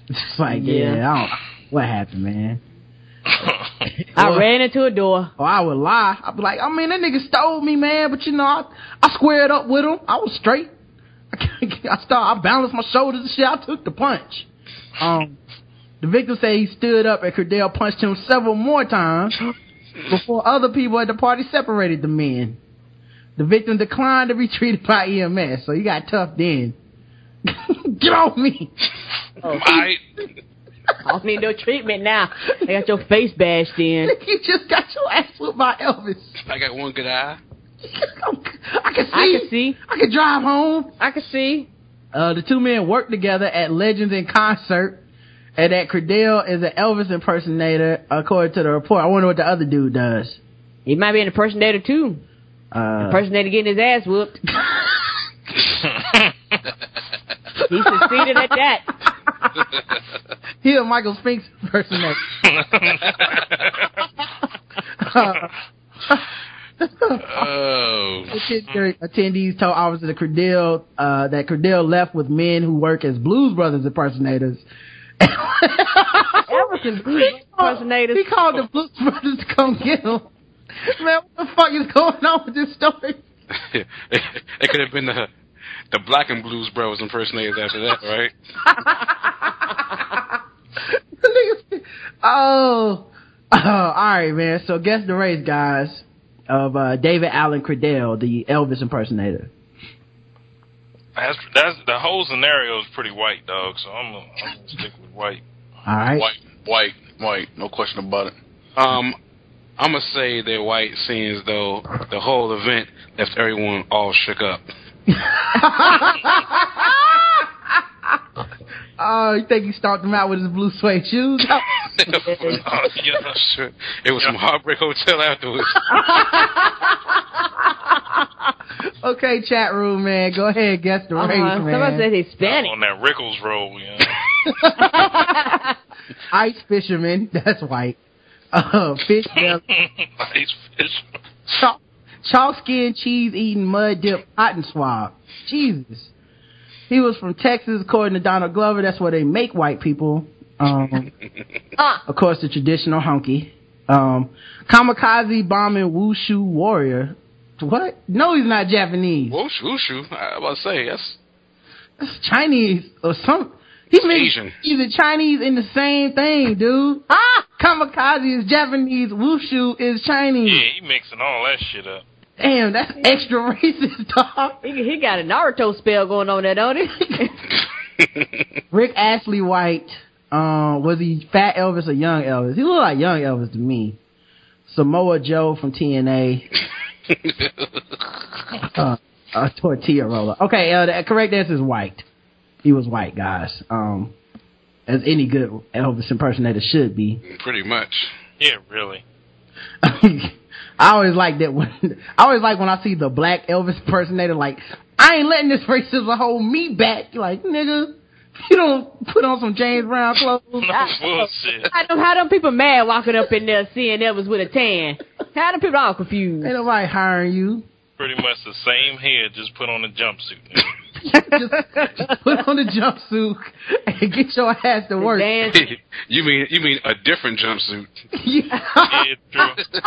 It's [laughs] just like, yeah, Yeah. I don't, what happened, man? [laughs] I ran into a door. Or I would lie. I'd be like, I mean, that nigga stole me, man, but you know, I, I squared up with him. I was straight. [laughs] I start, I balanced my shoulders and shit. I took the punch. Um, the victim said he stood up and Cordell punched him several more times before other people at the party separated the men. The victim declined to be [laughs] treated by EMS, so he got tough then. [laughs] Get off me! Might. I don't need no treatment now. I got your face bashed in. you just got your ass whooped by Elvis. I got one good eye. I can see. I can see. I can drive home. I can see. Uh, the two men worked together at Legends in Concert, and that Credell is an Elvis impersonator, according to the report. I wonder what the other dude does. He might be an impersonator too. Uh, Impersonator getting his ass whooped. [laughs] he succeeded at that. he a Michael Spinks impersonator. Uh, [laughs] [laughs] Oh. [laughs] Attend- Attendees told officers that Credell, uh, that Credell left with men who work as Blues Brothers impersonators. Everton Blues impersonators. He called the Blues Brothers to come get him. Man, what the fuck is going on with this story? [laughs] it could have been the the Black and Blues Brothers impersonators after that, right? [laughs] oh, oh, all right, man. So guess the race, guys, of uh, David Allen Credell, the Elvis impersonator. That's that's the whole scenario is pretty white, dog. So I'm gonna, I'm gonna stick with white. All right. White, white, white. No question about it. Um, I'm gonna say they're white, seeing as though the whole event left everyone all shook up. [laughs] [laughs] Oh, you think he stomped him out with his blue suede shoes? oh, yeah, sure. It was some Heartbreak Hotel afterwards. [laughs] okay, chat room, man. Go ahead, guess the race, Uh-huh. man. Somebody said Hispanic. On that Rickles roll, you know. [laughs] Ice fisherman, [laughs] that's white. Uh, fish belly, Ice fish. chalk, chalk skin, cheese eating, mud dip, cotton swab. Jesus. He was from Texas, according to Donald Glover. That's where they make white people. Um, [laughs] of course, the traditional hunky. Um, kamikaze bombing wushu warrior. What? No, he's not Japanese. Wushu, whooshu. I was about to say that's That's Chinese or some. He's Asian. He's a Chinese in the same thing, dude. Ah, kamikaze is Japanese. Wushu is Chinese. Yeah, he mixing all that shit up. Damn, that's extra [laughs] racist, dog. He, he got a Naruto spell going on there, don't he? [laughs] Rick Astley White, uh, was he fat Elvis or young Elvis? He looked like young Elvis to me. Samoa Joe from TNA. [laughs] uh, a tortilla roller. Okay, uh, the correct answer is white. He was white, guys. Um, as any good Elvis impersonator should be. Pretty much. Yeah, really. I always like that when [laughs] I always like when I see the black Elvis impersonator. Like, I ain't letting this racism hold me back. Like, nigga, [laughs] you don't put on some James Brown [laughs] clothes. No bullshit. How them, how them people mad walking up in there seeing Elvis with a tan? How them people all confused? Ain't nobody hiring you. Pretty much the same head, just put on a jumpsuit. Just, just put on a jumpsuit and get your ass to work. [laughs] you mean you mean a different jumpsuit? yeah. true.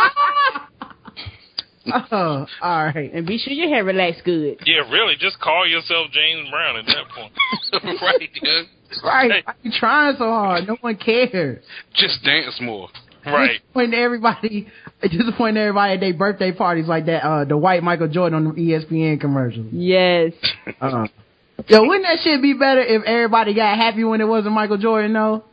[laughs] Oh, all right. And be sure your hair relax good. Yeah, really, just call yourself James Brown at that point. [laughs] right, yeah. Right. Why you trying so hard? No one cares. Just dance more. Right. When everybody. [laughs] Disappointing everybody at their birthday parties like that. Uh, the white Michael Jordan on the ESPN commercial. Yes. Uh, yo, wouldn't that shit be better if everybody got happy when it wasn't Michael Jordan though?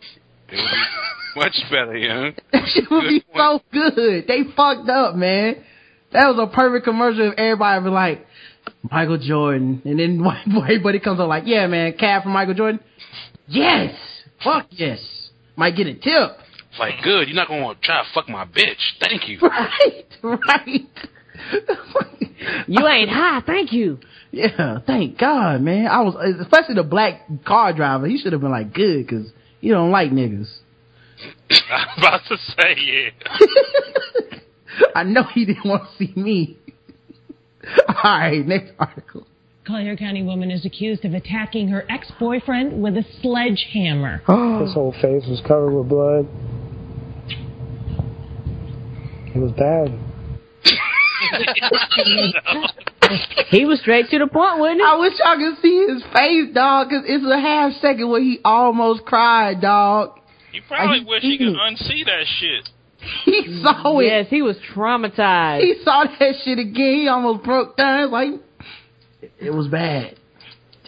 [laughs] Much better, yeah. [laughs] That shit would be so good. They fucked up, man. That was a perfect commercial if everybody was like, Michael Jordan. And then white white buddy comes up like, yeah, man, cab for Michael Jordan. Yes. Fuck yes. Might get a tip. It's like, mm-hmm. good, you're not going to try to fuck my bitch. Thank you. Right, [laughs] right. You ain't high, thank you. Yeah, thank God, man. I was, especially the black car driver. He should have been like, good, cause you don't like niggas. [laughs] I'm about to say, yeah. [laughs] I know he didn't want to see me. All right, next article. Collier County woman is accused of attacking her ex-boyfriend with a sledgehammer. [gasps] His whole face was covered with blood. It was bad. [laughs] he was straight to the point, wasn't he? I wish y'all could see his face, dog, cause it's a half second where he almost cried, dog. He probably wish he could unsee that shit. [laughs] He saw it. Yes, he was traumatized. He saw that shit again. He almost broke down. Like, it was bad.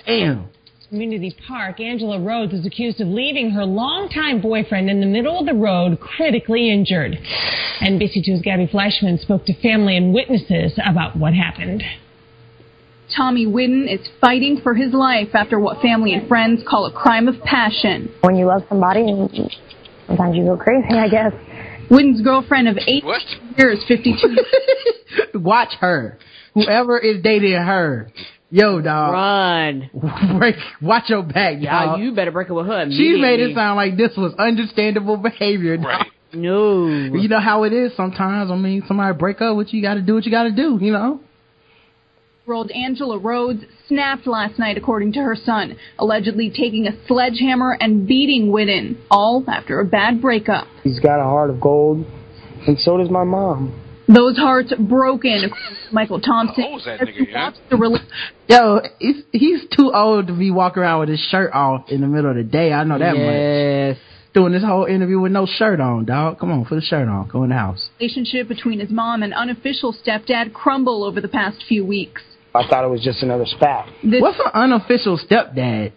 Damn. Community Park, Angela Rhodes is accused of leaving her longtime boyfriend in the middle of the road, critically injured. NBC2's Gabby Fleischman spoke to family and witnesses about what happened. Tommy Whidden is fighting for his life after what family and friends call a crime of passion. When you love somebody, and sometimes you go crazy, I guess. Whidden's girlfriend of eight years, 52. [laughs] Watch her. Whoever is dating her. Yo, dog. Run. [laughs] Break, watch your back, Y'all, dog. you better break up with her. She made it sound like this was understandable behavior. dog. Right. No. You know how it is sometimes. I mean, somebody break up with you, you gotta do what you gotta do, you know? Year-old Angela Rhodes snapped last night, according to her son, allegedly taking a sledgehammer and beating Whidden, all after a bad breakup. He's got a heart of gold, and so does my mom. Those hearts broken, Michael Thompson. How old is that nigga, yeah? wants to Yo, he's, he's too old to be walking around with his shirt off in the middle of the day. I know that much. Yes. Doing this whole interview with no shirt on, dog. Come on, put a shirt on. Go in the house. relationship between his mom and unofficial stepdad crumble over the past few weeks. I thought it was just another spat. This What's an unofficial stepdad?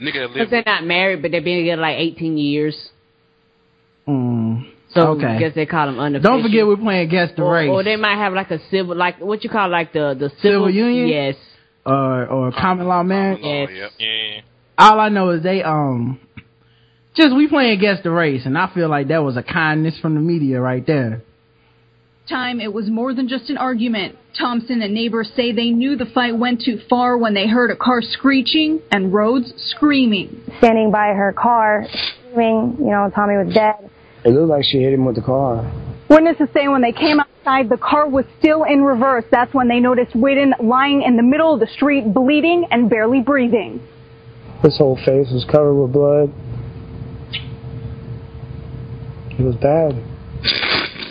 Nigga Because they're not married, but they've been together like 18 years. Mm, So okay. I guess they call them unofficial. Don't forget we're playing against the or, Race. or they might have like a civil, like what you call like the the civil, Civil union? Yes. or or common law marriage. Oh, yep. Yeah. All I know is they um just we playing against the Race, and I feel like that was a kindness from the media right there. time, it was more than just an argument. Thompson and neighbors say they knew the fight went too far when they heard a car screeching and Rhodes screaming. Standing by her car, screaming, you know, Tommy was dead. It looked like she hit him with the car. Witnesses say when they came outside, the car was still in reverse. That's when they noticed Whidden lying in the middle of the street, bleeding and barely breathing. His whole face was covered with blood. It was bad.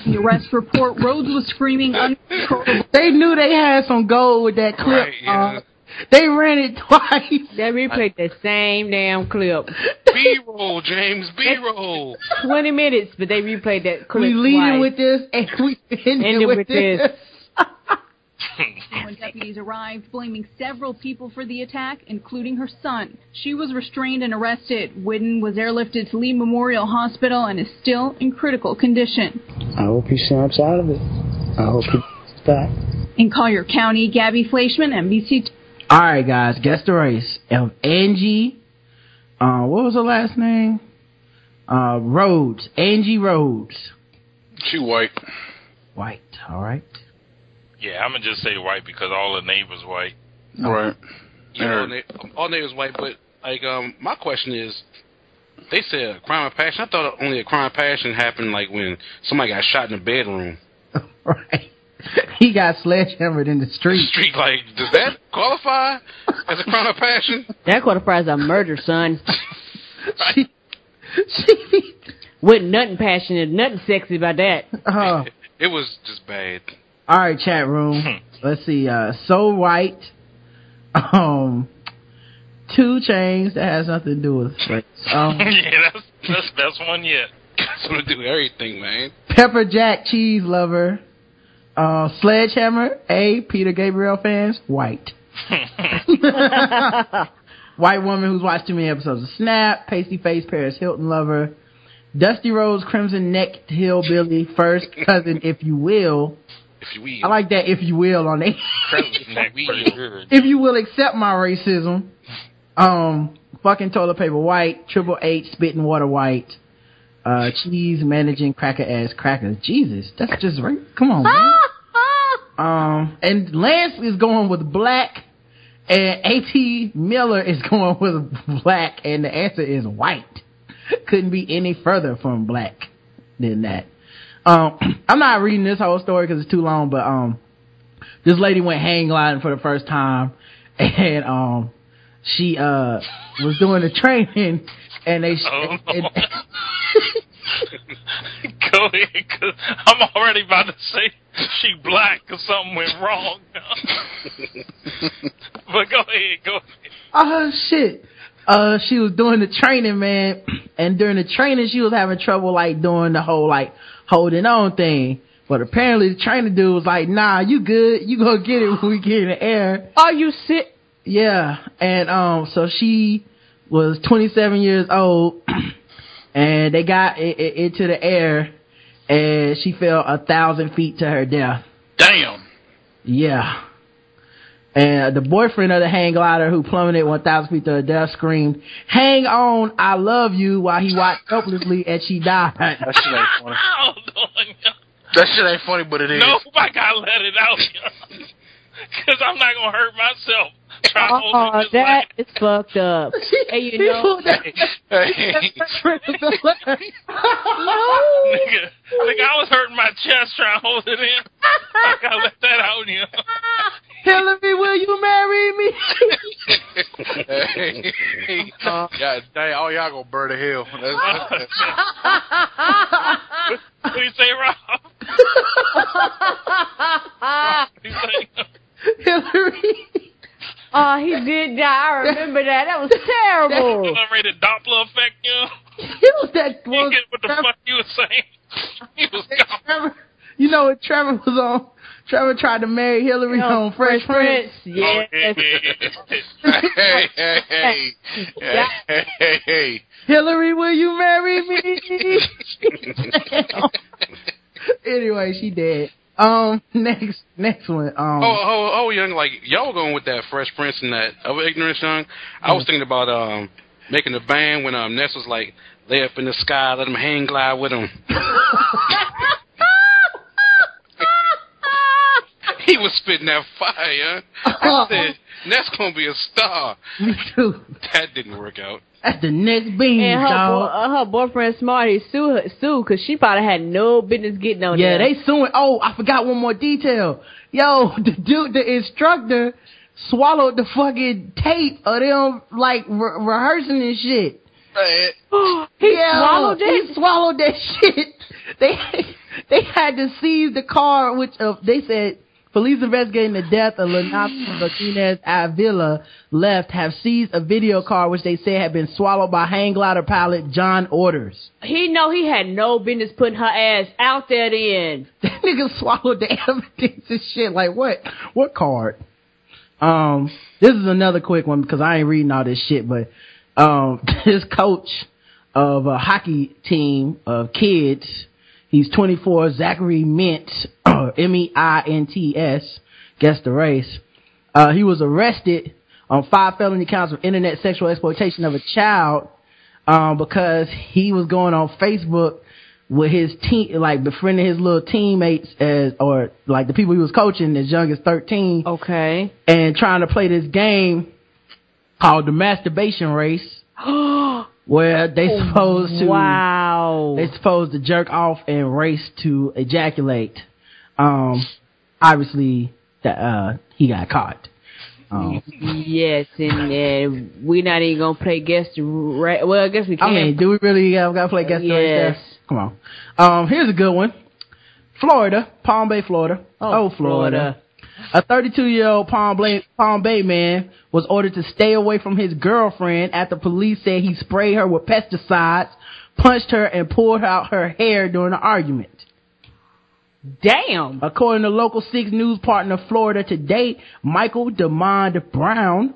The arrest report, Rhodes was screaming uncontrollably. They knew they had some gold with that clip. Right, yeah. uh, They ran it [laughs] twice. They replayed the same damn clip. B roll, James. B roll. Twenty minutes, but they replayed that clip We leading twice. with this and we ending Ended with, with this. this. When deputies arrived, blaming several people for the attack, including her son. She was restrained and arrested. Whidden was airlifted to Lee Memorial Hospital and is still in critical condition. I hope he snaps out of it. I hope he gets back. In Collier County, Gabby Fleischman, NBC. All right, guys, guess the race of Angie. Uh, what was her last name? Uh, Rhodes. Angie Rhodes. She white. White. All right. Yeah, I'm gonna just say white because all the neighbors white. Right. Yeah, all, na- all niggas white, but like, um, my question is, they said a crime of passion. I thought only a crime of passion happened like when somebody got shot in the bedroom. [laughs] [laughs] He got sledgehammered in the street. Street, like, does that qualify as a crime of passion? [laughs] That qualifies as a murder, son. [laughs] she, Wasn't nothing passionate, nothing sexy about that. Uh, It was just bad. all right, chat room. Let's see. Uh, so white. Um, 2 Chainz that has nothing to do with race. Um, yeah, that's that's best one yet. Something to do everything, man. Pepper Jack cheese lover. Uh, Sledgehammer. A. Peter Gabriel fans. White. [laughs] White woman who's watched too many episodes of Snap. Pasty face Paris Hilton lover. Dusty Rose Crimson Neck Hillbilly first cousin, if you will. If you will. I like that. If you will on it. Neck [laughs] pretty good. if you will accept my racism. Um, fucking toilet paper white. Triple H spitting water white. Uh, cheese managing cracker ass crackers. Jesus, that's just right. Come on, man. Um, and Lance is going with black, and At Miller is [laughs] going with black, and the answer is white. Couldn't be any further from black than that. Um, [clears throat] I'm not reading this whole story because it's too long, but um, this lady went hang gliding for the first time, [laughs] and um, she uh was doing the training, and they Oh, [laughs] and- no. Go ahead, cause [laughs] I'm already about to say she black because something went wrong. [laughs] but go ahead, go ahead. oh shit. Uh she was doing the training man. [clears throat] And during the training she was having trouble like doing the whole like holding on thing. But apparently the trainer dude was like nah you good. You gonna get it when we get in the air. Are you sick? yeah. And um so she was 27 years old [clears throat] and they got i i into the air and she fell a thousand feet to her death Damn. yeah. And the boyfriend of the hang glider who plummeted 1,000 feet to her death screamed, hang on, I love you, while he watched helplessly as she died. That shit ain't funny. [laughs] That shit ain't funny, but it is. No, I gotta let it out, because [laughs] I'm not gonna hurt myself. Trying to hold Oh, it that is fucked up. [laughs] Hey, you know, [laughs] nigga, nigga, I was hurting my chest trying to hold it in. I gotta let that out, you [laughs] know. Hilary, will you marry me? hey, God dang, all y'all gonna burn to hell. That's, What do you say, Rob? What do you say? Hilary. Oh, he did die. I remember that. That was terrible. Accelerated Doppler effect, you [laughs] know? It was that You was get what the fuck you was saying? He was gone. Trevor, you know what Trevor was on? Trevor tried to marry Hilary on Fresh, Prince. Oh, yes. hey, hey, hey, hey, hey, hey. Hilary, will you marry me? [laughs] [laughs] anyway, she dead. Um, [laughs] next, next one. Um, Oh, oh, oh, young, like y'all going with that Fresh Prince and that other ignorance, young. I was thinking about um making a band when um Ness was like lay up in the sky, let him hang glide with him. [laughs] he was spitting that fire. I [laughs] said Ness gonna be a star. me too. That didn't work out. That's the next bean, And her, boy, dog. uh, her boyfriend smart. He sued her, sued because she probably had no business getting on there. Yeah, there. they suing. Oh, I forgot one more detail. Yo, [laughs] the dude, the instructor swallowed the fucking tape of them like re- rehearsing and shit. [gasps] he Yeah, swallowed He swallowed that [laughs] shit. They they had to seize the car, which uh, they said Police investigating the death of Lenato Martinez Avila left have seized a video card which they say had been swallowed by hang glider pilot John Orders. He know he had no business putting her ass out there then. [laughs] That nigga swallowed the evidence and shit. Like what? What card? Um, this is another quick one because I ain't reading all this shit, but um, [laughs] this coach of a hockey team of kids, he's 24, Zachary [coughs] Mintz, M-E-I-N-T-S, guess the race. Uh, he was arrested on five felony counts of internet sexual exploitation of a child, um, because he was going on Facebook with his team, like befriending his little teammates as, or like the people he was coaching as young as 13. Okay. And trying to play this game called the masturbation race. [gasps] where they supposed to wow they supposed to jerk off and race to ejaculate um obviously that uh he got caught um yes, and uh, we're not even gonna play guess the ra- Well, I guess we can. I mean, do we really uh, gotta play guess the race there? Yes. Come on. Um, here's a good one. Florida, Palm Bay, Florida. Oh, Florida. A 32 year old Palm Bay, Palm Bay man was ordered to stay away from his girlfriend after police said he sprayed her with pesticides, punched her, and pulled out her hair during an argument. Damn. According to local six news partner Florida Today, Michael DeMond Brown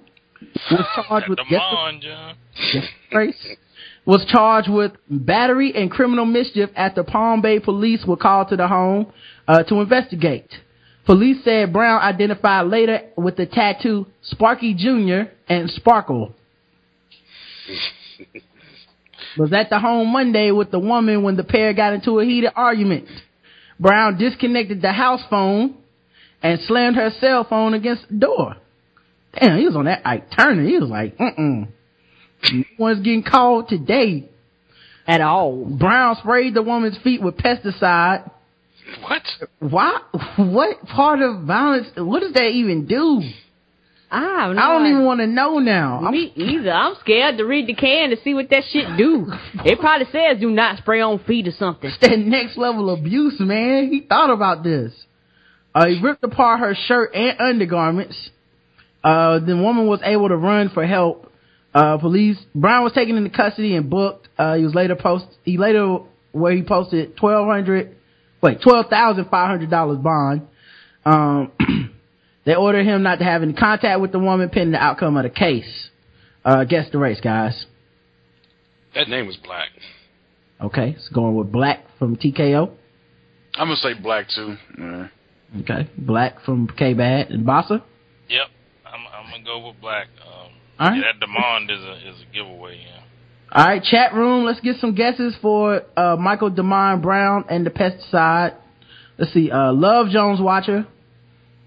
was charged with [laughs] Come on, John. was charged with battery and criminal mischief after Palm Bay police were called to the home uh, to investigate. Police said Brown identified later with the tattoo Sparky Jr. and Sparkle. [laughs] Was at the home Monday with the woman when the pair got into a heated argument. Brown disconnected the house phone and slammed her cell phone against the door. Damn, he was on that Ike Turner. He was like, mm-mm. No one's getting called today. At all. Brown sprayed the woman's feet with pesticide. What? Why? What part of violence? What does that even do? I don't. I don't even want to know now. I'm- Me either. I'm scared to read the can to see what that shit do. [laughs] it probably says do not spray on feet or something. It's that next level abuse, man. He thought about this. Uh, he ripped apart her shirt and undergarments. Uh, the woman was able to run for help. Uh, police, Brown was taken into custody and booked. Uh, he was later post, he later, where he posted twelve hundred, wait, twelve thousand five hundred dollars bond. Um, [clears throat] they ordered him not to have any contact with the woman pending the outcome of the case. Uh, guess the race, guys. That name was black. Okay, it's going with Black from TKO. I'm gonna say black too. Yeah. Okay, Black from K Bad and Bossa. Yep. I'm I'm gonna go with black. Um, All right. yeah, that DeMond is a is a giveaway. Yeah. All right, chat room. Let's get some guesses for uh, Michael Demond Brown and the pesticide. Let's see. Uh, Love Jones watcher.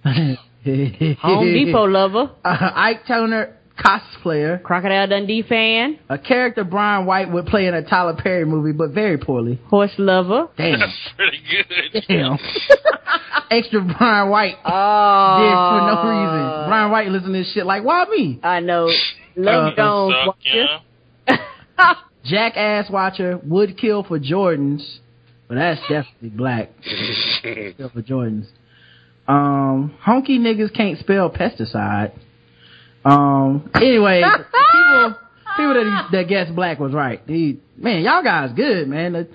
[laughs] Home Depot lover. [laughs] Uh, Ike Turner cosplayer. Crocodile Dundee fan. A character Brian White would play in a Tyler Perry movie, but very poorly. Horse lover. Damn. That's pretty good. Damn. [laughs] Extra Brian White. Oh. Did for no reason. Brian White listen to this shit like, why me? I know. [laughs] Love Uh, Jones Suck, watcher. yeah. Jackass watcher would kill for Jordans, but that's definitely black. kill for Jordans. Um, honky niggas can't spell pesticide. Um, anyway, [laughs] people, people that that guess black was right. He, man, y'all guys good, man.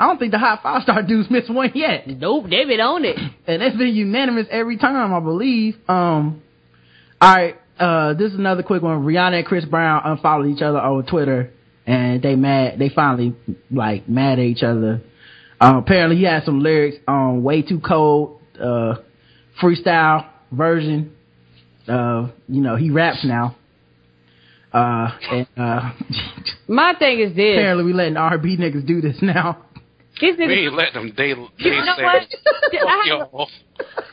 I don't think the hot five star [laughs] dudes missed one yet. Nope, they been on it. and it's been unanimous every time, I believe. Um, all right, uh, this is another quick one. Rihanna and Chris Brown unfollowed each other on Twitter, and they mad. They finally like mad at each other. Um, apparently, he had some lyrics on "Way Too Cold" uh, freestyle version. Uh, you know, he raps now. Uh, and uh, [laughs] My thing is this. apparently, we letting R&B niggas do this now. These We niggas. ain't letting them. They, they You know say, what? [laughs] I have, yo,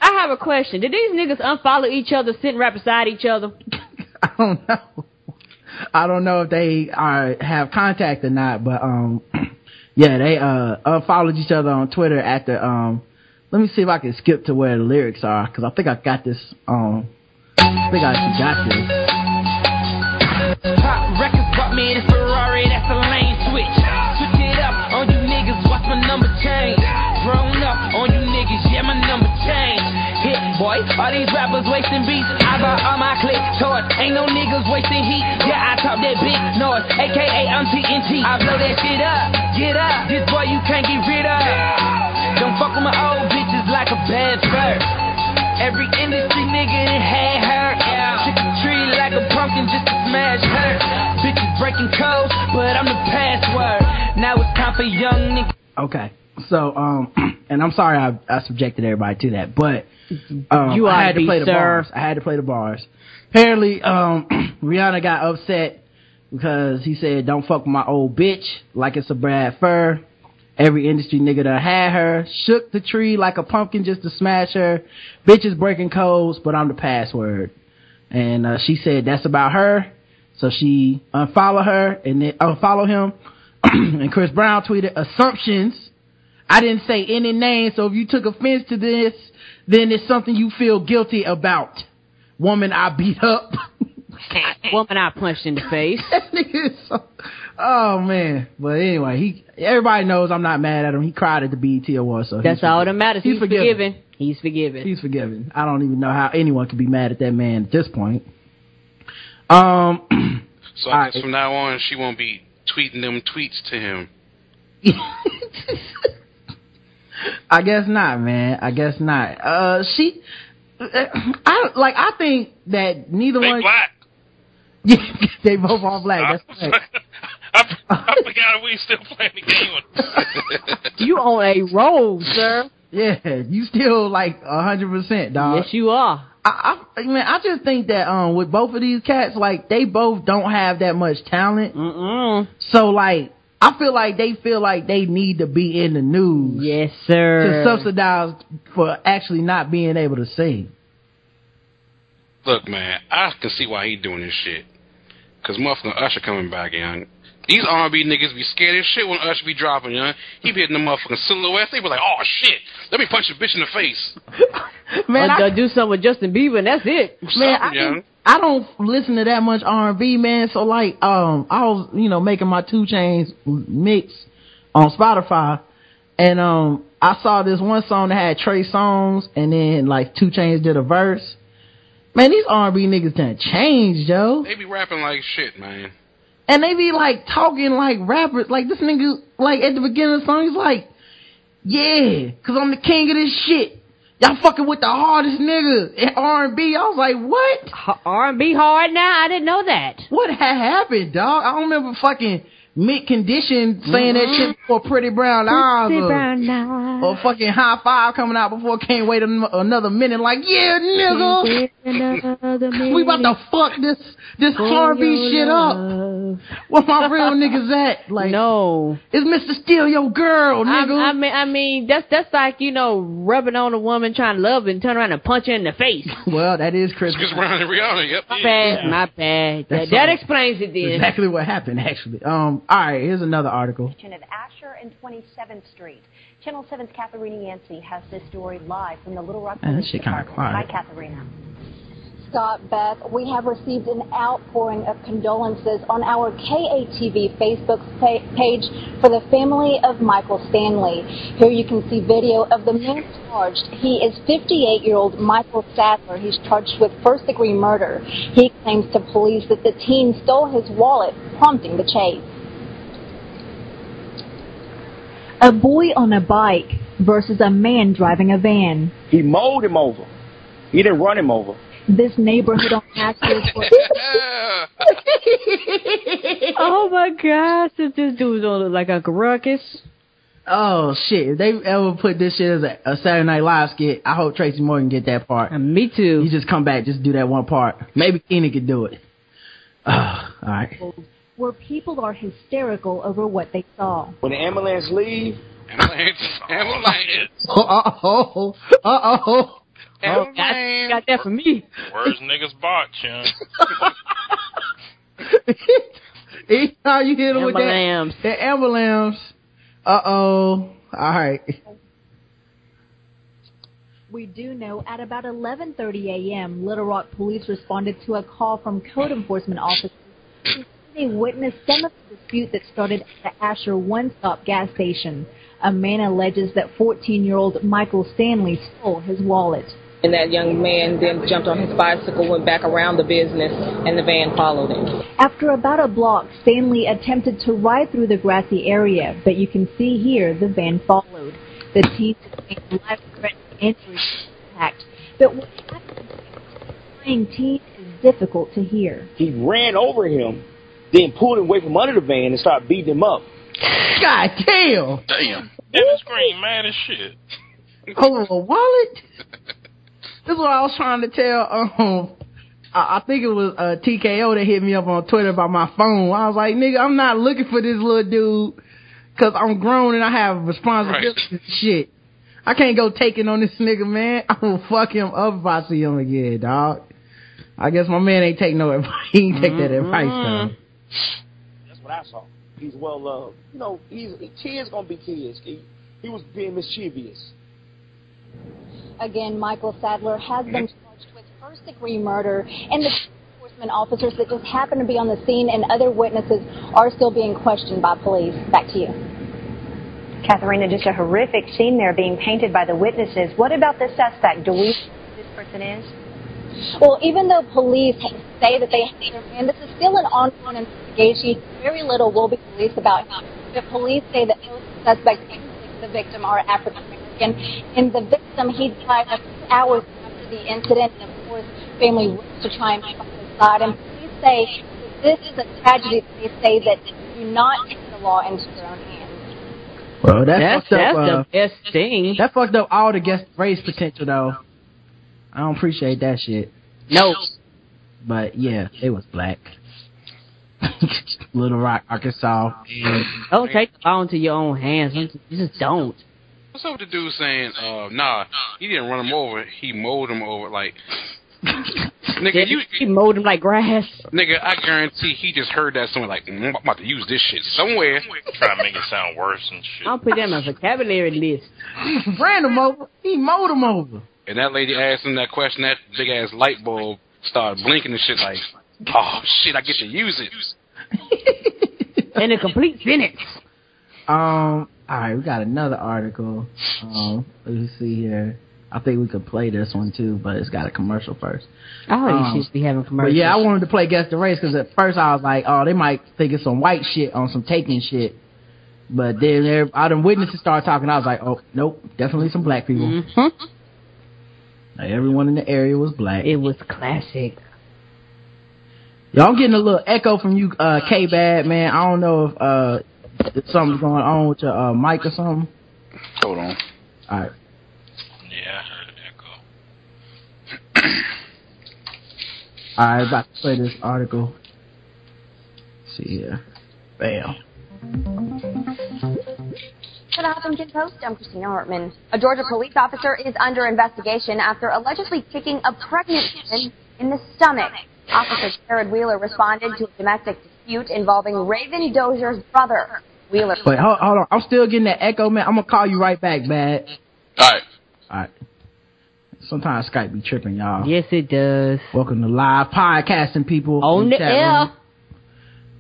I have a question. Did these niggas unfollow each other, sitting right beside each other? [laughs] I don't know. I don't know if they are have contact or not, but um, [clears throat] yeah, they uh unfollowed each other on Twitter after um. Let me see if I can skip to where the lyrics are because I think I got this. Um, I think I got this. Pop records bought me this Ferrari, that's a lane switch. Switch it up on you niggas, watch my number change. Grown up on you niggas, yeah, my number change. Hit boy, All these rappers wasting beats. I got all my click toys. Ain't no niggas wasting heat. Yeah, I talk that big noise. AKA I'm TNT. I blow that shit up. Get up. This boy you can't get rid of. Don't fuck with my old bitches like a bad fur. Every industry nigga that had her. Trick the tree like a pumpkin just to smash her. Bitches breaking codes, but I'm the password. Now it's time for young niggas. Okay. So, um, [clears throat] and I'm sorry I, I subjected everybody to that, but um, You I had to to be, play the bars. I had to play the bars. Apparently, um, [clears throat] Rihanna got upset because he said, "Don't fuck my old bitch like it's a Brad Fur." Every industry nigga that had her shook the tree like a pumpkin just to smash her. Bitches breaking codes, but I'm the password. And uh, she said that's about her. So she unfollowed her and then unfollowed him. [clears throat] and Chris Brown tweeted assumptions. I didn't say any names, so if you took offense to this, then it's something you feel guilty about. Woman I beat up. [laughs] Woman I punched in the face. [laughs] oh man. But anyway, he everybody knows I'm not mad at him. He cried at the BET Awards, so That's all that matters. He's, forgiven. He's forgiven. He's forgiven. I don't even know how anyone could be mad at that man at this point. Um [clears throat] So I guess from now on, she won't be tweeting them tweets to him. [laughs] I guess not, man. I guess not. Uh, she, I like. I think that neither They one. black. [laughs] They both are black. That's [laughs] right. I, I forgot we still playing the game. [laughs] You on a roll, sir. Yeah, you still like a hundred percent, dog. Yes, you are. I, I, man, I just think that um, with both of these cats, like they both don't have that much talent. Mm-mm. So like, I feel like they feel like they need to be in the news. Yes, sir. To subsidize for actually not being able to sing. Look, man, I can see why he doing this shit. Cause motherfucking Usher coming back, young. These R&B niggas be scared as shit when Usher be dropping, young. He be hitting the motherfucking silhouettes. They be like, oh shit, let me punch a bitch in the face. [laughs] Man, or, I- or do something with Justin Bieber, and that's it. Man, I, young. didn't- I don't listen to that much R and B, man. So like, um, I was, you know, making my 2 Chainz mix on Spotify, and um, I saw this one song that had Trey Songz, and then like 2 Chainz did a verse. Man, these R and B niggas done changed, yo, They be rapping like shit, man. And they be like talking like rappers. Like this nigga, like at the beginning of the song, he's like, "Yeah, cause I'm the king of this shit." Y'all fucking with the hardest nigga in R and B. I was like, what? R and B hard now? I didn't know that. What had happened, dog? I don't remember fucking Mint Condition saying that Mhm. shit before Pretty Brown Eyes Pretty or, Brown Eyes. or fucking Hi-Five coming out before Can't Wait an- another minute. Like, yeah, nigga, [laughs] we about to fuck this this R&B shit up. Where my real niggas at? Like, no, it's Mr. Steal Your Girl, nigga. I mean, I mean, that's that's like you know rubbing on a woman trying to love and turn around and punch her in the face. [laughs] well, that is Chris. Chris Brown and Rihanna, yep. My bad, my bad. That, that explains it then. exactly what happened, actually. Um, all right, here's another article. at Asher and 27th Street. Channel 7's Katharina Yancey has this story live from the Little Rock Man, Police this shit kinda Department. quiet. Hi, Katharina. Scott, Beth, we have received an outpouring of condolences on our KATV Facebook page for the family of Michael Stanley. Here you can see video of the man charged. He is 58-year-old Michael Sadler. He's charged with first-degree murder. He claims to police that the teen stole his wallet, prompting the chase. A boy on a bike versus a man driving a van. He mowed him over. He didn't run him over. This neighborhood on [laughs] Astor [laughs] oh my gosh, this this dude's gonna look like a Ruckus. Oh shit! If they ever put this shit as a, a Saturday Night Live skit, I hope Tracy Morgan get that part. And me too. You just come back, just do that one part. Maybe Kenan could do it. Oh, [sighs] all right. Oh, where people are hysterical over what they saw. When the ambulance leave, Ambulance, ambulance. Uh oh. Uh oh. Oh, got, got that for me. Where's niggas botch, young? [laughs] How you hit him with that? Ambulance. That ambulance. Uh oh. All right. We do know at about 11:30 a.m., Little Rock police responded to a call from code enforcement officers. Who said They witnessed some of the dispute that started at the Asher One Stop gas station. A man alleges that 14-year-old Michael Stanley stole his wallet. And that young man then jumped on his bicycle, went back around the business, and the van followed him. After about a block, Stanley attempted to ride through the grassy area, but you can see here the van followed. The teen sustained life-threatening injuries impact. But what happened to the crying teen is difficult to hear. He ran over him, then pulled him away from under the van and started beating him up. God damn! Damn. Dennis Green mad as shit. Hold a wallet? this is what I was trying to tell, um, I, I think it was, uh, TKO that hit me up on Twitter about my phone. I was like, nigga, I'm not looking for this little dude, cause I'm grown and I have responsibilities and shit. I can't go taking on this nigga, man. [laughs] I will fuck him up if I see him again, dog. I guess my man ain't take no advice. [laughs] He ain't take that advice though. That's what I saw. He's well loved. You know, he's kids gonna be kids. He, he was being mischievous. Again, Michael Sadler has been mm-hmm. charged with first degree murder, and the enforcement officers that just happened to be on the scene and other witnesses are still being questioned by police. Back to you. Katharina, just a horrific scene there being painted by the witnesses. What about the suspect? Do we know who this person is? Well, even though police say that they have their man, this is still an ongoing investigation. Very little will be released about him. But police say that both suspects and the victim are African American. And the victim, he died a few hours after the incident. And of course, family works to try and find his side. And police say this is a tragedy. They say that do not take the law into their own hands. Well, that That's- fucked up. that's uh, the best thing. That fucked up all the guest race potential though. I don't appreciate that shit. No. But yeah, it was black. [laughs] Little Rock, Arkansas. Don't take the law into your own hands. You just don't. What's up with the dude saying, uh, nah, he didn't run him over, he mowed him over, like, [laughs] nigga, you, He mowed him like grass. nigga, I guarantee he just heard that somewhere, like, mm, I'm about to use this shit somewhere. Trying to make it sound worse and shit. I'll put that on my vocabulary list. He ran him over. He mowed him over. And that lady asked him that question, that big ass light bulb started blinking and shit, like, oh shit, I get to use it. [laughs] In a complete sentence. Um, alright, we got another article. Um, let me see here. I think we could play this one too, but it's got a commercial first. Oh, Um, you should be having But commercials. yeah, I wanted to play Guess the Race because at first I was like, oh, they might think it's some white shit on some taking shit. But then there, all them witnesses started talking. I was like, oh, nope, definitely some black people. Mm-hmm. Like, everyone in the area was black. It was classic. Y'all I'm getting a little echo from you, uh, K Bad, man. I don't know if, uh, if something's going on with your, uh, mic or something. Hold on. Alright. Yeah, I heard an echo. Alright, about to play this article. Let's see here. Bam. To the Huffington Post, I'm Christina Hartman. A Georgia police officer is under investigation after allegedly kicking a pregnant woman in the stomach. Officer Jared Wheeler responded to a domestic dispute involving Raven Dozier's brother. Wheeler. Wait, hold, hold on. I'm still getting that echo, man. I'm gonna call you right back, Bad. Alright. Alright. Sometimes Skype be tripping, y'all. Yes, it does. Welcome to live podcasting, people. On the chat air.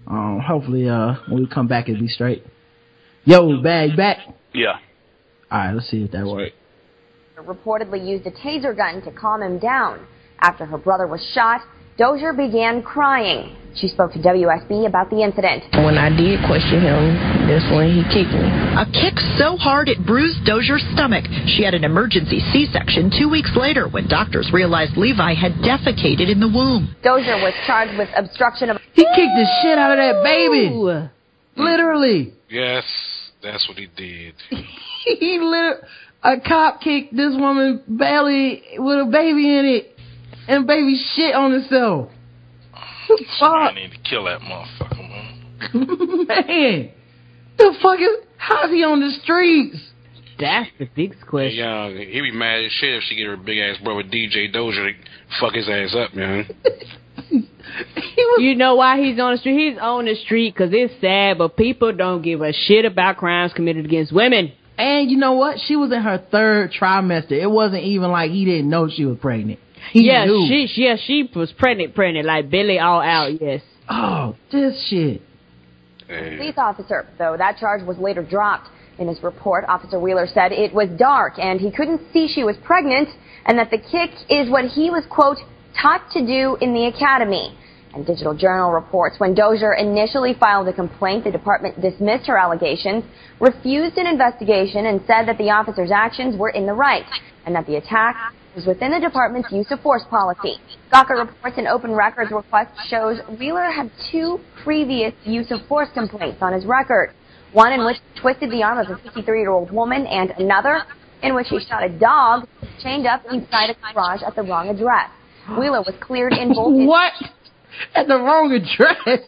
Um, hopefully, uh, when we come back, it'll be straight. Yo, bag you back? Yeah. Alright, let's see if that works. reportedly used a taser gun to calm him down. After her brother was shot, Dozier began crying. She spoke to WSB about the incident. When I did question him, that's when he kicked me. A kick so hard it bruised Dozier's stomach. She had an emergency C-section two weeks later when doctors realized Levi had defecated in the womb. Dozier was charged with obstruction of. He kicked the shit out of that baby. Literally. Yes, that's what he did. [laughs] he lit a cop kicked this woman belly with a baby in it, and baby shit on itself. [laughs] [laughs] I need to kill that motherfucker, man. Man, the fuck is? How's he on the streets? That's the big question. Yeah, he be mad as shit if she get her big ass brother DJ Dozier to fuck his ass up, man. You know why he's on the street? He's on the street because it's sad, but people don't give a shit about crimes committed against women. And you know what? She was in her third trimester. It wasn't even like he didn't know she was pregnant. He yeah, knew. she, she, yeah, she was pregnant, pregnant, like Billy all out. Yes. Oh, this shit. Police officer, though that charge was later dropped. In his report, Officer Wheeler said it was dark and he couldn't see she was pregnant and that the kick is what he was, quote, taught to do in the academy. And Digital Journal reports when Dozier initially filed a complaint, the department dismissed her allegations, refused an investigation, and said that the officer's actions were in the right and that the attack was within the department's use of force policy. Gawker reports an open records request shows Wheeler had two previous use of force complaints on his record. One in which he twisted the arm of a 53-year-old woman and another in which he shot a dog chained up inside a garage at the wrong address. Wheeler was cleared in both. what? At the wrong address.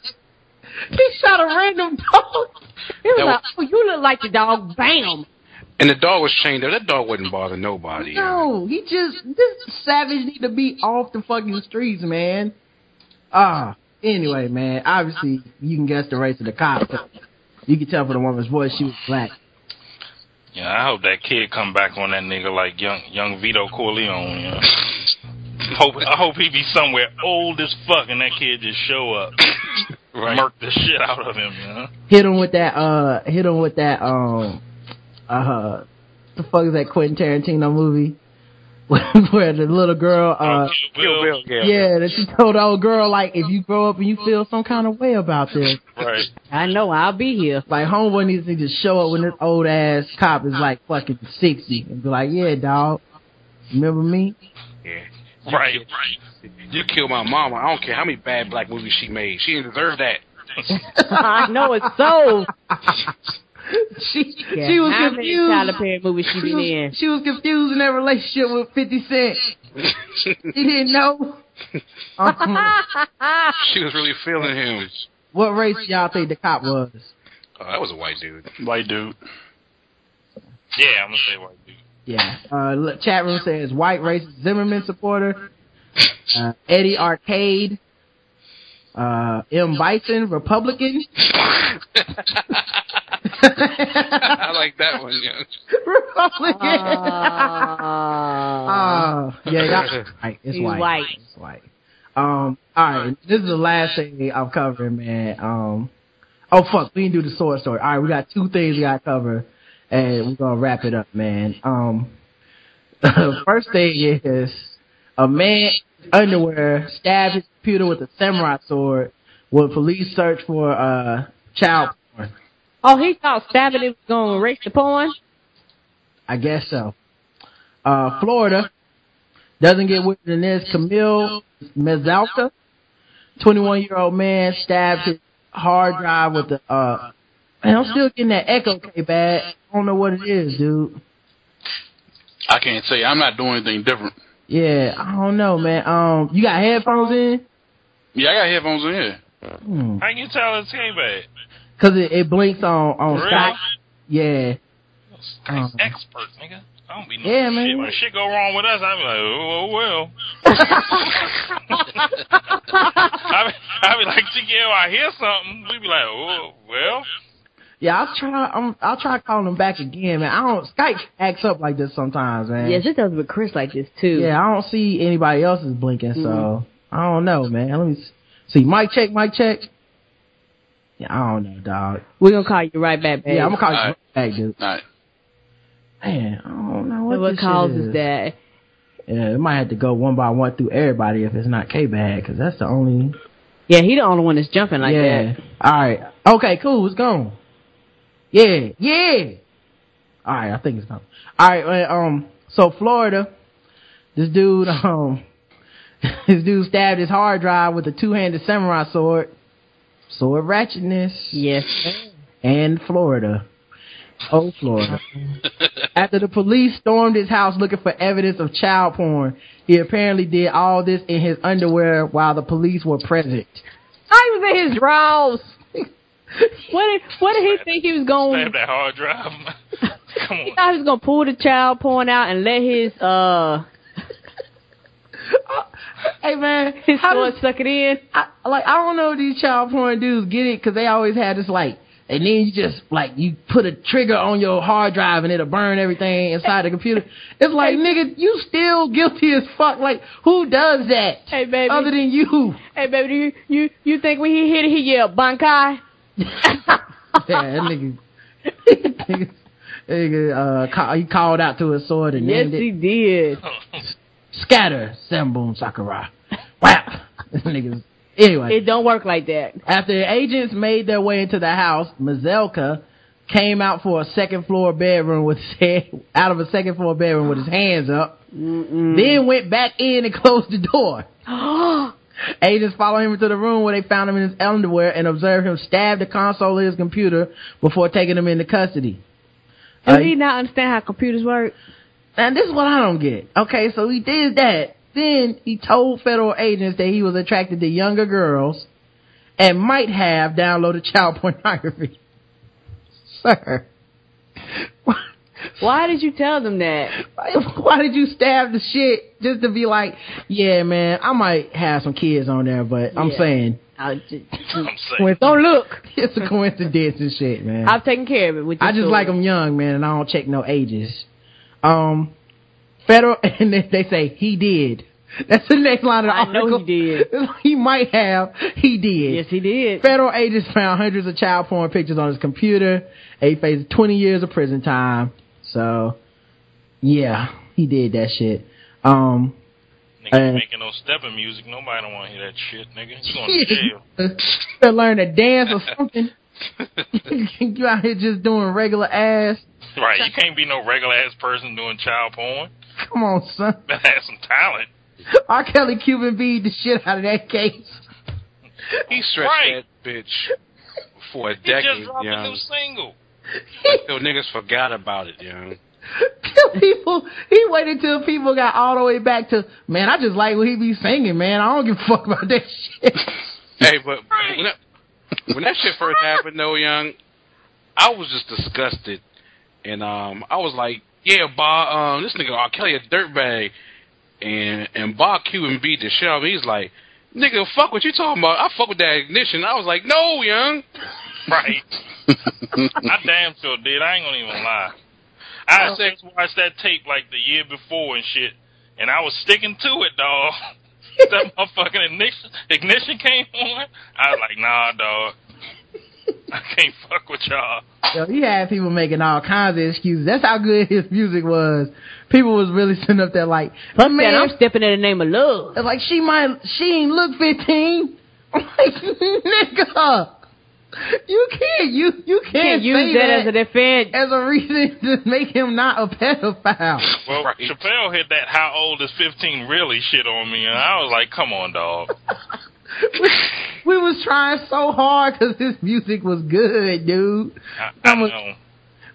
He shot a random dog. He was That like, oh, you look like the dog. Bam. And the dog was chained up. That dog wouldn't bother nobody. No, he just this savage need to be off the fucking streets, man. Ah, anyway, man. Obviously, you can guess the race of the cop. but You can tell from the woman's voice she was black. Yeah, I hope that kid come back on that nigga like young young Vito Corleone. You know? [laughs] hope I hope he be somewhere old as fuck and that kid just show up, [coughs] murk the shit out of him. You know? Hit him with that. Uh, hit him with that. Um, uh, the fuck is that Quentin Tarantino movie? [laughs] Where the little girl, uh, Kill Bill, yeah. yeah, that she told the old girl like, if you grow up and you feel some kind of way about this, Right. I know I'll be here. Like homeboy needs to just show up when this old ass cop is like fucking sixty and be like, yeah, dog, remember me? Right, right. You killed my mama. I don't care how many bad black movies she made. She didn't deserve that. [laughs] I know it's so. she Yeah, she was how many confused. Tyler Perry movies she She been was, in? she was confused in that relationship with Fifty Cent. [laughs] She didn't know. [laughs] She was really feeling him. what race y'all think the cop was? Oh, that was a white dude. White dude. Yeah, I'm gonna say white dude. Yeah. Uh, chat room says white racist Zimmerman supporter. Uh, Eddie Arcade. Uh, M. Bison, Republican. [laughs] I like that one. Yeah. Republican. Uh, Oh, yeah, y'all- right, it's white. white. It's white. Um, alright, this is the last thing I'm covering, man. Um, oh fuck, we didn't do the sword story. Alright, we got two things we got to cover, and we're gonna wrap it up, man. Um, [laughs] first thing is, a man in underwear stabbed his computer with a samurai sword when police search for, uh, child porn. oh, he thought stabbing it was going to erase the porn? I guess so. Uh, Florida doesn't get weirder than this. Camille Mezalka, 21 year old man, stabbed his hard drive with the, uh, man, I'm still getting that echo K bad. I don't know what it is, dude. I can't say. I'm not doing anything different. Yeah, I don't know, man. Um, you got headphones in? Yeah, I got headphones in here. Hmm. How you tell it's K bad? Cause it, it blinks on, on Really? Skype. Yeah. Guy's Um, expert, nigga. I don't be no Yeah, shit. man. When shit go wrong with us, I be like, oh, oh well. [laughs] [laughs] I be, I be like, Chiquille, I hear something. We be like, oh well. Yeah, I'll try, I'm, I'll try calling him back again, man. I don't, Skype acts up like this sometimes, man. Yes, it does with Chris like this, too. Yeah, I don't see anybody else's blinking, so Mhm. I don't know, man. Let me see. Mic check, mic check. Yeah, I don't know, dog. We're going to call you right back, babe. Yeah, I'm gonna call you right. right back, dude. All right. Man, I don't know what, What, this causes shit is. that? Yeah, it might have to go one by one through everybody if it's not K bad, because that's the only. Yeah, he the only one that's jumping like yeah. that. All right. Okay. Cool. It's gone. Yeah. Yeah. All right. I think it's gone. All right. Um. So Florida, this dude, [laughs] um, this dude stabbed his hard drive with a two-handed samurai sword. Sword ratchetness. Yes. And Florida. Oh, Florida. [laughs] After the police stormed his house looking for evidence of child porn, he apparently did all this in his underwear while the police were present. I was in his drawers. [laughs] what did What did he think he was going? Stab that hard drive. [laughs] Come He thought he was gonna pull the child porn out and let his uh [laughs] Hey man, his how sword does, suck it in. I, like I don't know if these child porn dudes get it because they always had this like, and then you just like you put a trigger on your hard drive and it'll burn everything inside the computer. It's like nigga, you still guilty as fuck. Like who does that Hey baby. other than you? hey baby, do you you you think when he hit it he yelled Bankai? [laughs] yeah, that nigga. nigga- Nigga, uh, he called out to his sword and Yes, named it he did. Scatter, Senbonzakura. Wow. [laughs] This nigga's anyway. It don't work like that. After the agents made their way into the house, Mazelka came out for a second floor bedroom with his head out of a second floor bedroom with his hands up. Then went back in and [laughs] closed the door. [gasps] [gasps] [gasps] Agents followed him into the room where they found him in his underwear and observed him stab the console of his computer before taking him into custody. Uh, Do he not understand how computers work? And this is what I don't get. Okay, so he did that. Then he told federal agents that he was attracted to younger girls and might have downloaded [laughs] child pornography. Sir. Why did you tell them that? [laughs] Why did you stab the shit just to be like, yeah, man, I might have some kids on there, but I'm saying, I [laughs] just, don't look. [laughs] It's a coincidence and shit, man. I've taken care of it. With I just story. like them young, man, and I don't check no ages. Um, federal, and they, they say he did. That's the next line of the I article. know he did. he might have. He did. Yes, he did. Federal agents found hundreds of child porn pictures on his computer. He faced 20 years of prison time. So, yeah, he did that shit. Um, Nigga uh, making no stepping music. Nobody don't want to hear that shit, nigga. You going to jail. [laughs] to learn to dance or something. [laughs] you out here just doing regular ass. Right, you can't be no regular ass person doing child porn. Come on, son. [laughs] Better have some talent. R. Kelly Cuban beat the shit out of that case. He stretched Right. that bitch for a He just decade, dropped a new single. Until niggas forgot about it, young. [laughs] Till people, he waited till people got all the way back to, man, I just like what he be singing, man. I don't give a fuck about that shit. [laughs] Hey, but when that, when that shit first happened, though, young, I was just disgusted, and um, I was like, "Yeah, Bob, um, this nigga R. Kelly a dirtbag," and and Bob Cuban beat the shit out of me. He's like, "Nigga, fuck what you talking about? I fuck with that ignition." I was like, "No, young." [laughs] Right. I damn sure did. I ain't gonna even lie. I just watched that tape like the year before and shit, and I was sticking to it, dog. [laughs] that motherfucking ignition, ignition came on. I was like, nah, dog. I can't fuck with y'all. Yo, he had people making all kinds of excuses. That's how good his music was. People was really sitting up there like, Fuck man, I'm stepping in the name of love. It's like she might, she ain't look 15. I'm [laughs] like, nigga, [laughs] you can't, you, you can't, Can't use say that as a defense. as a reason to make him not a pedophile. Well, Chappelle hit that "How old is 15" really shit on me, and I was like, come on, dog. [laughs] we was trying so hard because his music was good, dude. I, I know.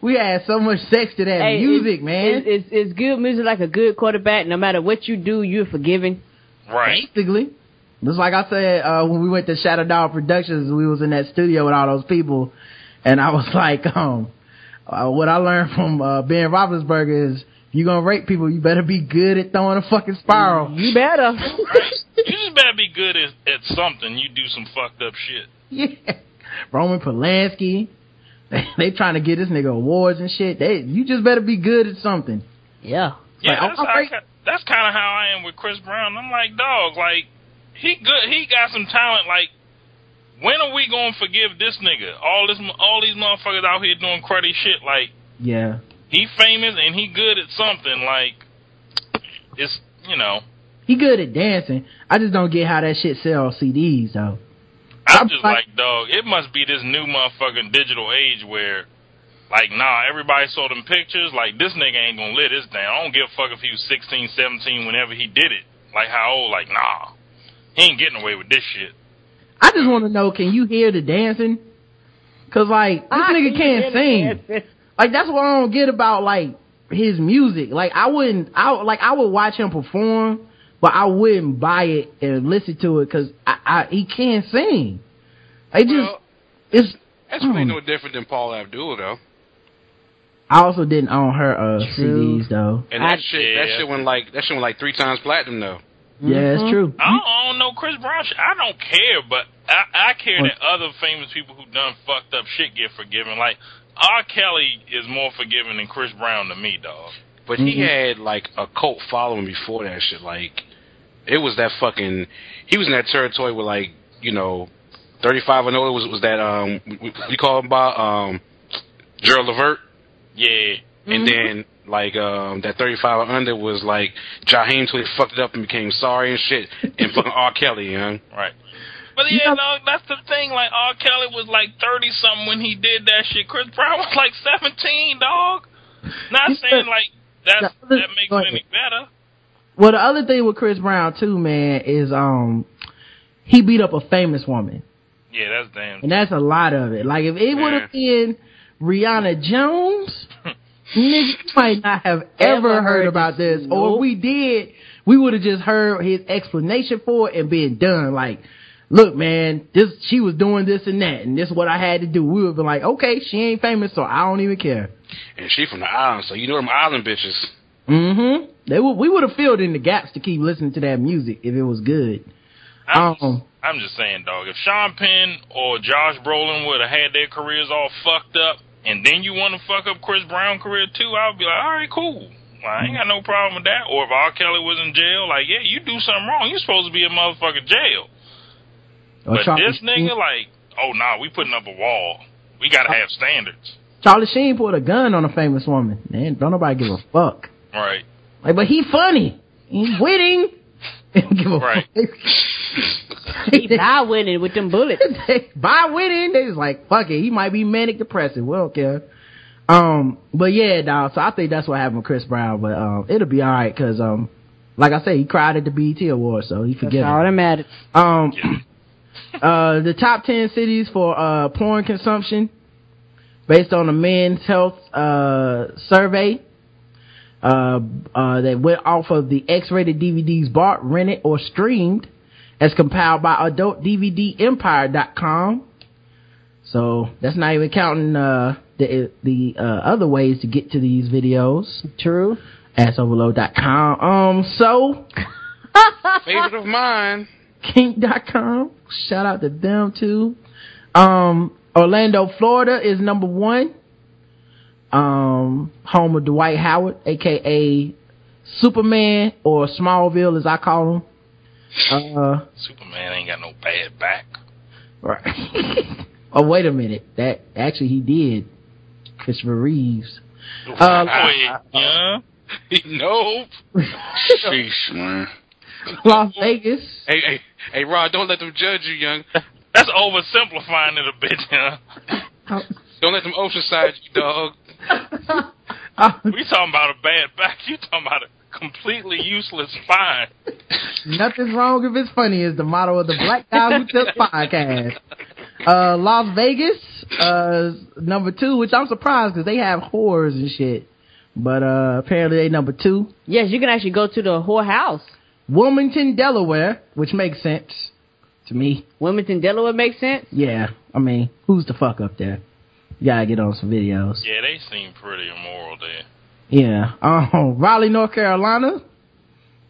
We had so much sex to that Hey, music, it's, man. It's, it's, it's good music like a good quarterback. No matter what you do, you're forgiven. Right. Basically. Just like I said, uh, when we went to Shadow Dog Productions, we was in that studio with all those people, and I was [laughs] like, um, uh, what I learned from uh, Ben Roethlisberger is, if you gonna rape people, you better be good at throwing a fucking spiral. You better. [laughs] You just better be good at, at something. You do some fucked up shit. Yeah. Roman Polanski, they, [laughs] they trying to get this nigga awards and shit. They, you just better be good at something. Yeah. Yeah, Like, that's, I'm how, right. that's kind of how I am with Chris Brown. I'm like, dog, like he good, he got some talent. Like, when are we gonna forgive this nigga? All this, all these motherfuckers out here doing cruddy shit. Like, Yeah. he famous and he good at something. Like, it's you know, He good at dancing. I just don't get how that shit sells CDs though. I'm just like, dog, it must be this new motherfucking digital age where. Like, nah, everybody saw them pictures. Like, this nigga ain't gonna live this down. I don't give a fuck if he was 16, 17 whenever he did it. Like, how old? Like, nah. He ain't getting away with this shit. I just want to know, can you hear the dancing? Cause like this I nigga can can't sing. Like that's what I don't get about like his music. Like I wouldn't, I like I would watch him perform, but I wouldn't buy it and listen to it because I, I he can't sing. I just Well, it's. That's I really don't no different than Paula Abdul, though. I also didn't own her uh, True. CDs though. And that I- shit, that shit went like that shit went like three times platinum, though. Yeah, it's true. I don't, I don't know Chris Brown. shit. I don't care, but I, I care that other famous people who done fucked up shit get forgiven. Like R. Kelly is more forgiving than Chris Brown to me, dog. But he had like a cult following before that shit. Like it was that fucking. He was in that territory with like you know, thirty five and older was was that um we, we call him by um Gerald Levert. Yeah. And then like um that 35 or under was like Jaheim till he fucked it up and became sorry and shit, and fucking R. Kelly, you know. Right. But yeah, no, that's the thing. Like R. Kelly was like thirty something when he did that shit. Chris Brown [laughs] was like seventeen, dog. Not You saying like that's other- that makes go it any better. Well, the other thing with Chris Brown too, man, is um he beat up a famous woman, Yeah, that's damn. and that's a lot of it. Like if it would have been Rihanna Jones, nigga, you might not have ever Ever heard heard about this, this. or if we did, we would have just heard his explanation for it and been done. Like, look, man, this she was doing this and that, and this is what I had to do. We would have been like, okay, she ain't famous, so I don't even care. And she from the island, so you know them island bitches. Mm-hmm. They would, we would have filled in the gaps to keep listening to that music if it was good. I'm, Um, I'm just saying, dog. If Sean Penn or Josh Brolin would have had their careers all fucked up, and then you want to fuck up Chris Brown career too, I'll be like, all right, cool. I ain't got no problem with that. Or if R. Kelly was in jail, like, yeah, you do something wrong. you're supposed to be in motherfucking jail. Or but Charlie this nigga, like, oh nah, we putting up a wall. We gotta have standards, Charlie Sheen put a gun on a famous woman. Man, don't nobody give a fuck. right? Like, but he funny. He's winning. [laughs] Don't give a Right. fuck. He die winning with them bullets. By [laughs] winning, they just like, fuck it. He might be manic depressive. We don't care. Um, but yeah, dog. So I think that's what happened with Chris Brown. But um, it'll be all right because um, like I say, he cried at the BET Awards, so he forget. all that matters. Um, [clears throat] uh, the top 10 cities for, uh, porn consumption based on a men's health, uh, survey, uh, uh, that went off of the X-rated DVDs bought, rented, or streamed as compiled by AdultDVDEmpire.com. So that's not even counting, uh, the, the, uh, other ways to get to these videos. True. AssOverload.com. Um, so, [laughs] Favorite of mine. Kink.com. Shout out to them too. Um, Orlando, Florida is number one. Um, home of Dwight Howard, aka Superman or Smallville as I call him. Uh, Superman ain't got no bad back. right. [laughs] oh, wait a minute. That, actually he did. Christopher Reeves. Uh, Wait, yeah. [laughs] nope. Sheesh, man. Las Vegas. Hey, hey, hey, Rod, don't let them judge you, young. That's oversimplifying it a bit, yeah. Don't let them oceanside you, dog. [laughs] We talking about a bad back. You talking about a completely useless spine. Nothing's wrong if it's funny is the motto of the Black Guy Who Tips [laughs] podcast. Uh, Las Vegas, uh, number two, which I'm surprised because they have whores and shit. But, uh, apparently they number two. Yes, you can actually go to the whorehouse. Wilmington, Delaware, which makes sense to me. Wilmington, Delaware makes sense. Yeah, I mean, who's the fuck up there? You gotta get on some videos. Yeah, they seem pretty immoral there. Yeah. Um, [laughs] Raleigh, North Carolina,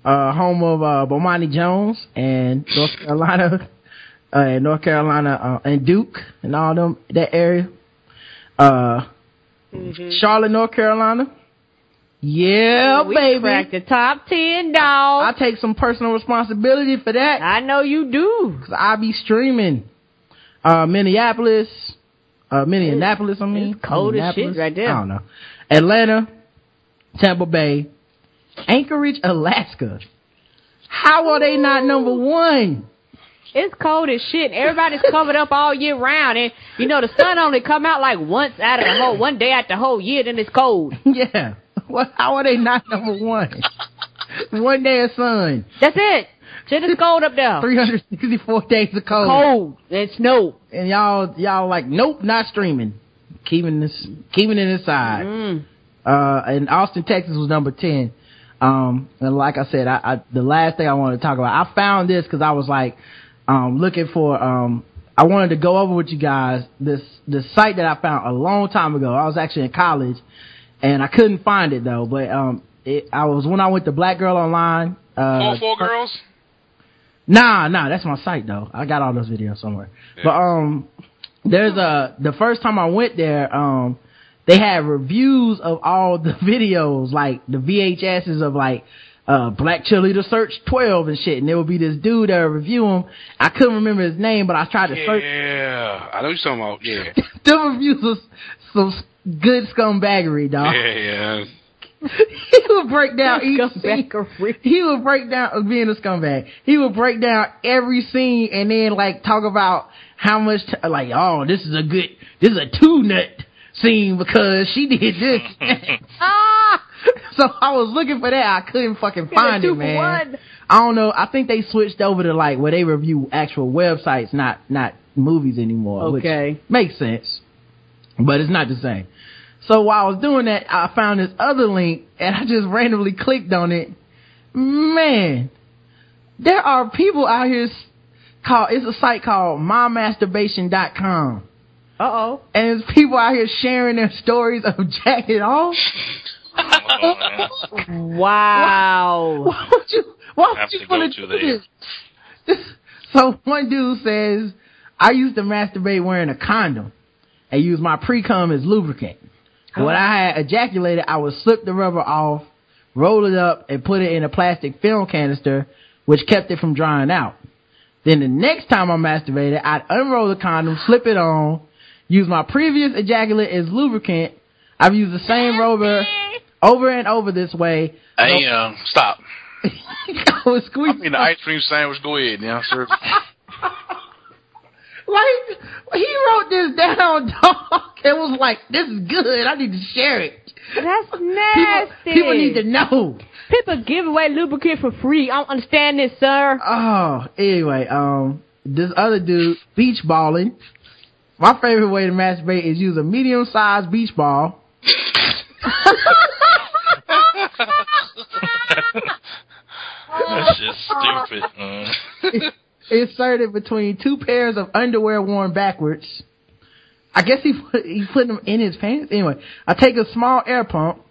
uh, home of, uh, Bomani Jones and North Carolina, [laughs] uh, and North Carolina, uh, and Duke and all them, that area. Uh, Charlotte, North Carolina. Yeah, we baby. cracked the top ten, dog. I take some personal responsibility for that. I know you do. Cause I be streaming. Uh, Minneapolis, uh, Minneapolis, I mean. it's cold as shit right there. I don't know. Atlanta, Tampa Bay, Anchorage, Alaska. How are they not number one? It's cold as shit. Everybody's covered up all year round, and you know the sun only come out like once out of the whole one day out the whole year. Then it's cold. [laughs] Yeah. What? How are they not number one? one day of sun. That's it. Shit is cold up there. 364 days of cold. Cold and snow. And y'all, y'all like, nope, not streaming. Keeping this, keeping it inside. Mm. Uh, and Austin, Texas was number 10. Um, and like I said, I, I the last thing I wanted to talk about, I found this cause I was like, um, looking for, um, I wanted to go over with you guys this, this site that I found a long time ago. I was actually in college and I couldn't find it though, but, um, it, I was when I went to Black Girl Online. Uh, Four, four girls? Nah, nah, that's my site though. I got all those videos somewhere. But um there's a the first time I went there, um they had reviews of all the [laughs] videos, like the VHSs of like uh, Black Cheerleader Search 12 and shit. And there would be this dude that would review them. I couldn't remember his name, but I tried to search. Yeah, I know you're talking about. Yeah, [laughs] the reviews was some good scumbaggery, dog. yeah, yeah. [laughs] he would break down each scene. He would break down being a scumbag. He would break down every scene and then like talk about how much t- like oh this is a good this is a two nut scene because she did this. ah! [laughs] [laughs] So I was looking for that. I couldn't fucking find it, man. one. I don't know. I think they switched over to like where they review actual websites, not not movies anymore. which Okay. makes sense, but it's not the same. So while I was doing that, I found this other link and I just randomly clicked on it. Man, there are people out here called, it's a site called mymasturbation.com. Uh oh. And there's people out here sharing their stories of [laughs] jacking off. Wow. [laughs] Why would you, why would you want to to do there. this? So one dude says, I used to masturbate wearing a condom and use my pre-cum as lubricant. When I had ejaculated, I would slip the rubber off, roll it up, and put it in a plastic film canister, which kept it from drying out. Then the next time I masturbated, I'd unroll the condom, slip it on, use my previous ejaculate as lubricant. I've used the same rubber over and over this way. Hey, uh, stop. [laughs] I was squeezing. I mean, the ice cream sandwich. Go ahead, now, sir. [laughs] Like he wrote this down, [laughs] dog. It was like, this is good. I need to share it. That's nasty. People need to know. People give away lubricant for free. I don't understand this, sir. Oh, anyway, um, this other dude, beach balling. My favorite way to masturbate is use a medium sized beach ball. [laughs] That's just stupid. man. [laughs] inserted between two pairs of underwear worn backwards. I guess he put, he put them in his pants. Anyway, I take a small air pump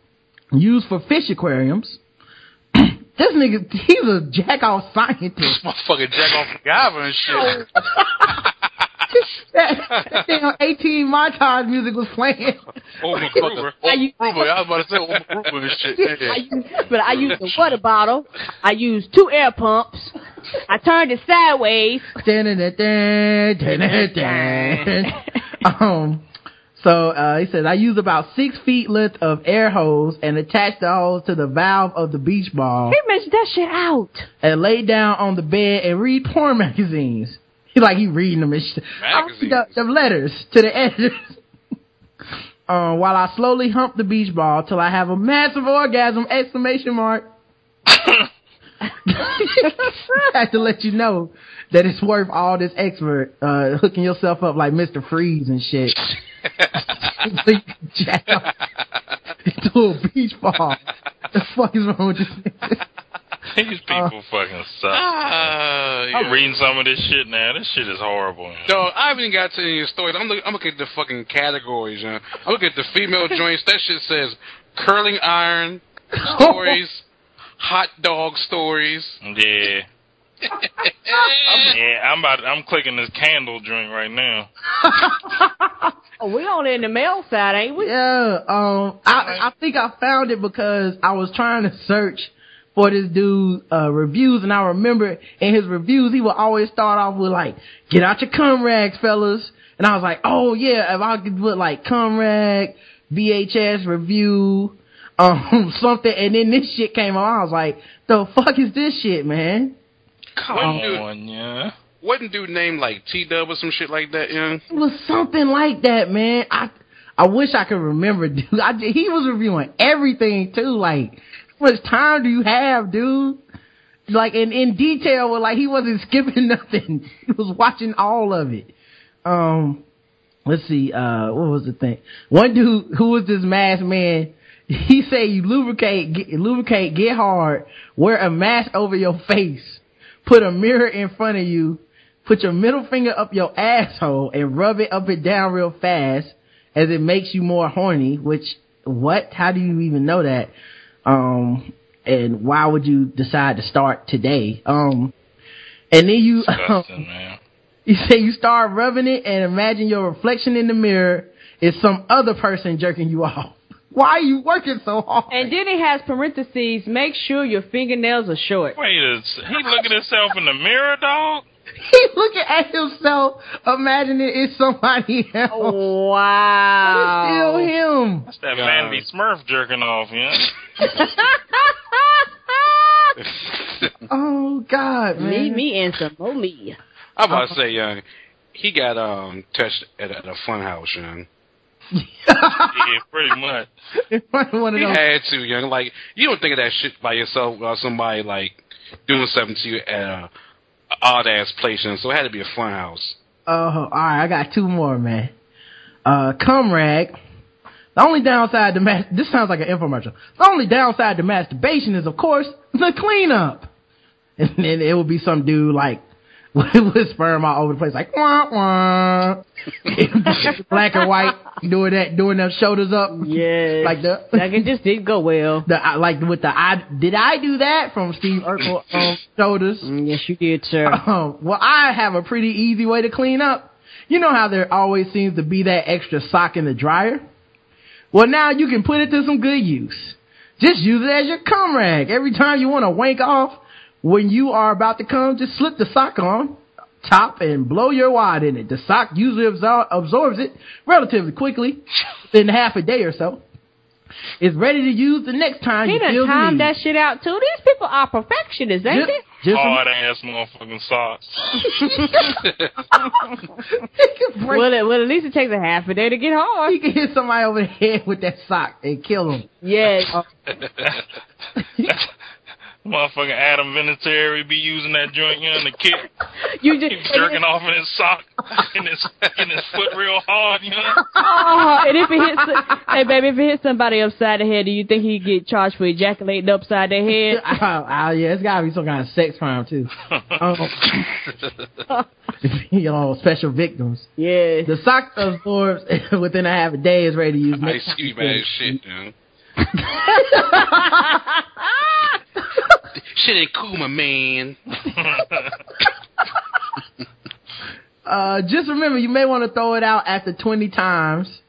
used for fish aquariums. [clears throat] this nigga, he's a jack off scientist. [laughs] Motherfucking jack off MacGyver and shit. [laughs] [laughs] that, that damn 18 montage music was playing. Oh, motherfucker. Oh, I use- Gruber. I was about to say, oh, Gruber and shit. [laughs] I use, but I used a water bottle. I used two air pumps. I turned it sideways. [laughs] Um, so uh, he says I use about six feet length of air hose and attach the hose to the valve of the beach ball He mentioned that shit out. and lay down on the bed and read porn magazines. [laughs] Like he reading them and shit. The, the letters to the editors. um, [laughs] while I slowly hump the beach ball till I have a massive orgasm! Exclamation mark. [laughs] I have to let you know that it's worth all this expert uh, hooking yourself up like Mr. Freeze and shit. So you can jack off into a beach ball. The fuck is wrong with this? [laughs] These people fucking suck. Uh, I'm yeah. reading some of this shit now. This shit is horrible. man. So I haven't even got to any of your stories. I'm looking, I'm looking at the fucking categories. You know? I'm looking at the female [laughs] joints. That shit says curling iron stories, [laughs] hot dog stories. Yeah. yeah, I'm about. I'm clicking this candle joint right now. Oh, we on in the male side, ain't we? Yeah, um, I, I think I found it because I was trying to search for this dude, uh, reviews and I remember in his reviews, he would always start off with like, get out your cum rags, fellas. And I was like, oh yeah, if I could put like cum rag, VHS review, [laughs] um, something, and then this shit came on, I was like, the fuck is this shit, man? Come Wasn't dude, on, yeah. wasn't dude named like T Dub or some shit like that? You know? It was something like that, man. I I wish I could remember, dude. [laughs] I, he was reviewing everything too. Like, how much time do you have, dude? Like in in detail, like he wasn't [laughs] skipping nothing. He was watching all of it. Um, let's see. Uh, what was the thing? One dude who was this masked man. [laughs] He said you lubricate, get, lubricate, get hard, wear a mask over your face, put a mirror in front of you, put your middle finger up your asshole and rub it up and down real fast as it makes you more horny, which, what? How do you even know that? Um, and why would you decide to start today? Um, and then you, Disgusting, [laughs] man. you say you start rubbing it and imagine your reflection in the mirror is some other person jerking you off. [laughs] Why are you working so hard? And then it has parentheses, make sure your fingernails are short. Wait a s- he look at himself in the mirror, dog. [laughs] He looking at himself, imagining it's somebody else. Wow. But it's still him. That's that Vanity Smurf jerking off, yeah. [laughs] Oh God, man. Me, me, and some more me. I'm about to say, young, he got um touched at, at a fun house, young. [laughs] yeah, pretty much. [laughs] One of He those. had to, young. Like you don't think of that shit by yourself or somebody like doing something to you at a, a odd ass place, young. So it had to be a fun house. Oh, all right. I got two more, man. Uh, cum rag. The only downside to mas- this sounds like an infomercial. The only downside to masturbation is, of course, the cleanup. [laughs] And then it would be some dude like [laughs] with sperm all over the place, like wah wah. [laughs] Black and white, doing that, doing them shoulders up. Yeah, like the Like it just didn't go well. the like with the I did I do that from Steve Urkel um, shoulders. Yes, you did, sir. Um, well, I have a pretty easy way to clean up. You know how there always seems to be that extra sock in the dryer? Well, now you can put it to some good use. Just use it as your cum rag. Every time you want to wank off, when you are about to come, just slip the sock on top and blow your wad in it. The sock usually absor- absorbs it relatively quickly, in half a day or so. It's ready to use the next time He you done feel the timed that shit out too. These people are perfectionists, ain't Just- they? just- Hard ass motherfucking socks. [laughs] [laughs] well, it, well, at least it takes a half a day to get hard. You can hit somebody over the head with that sock and kill them. Yes. [laughs] Motherfucking Adam Vinatieri be using that joint, you know, in the kick. [laughs] You just He's jerking off in his sock, in his in his foot real hard, you know. [laughs] Oh, and if it hits, hey baby, if it hits somebody upside the head, do you think he get charged for ejaculating upside their head? [laughs] Oh, oh, yeah, it's gotta be some kind of sex crime too. Um, you know, special victims. Yeah. The sock absorbs within a half a day is ready to use. Ice next time Cube shit, young. Shit ain't cool, my man. [laughs] Uh, just remember, you may want to throw it out after 20 times,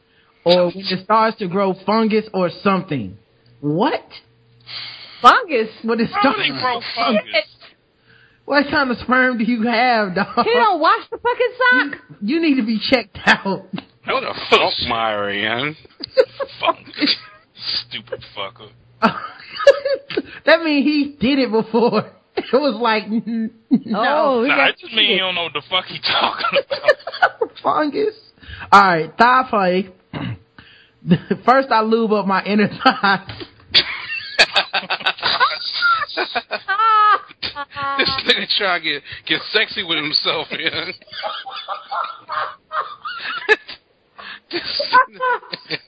or when it starts to grow fungus or something. What? Fungus? What is How they grow fungus? What kind of sperm do you have, dog? He don't wash the fucking sock. You need to be checked out. What a fuck Meyer, young. Fungus. [laughs] Stupid fucker. [laughs] [laughs] that means he did it before. [laughs] It was like, [laughs] no. Oh, Nah, I just mean he don't know what the fuck he talking about. fungus. All right, thigh play. [clears throat] First, I lube up my inner thighs. this nigga trying to get get sexy with himself, young. This,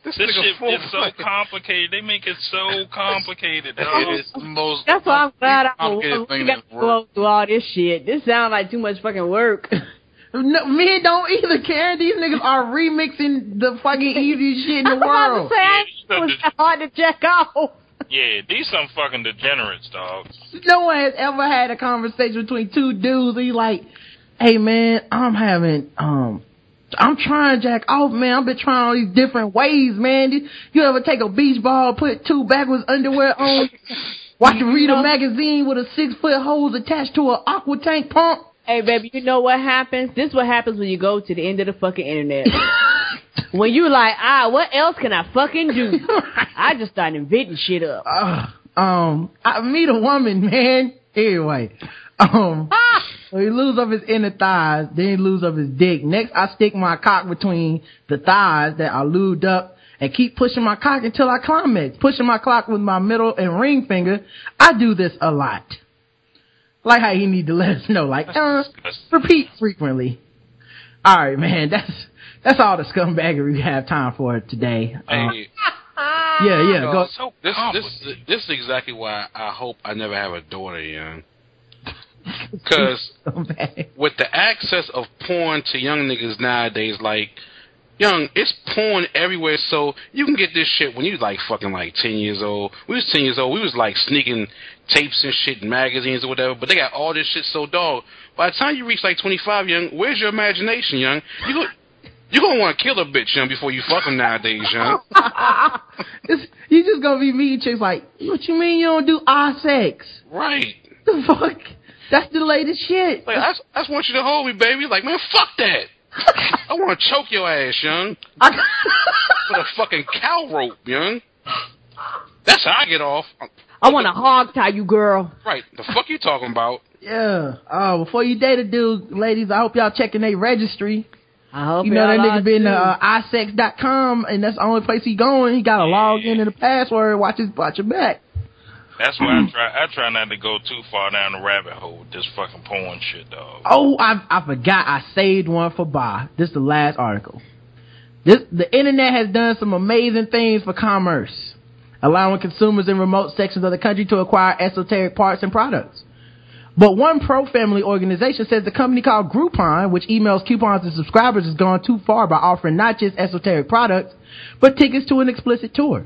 this, This shit is so complicated. They make it so [laughs] complicated. It is the most That's why I'm glad I'm complicated we got this to world. go through all this shit. This sounds like too much fucking work. [laughs] No, men don't either, care. These niggas are remixing the fucking easiest [laughs] shit in the world. I'm about world. to say, Yeah, it was that hard to check off. Yeah, these some fucking degenerates, dog. No one has ever had a conversation between two dudes. And he's like, "Hey man, I'm having um, I'm trying jack off, man. I've been trying all these different ways, man. You ever take a beach ball, put two backwards underwear on, [laughs] watch a read a magazine with a six foot hose attached to an aqua tank pump? Hey, baby, you know what happens? This is what happens when you go to the end of the fucking internet. [laughs] when you like, ah, what else can I fucking do? [laughs] I just start inventing shit up. Uh, um, I meet a woman, man. Anyway, um, so he lose up his inner thighs, then he lose up his dick. Next, I stick my cock between the thighs that are lubed up and keep pushing my cock until I climax. Pushing my cock with my middle and ring finger. I do this a lot. Like how he need to [laughs] let us know, like, uh, repeat frequently. All right, man. [laughs] That's that's all the scumbaggery we have time for today. Um, Hey, yeah, yeah. Go. so this, this, this is exactly why I hope I never have a daughter, young. [laughs] Because with the access of porn to young niggas nowadays, like, young, it's porn everywhere, so you can get this shit when you like fucking like 10 years old. We was 10 years old, we was like sneaking tapes and shit in magazines or whatever, but they got all this shit so dog. By the time you reach like 25, young, where's your imagination, young? You go, You gonna want to kill a bitch, young, before you fuck them nowadays, young. [laughs] You just gonna be meeting chicks like, what you mean you don't do eye sex? Right. The fuck? That's the latest shit. Like I, just- I just want you to hold me, baby. Like man, fuck that. [laughs] I want to choke your ass, young. With a fucking cow rope, young. That's how I get off. I want to hog tie you, girl. Right. The fuck you talking about? Yeah. Oh, before you date a dude, ladies, I hope y'all checking their registry. I hope You know that nigga are been too. to uh, isex.com and that's the only place he going. He got to log in and the password. Watch his watch your back. That's why I mm-hmm. try. I try not to go too far down the rabbit hole with this fucking porn shit, dog. Oh, I I forgot I saved one for Ba. This is the last article. This the internet has done some amazing things for commerce, allowing consumers in remote sections of the country to acquire esoteric parts and products. But one pro-family organization says the company called Groupon, which emails coupons to subscribers, has gone too far by offering not just esoteric products, but tickets to an explicit tour.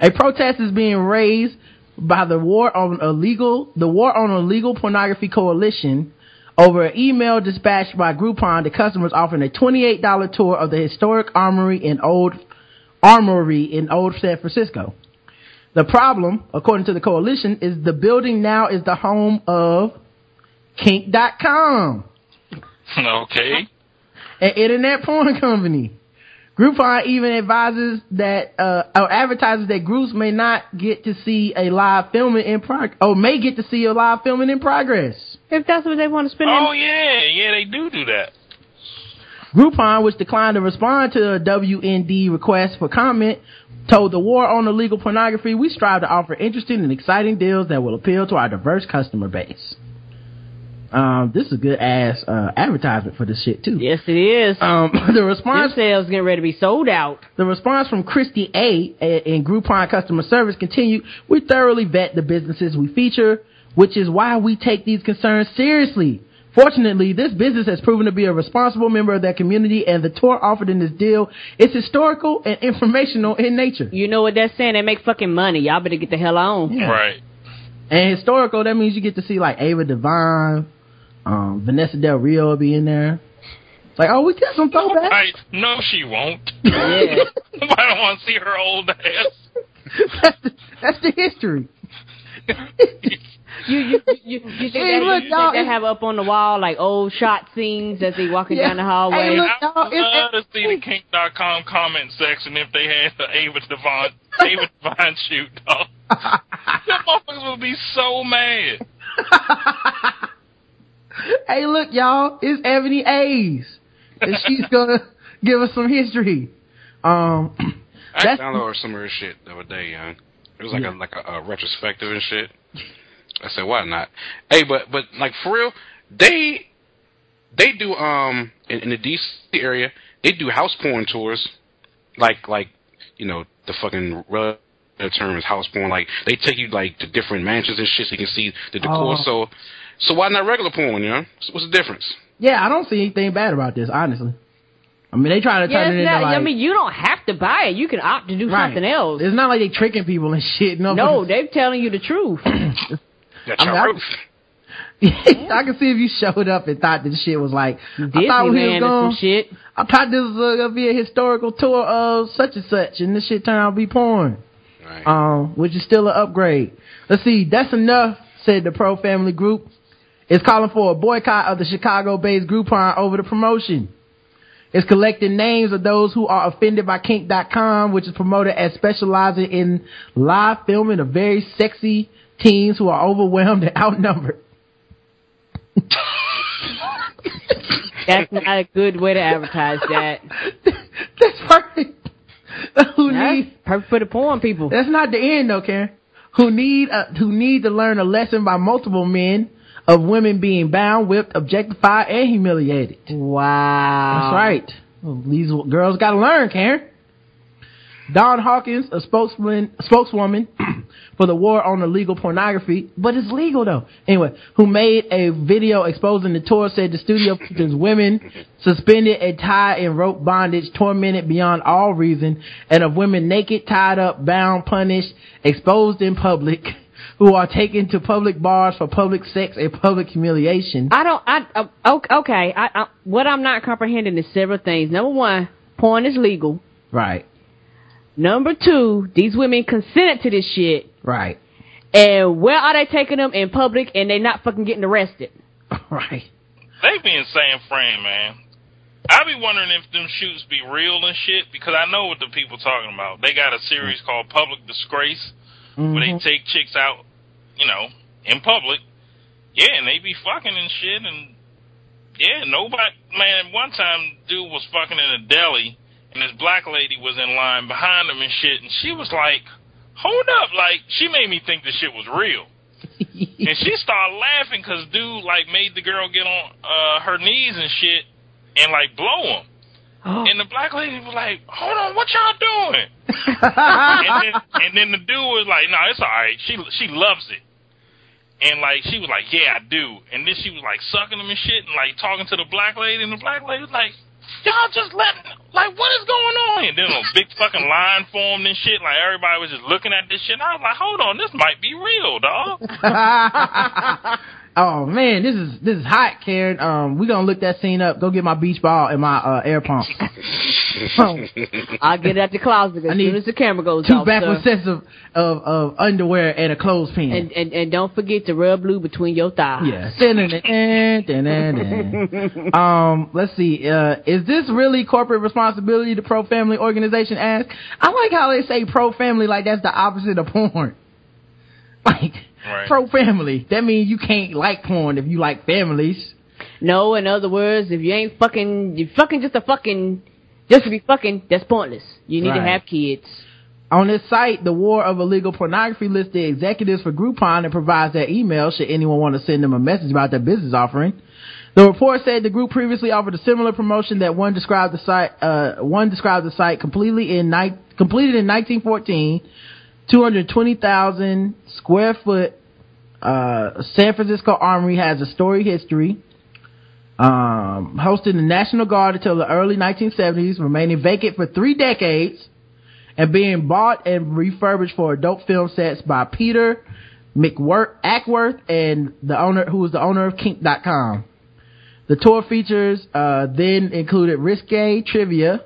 A protest is being raised by the War on Illegal, the War on Illegal Pornography Coalition over an email dispatched by Groupon to customers offering a $28 tour of the historic armory in Old, Armory in Old San Francisco. The problem, according to the coalition, is the building now is the home of Kink.com, [laughs] okay. an internet porn company. Groupon even advises that, uh, or advertises that groups may not get to see a live filming in prog, or may get to see a live filming in progress. If that's what they want to spend. Oh yeah, yeah, they do do that. Groupon, which declined to respond to a WND request for comment, told the War on Illegal Pornography, we strive to offer interesting and exciting deals that will appeal to our diverse customer base. Um, this is a good ass uh, advertisement for this shit too. Yes, it is. Um, [laughs] the response This sales getting ready to be sold out. The response from Christy A a- in Groupon customer service continued, we thoroughly vet the businesses we feature, which is why we take these concerns seriously. Fortunately, this business has proven to be a responsible member of that community and the tour offered in this deal is historical and informational in nature. You know what that's saying? They make fucking money. Y'all better get the hell on. Right. And historical, that means you get to see like Ava Devine, um, Vanessa Del Rio will be in there. Like, oh, we got some throwbacks. Right. No, she won't. Yeah. I don't want to see her old ass. that's, the, that's the history. You you you, you think, Hey, that, look, you y'all, think they have up on the wall like old shot scenes as they walking Yeah. down the hallway? Hey, look, I y'all, would it's- love to see the Kink.com comment section if they had the Ava Devine, Ava Devine shoot, dog. Them motherfuckers would be so mad. [laughs] [laughs] hey, look, y'all, it's Ebony Ayes, and she's gonna [laughs] give us some history. Um, [clears throat] I downloaded some of her shit the other day, young. It was like Yeah. a like a, a retrospective and shit. I said, why not? Hey, but but like for real, they they do um in, in the DC area they do house porn tours, like like you know the fucking term is house porn. Like they take you like to different mansions and shit so you can see the decor. Oh. So so why not regular porn? You know, what's the difference? yeah, I don't see anything bad about this, honestly. I mean, they trying to Yeah, turn it it's into not, like I mean, you don't have to buy it. You can opt to do Right. something else. It's not like they're tricking people and [laughs] shit. No, No, they're telling you the truth. [clears throat] That's I mean, I- [laughs] I can see if you showed up and thought this shit was like I thought we Disneyland was going. some shit. I thought this was gonna be a historical tour of such and such, and this shit turned out to be porn. Right. Um, which is still an upgrade. Let's see, that's enough, said the pro family group. It's calling for a boycott of the Chicago-based Groupon over the promotion. It's collecting names of those who are offended by kink.com, which is promoted as specializing in live filming of very sexy teens who are overwhelmed and [laughs] outnumbered. That's not a good way to advertise that. [laughs] That's perfect. [laughs] who That's need perfect for the porn people. That's not the end though, Karen. Who need uh, who need to learn a lesson by multiple men of women being bound, whipped, objectified, and humiliated. Wow. That's right. Well, these girls got to learn, Karen. Don Hawkins, a spokesman, spokeswoman [clears throat] for the war on illegal pornography, but it's legal though. Anyway, who made a video exposing the tour said the studio features women suspended and tied in rope bondage, tormented beyond all reason, and of women naked, tied up, bound, punished, exposed in public, [laughs] who are taken to public bars for public sex and public humiliation. I don't. I uh, okay. I, I what I'm not comprehending is several things. Number one, porn is legal. Right. Number two, these women consented to this shit. Right. And where are they taking them in public and they not fucking getting arrested? [laughs] right. They be in San Fran, man. I be wondering if them shoots be real and shit because I know what the people talking about. They got a series called Public Disgrace where they Mhm. take chicks out, you know, in public. Yeah, and they be fucking and shit and yeah, nobody man, one time dude was fucking in a deli and this black lady was in line behind him and shit and she was like, Hold up, like she made me think this shit was real. [laughs] and she started laughing because dude like made the girl get on uh her knees and shit and like blow him. Oh. And the black lady was like, "Hold on, what y'all doing?" [laughs] and, then, and then the dude was like, "No, it's all right. She she loves it." And like she was like, "Yeah, I do." And then she was like sucking him and shit, and like talking to the black lady, and the black lady was like, "Y'all just let like what is going on?" And then a big fucking line formed and shit. Like everybody was just looking at this shit. And I was like, "Hold on, this might be real, dog." [laughs] oh man, this is this is hot, Karen. Um, we gonna look that scene up. Go get my beach ball and my uh, air pump. [laughs] I'll get it at the closet as I need soon as the camera goes Two off. backward sir. sets of, of of underwear and a clothespin. And, and and don't forget to rub blue between your thighs. Yeah. [laughs] Um, let's see. Uh, is this really corporate responsibility? The pro family organization asks. I like how they say pro family like that's the opposite of porn. [laughs] Like Right. pro family. That means you can't like porn if you like families. No, in other words, if you ain't fucking, you fucking just a fucking, just to be fucking, that's pointless. You need to have kids. On this site, the War of Illegal Pornography lists the executives for Groupon and provides their email should anyone want to send them a message about their business offering. The report said the group previously offered a similar promotion that one described the site, uh, one described the site completely in ni- completed in 1914, 220,000 square foot, uh, San Francisco Armory has a storied history. Um, hosted the National Guard until the early 1970s, remaining vacant for three decades and being bought and refurbished for adult film sets by Peter McWor- Acworth and the owner, who was the owner of Kink.com. The tour features uh, then included risque trivia.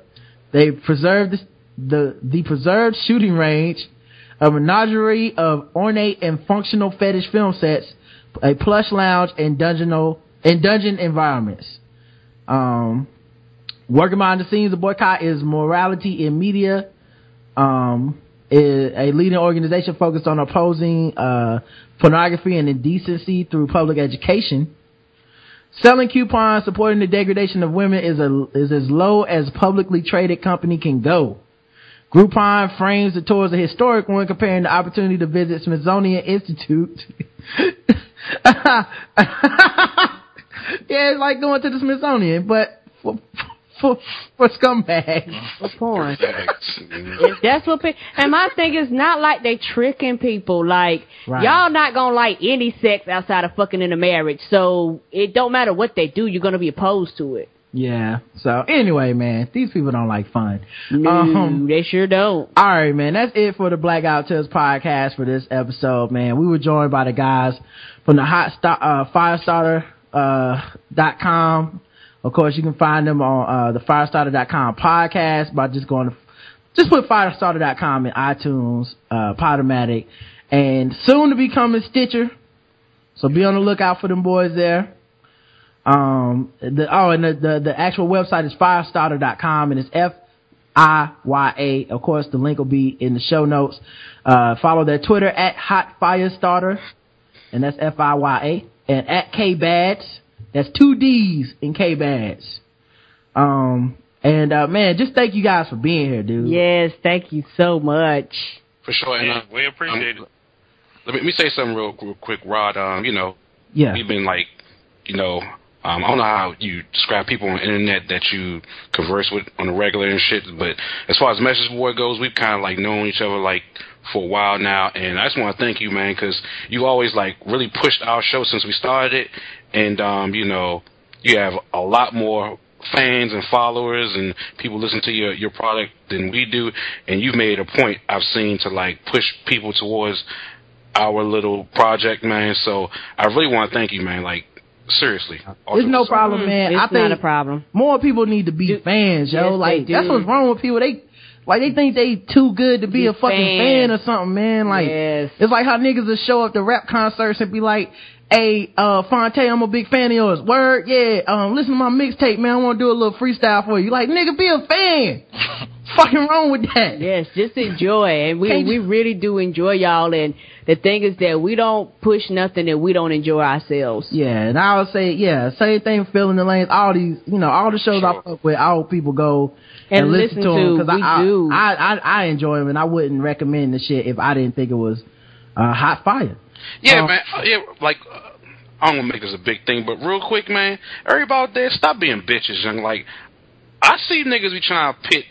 They preserved the, the the preserved shooting range, a menagerie of ornate and functional fetish film sets, a plush lounge, and dungeonal and dungeon environments. Um, working behind the scenes of boycott is morality in media um, is a leading organization focused on opposing uh, pornography and indecency through public education. Selling coupons supporting the degradation of women is a is as low as publicly traded company can go. Groupon frames the tour as a historic one, comparing the opportunity to visit Smithsonian Institute. [laughs] yeah, it's like going to the Smithsonian, but for for, for scumbags. For porn. If that's what pe- and my thing is not like they tricking people like Right. y'all not gonna like any sex outside of fucking in a marriage so it don't matter what they do you're gonna be opposed to it Yeah. So anyway, man, these people don't like fun. no they sure don't All right, man. That's it for the Black Guy Who Tips podcast for this episode, man. We were joined by the guys from the Hot Star, uh, Fiyastarter uh, dot com. Of course, you can find them on uh, the Fiyastarter.com podcast by just going to just put Fiyastarter.com in iTunes, uh, Podomatic, and soon to be coming Stitcher. So be on the lookout for them boys there. Um, the, oh, and the, the, the actual website is fiyastarter.com and it's F I Y A. Of course, the link will be in the show notes. Uh, follow their Twitter at Hot Fiyastarter, and that's F I Y A, and at K Badds. That's two D's in K Badds. Um, and uh, man, just thank you guys for being here, dude. yes thank you so much For sure. And, uh, we appreciate um, Let me, let me say something real, real quick, Rod. Um, you know, Yeah. we've been like, you know, um, I don't know how you describe people on the internet that you converse with on the regular and shit, but as far as message board goes, we've kind of like known each other like for a while now, and I just want to thank you, man, because you always like really pushed our show since we started it, and um, you know, you have a lot more fans and followers and people listen to your your product than we do, and you've made a point I've seen to like push people towards our little project, man. So I really want to thank you, man. Like seriously, It's no problem, man. It's I think not a problem. More people need to be fans, yo. yes, like that's what's wrong with people. They like they think they too good to be, Be a fucking fans. fan or something, man. Like Yes. it's like how niggas will show up to rap concerts and be like, "Hey, uh, Phonte, I'm a big fan of yours. Word, yeah. Um, listen to my mixtape, man. I want to do a little freestyle for you. Like, nigga, be a fan. [laughs] fucking wrong with that? Yes, just enjoy, and we Can't we really do enjoy y'all. And the thing is that we don't push nothing that we don't enjoy ourselves. Yeah, and I would say, yeah, same thing. Filling the lanes, all these, you know, all the shows I fuck with, all people go and, And listen, listen to them because I, do. I, I I enjoy them, and I wouldn't recommend the shit if I didn't think it was uh, hot fire. Yeah, Um, man. Uh, yeah, like uh, I don't want to make this a big thing, but real quick, man. Everybody out there, stop being bitches, young. Like I see niggas be trying to pit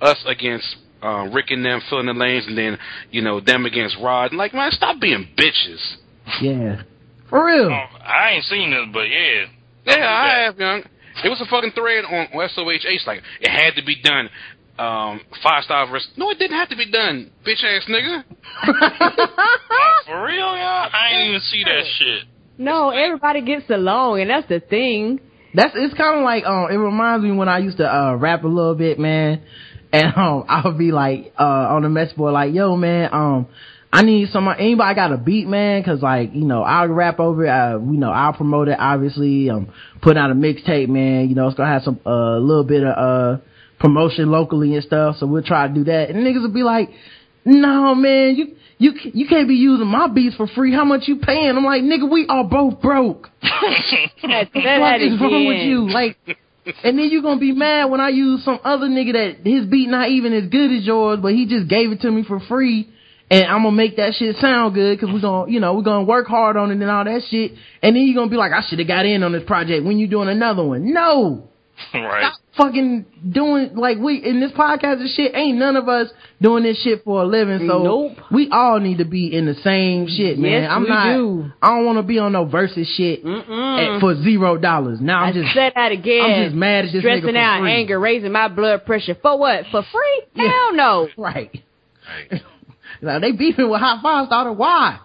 us against uh, Rick and them filling the lanes, and then you know them against Rod. And Like, man, stop being bitches. Yeah, for real. I ain't seen this, but yeah. Yeah, I have, young. It was a fucking thread on SOHH. Like it had to be done. Um, five star versus. No, it didn't have to be done, bitch ass nigga. [laughs] For real, y'all? I ain't even see that shit. No, everybody gets along, and that's the thing. That's it's kind of like um, it reminds me when I used to uh rap a little bit, man, and um, I'll be like uh on the mess board like, yo, man, um. I need some, anybody got a beat, man? Cause like, you know, I'll rap over it, uh, you know, I'll promote it, obviously, um, putting out a mixtape, man, you know, it's gonna have some, uh, little bit of, uh, promotion locally and stuff, so we'll try to do that. And niggas will be like, no, man, you, you, you can't be using my beats for free, how much you paying? I'm like, nigga, we are both broke. [laughs] [laughs] What wrong with you? Like, [laughs] and then you gonna be mad when I use some other nigga that his beat not even as good as yours, but he just gave it to me for free, and I'm gonna make that shit sound good because we're gonna, you know, we're gonna work hard on it and all that shit, and then you're gonna be like, I should have got in on this project when you doing another one. No, [laughs] right. fucking doing like we in this podcast and shit. Ain't none of us doing this shit for a living, so Nope. we all need to be in the same shit, man. Yes, I'm not. do. I don't want to be on no versus shit at, for zero dollars. Now I'm I just said that again. I'm just mad at this nigga Stressing for out, free. anger, raising my blood pressure. For what? For free? [laughs] Hell no. Right. [laughs] Now they beefing with Hot Fiyastarter. Why?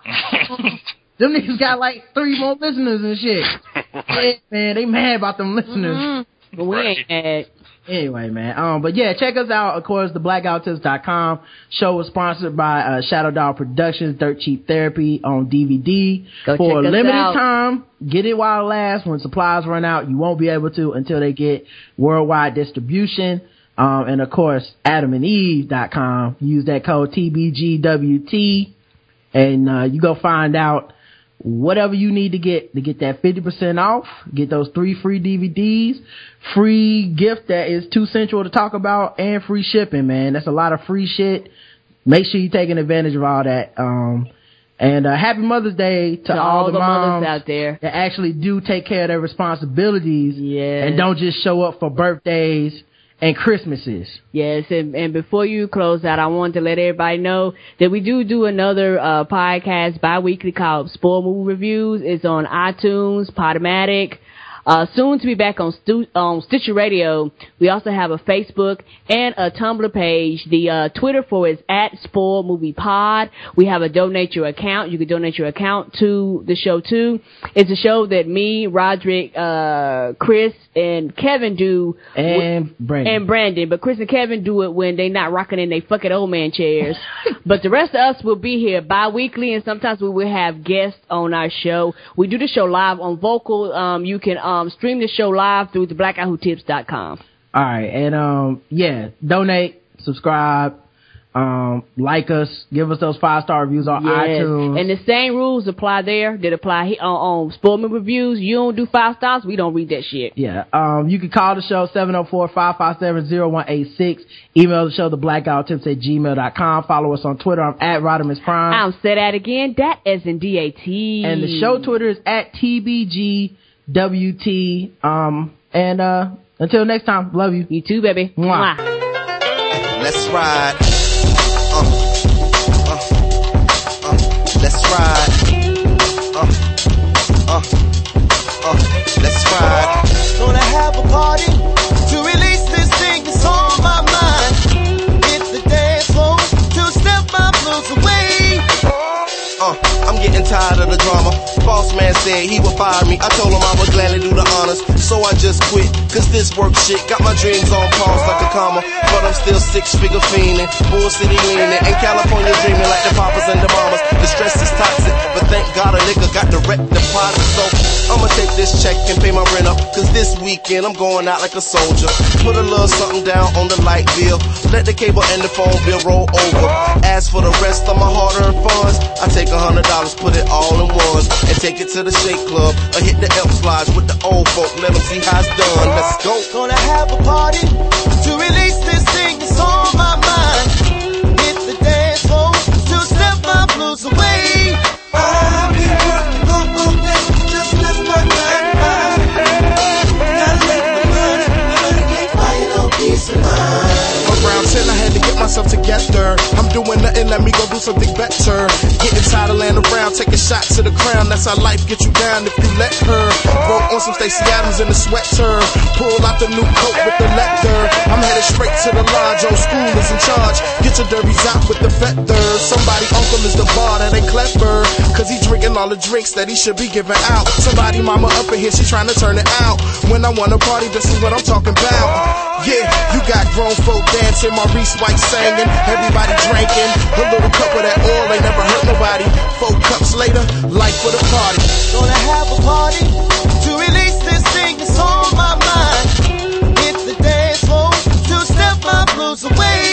them niggas got like three more listeners and shit. Yeah, man, they mad about them listeners. Mhm. But we ain't mad. Anyway, man. Um, but yeah, check us out. Of course, the blackguywhotips.com show was sponsored by uh, Shadow Dog Productions, Dirt Cheap Therapy on DVD Go for a check us limited out. time. Get it while it lasts. When supplies run out, you won't be able to until they get worldwide distribution. Um, and of course, adamandeve.com. Use that code TBGWT and, uh, you go find out whatever you need to get to get that 50% off, get those three free DVDs, free gift that is too central to talk about, and free shipping, man. That's a lot of free shit. Make sure you're taking advantage of all that. Um, and uh, happy Mother's Day to, To all, all the, the moms mothers out there. that actually do take care of their responsibilities and don't just show up for birthdays and Christmases. Yes, and, and before you close out, I wanted to let everybody know that we do do another uh, podcast bi-weekly called Spoil Movie Reviews. It's on iTunes, Podomatic, uh, soon to be back on Stu- on Stitcher Radio. We also have a Facebook and a Tumblr page. The uh, Twitter for is at Spoil Movie Pod. We have a donate your account. You can donate your account to the show too. It's a show that me, Roderick, uh, Chris, and Kevin do. And Brandon. And Brandon. But Chris and Kevin do it when they not rocking in their fucking old man chairs. [laughs] but the rest of us will be here bi-weekly and sometimes we will have guests on our show. We do the show live on Vokle. Um, you can um, stream the show live through the blackguywhotips.com. All right, and um, yeah, donate, subscribe, um, like us, give us those five star reviews on Yes. iTunes. And the same rules apply there that apply here on, on Sportman Reviews. You don't do five stars, we don't read that shit. yeah, um, you can call the show 704-557-0186. Email the show, the black guy who tips at gmail.com. Follow us on Twitter. I'm at Rodimus Prime. I'm say that again. That as in D-A-T. and the show Twitter is at TBGWT. Um, and, uh, until next time, love you. You too, baby. Mwah. Let's ride. Uh, uh, uh, let's ride. Uh, uh, uh, let's ride. Gonna have a party Hit the drama. I'm man said he would fire me. I told him I would gladly do the honors. So I just quit, cause this work shit got my dreams on pause like a comma. But I'm still six figure fiending, Bull City leaning, in California dreaming like the papas and the mamas. The stress is toxic, but thank God a nigga got direct deposit. So I'ma take this check and pay my rent up, cause this weekend I'm going out like a soldier. Put a little something down on the light bill, let the cable and the phone bill roll over. As for the rest of my hard earned funds, I take a hundred dollars, put it all in ones, and take it to the shake club, or hit the Elks lodge with the old folk, let them see how it's done. Let's go. Gonna have a party I'm doing nothing, let me go do something better. Getting tired of laying around, taking shots to the crown. That's how life get you down if you let her. Broke on some Stacey Adams in the sweater. Pull out the new coat with the leather. I'm headed straight to the lodge, old school is in charge. Get your derbies out with the feathers. Somebody uncle is the bar that ain't clever. Cause he drinking all the drinks that he should be giving out. Somebody mama up in here, she trying to turn it out. When I wanna party, this is what I'm talking about. Yeah, you got grown folk dancing, Maurice White singing, everybody drinking. A little cup of that oil ain't never hurt nobody. Four cups later, life for the party. Gonna have a party to release this thing that's on my mind. Hit the dance floor to step my blues away.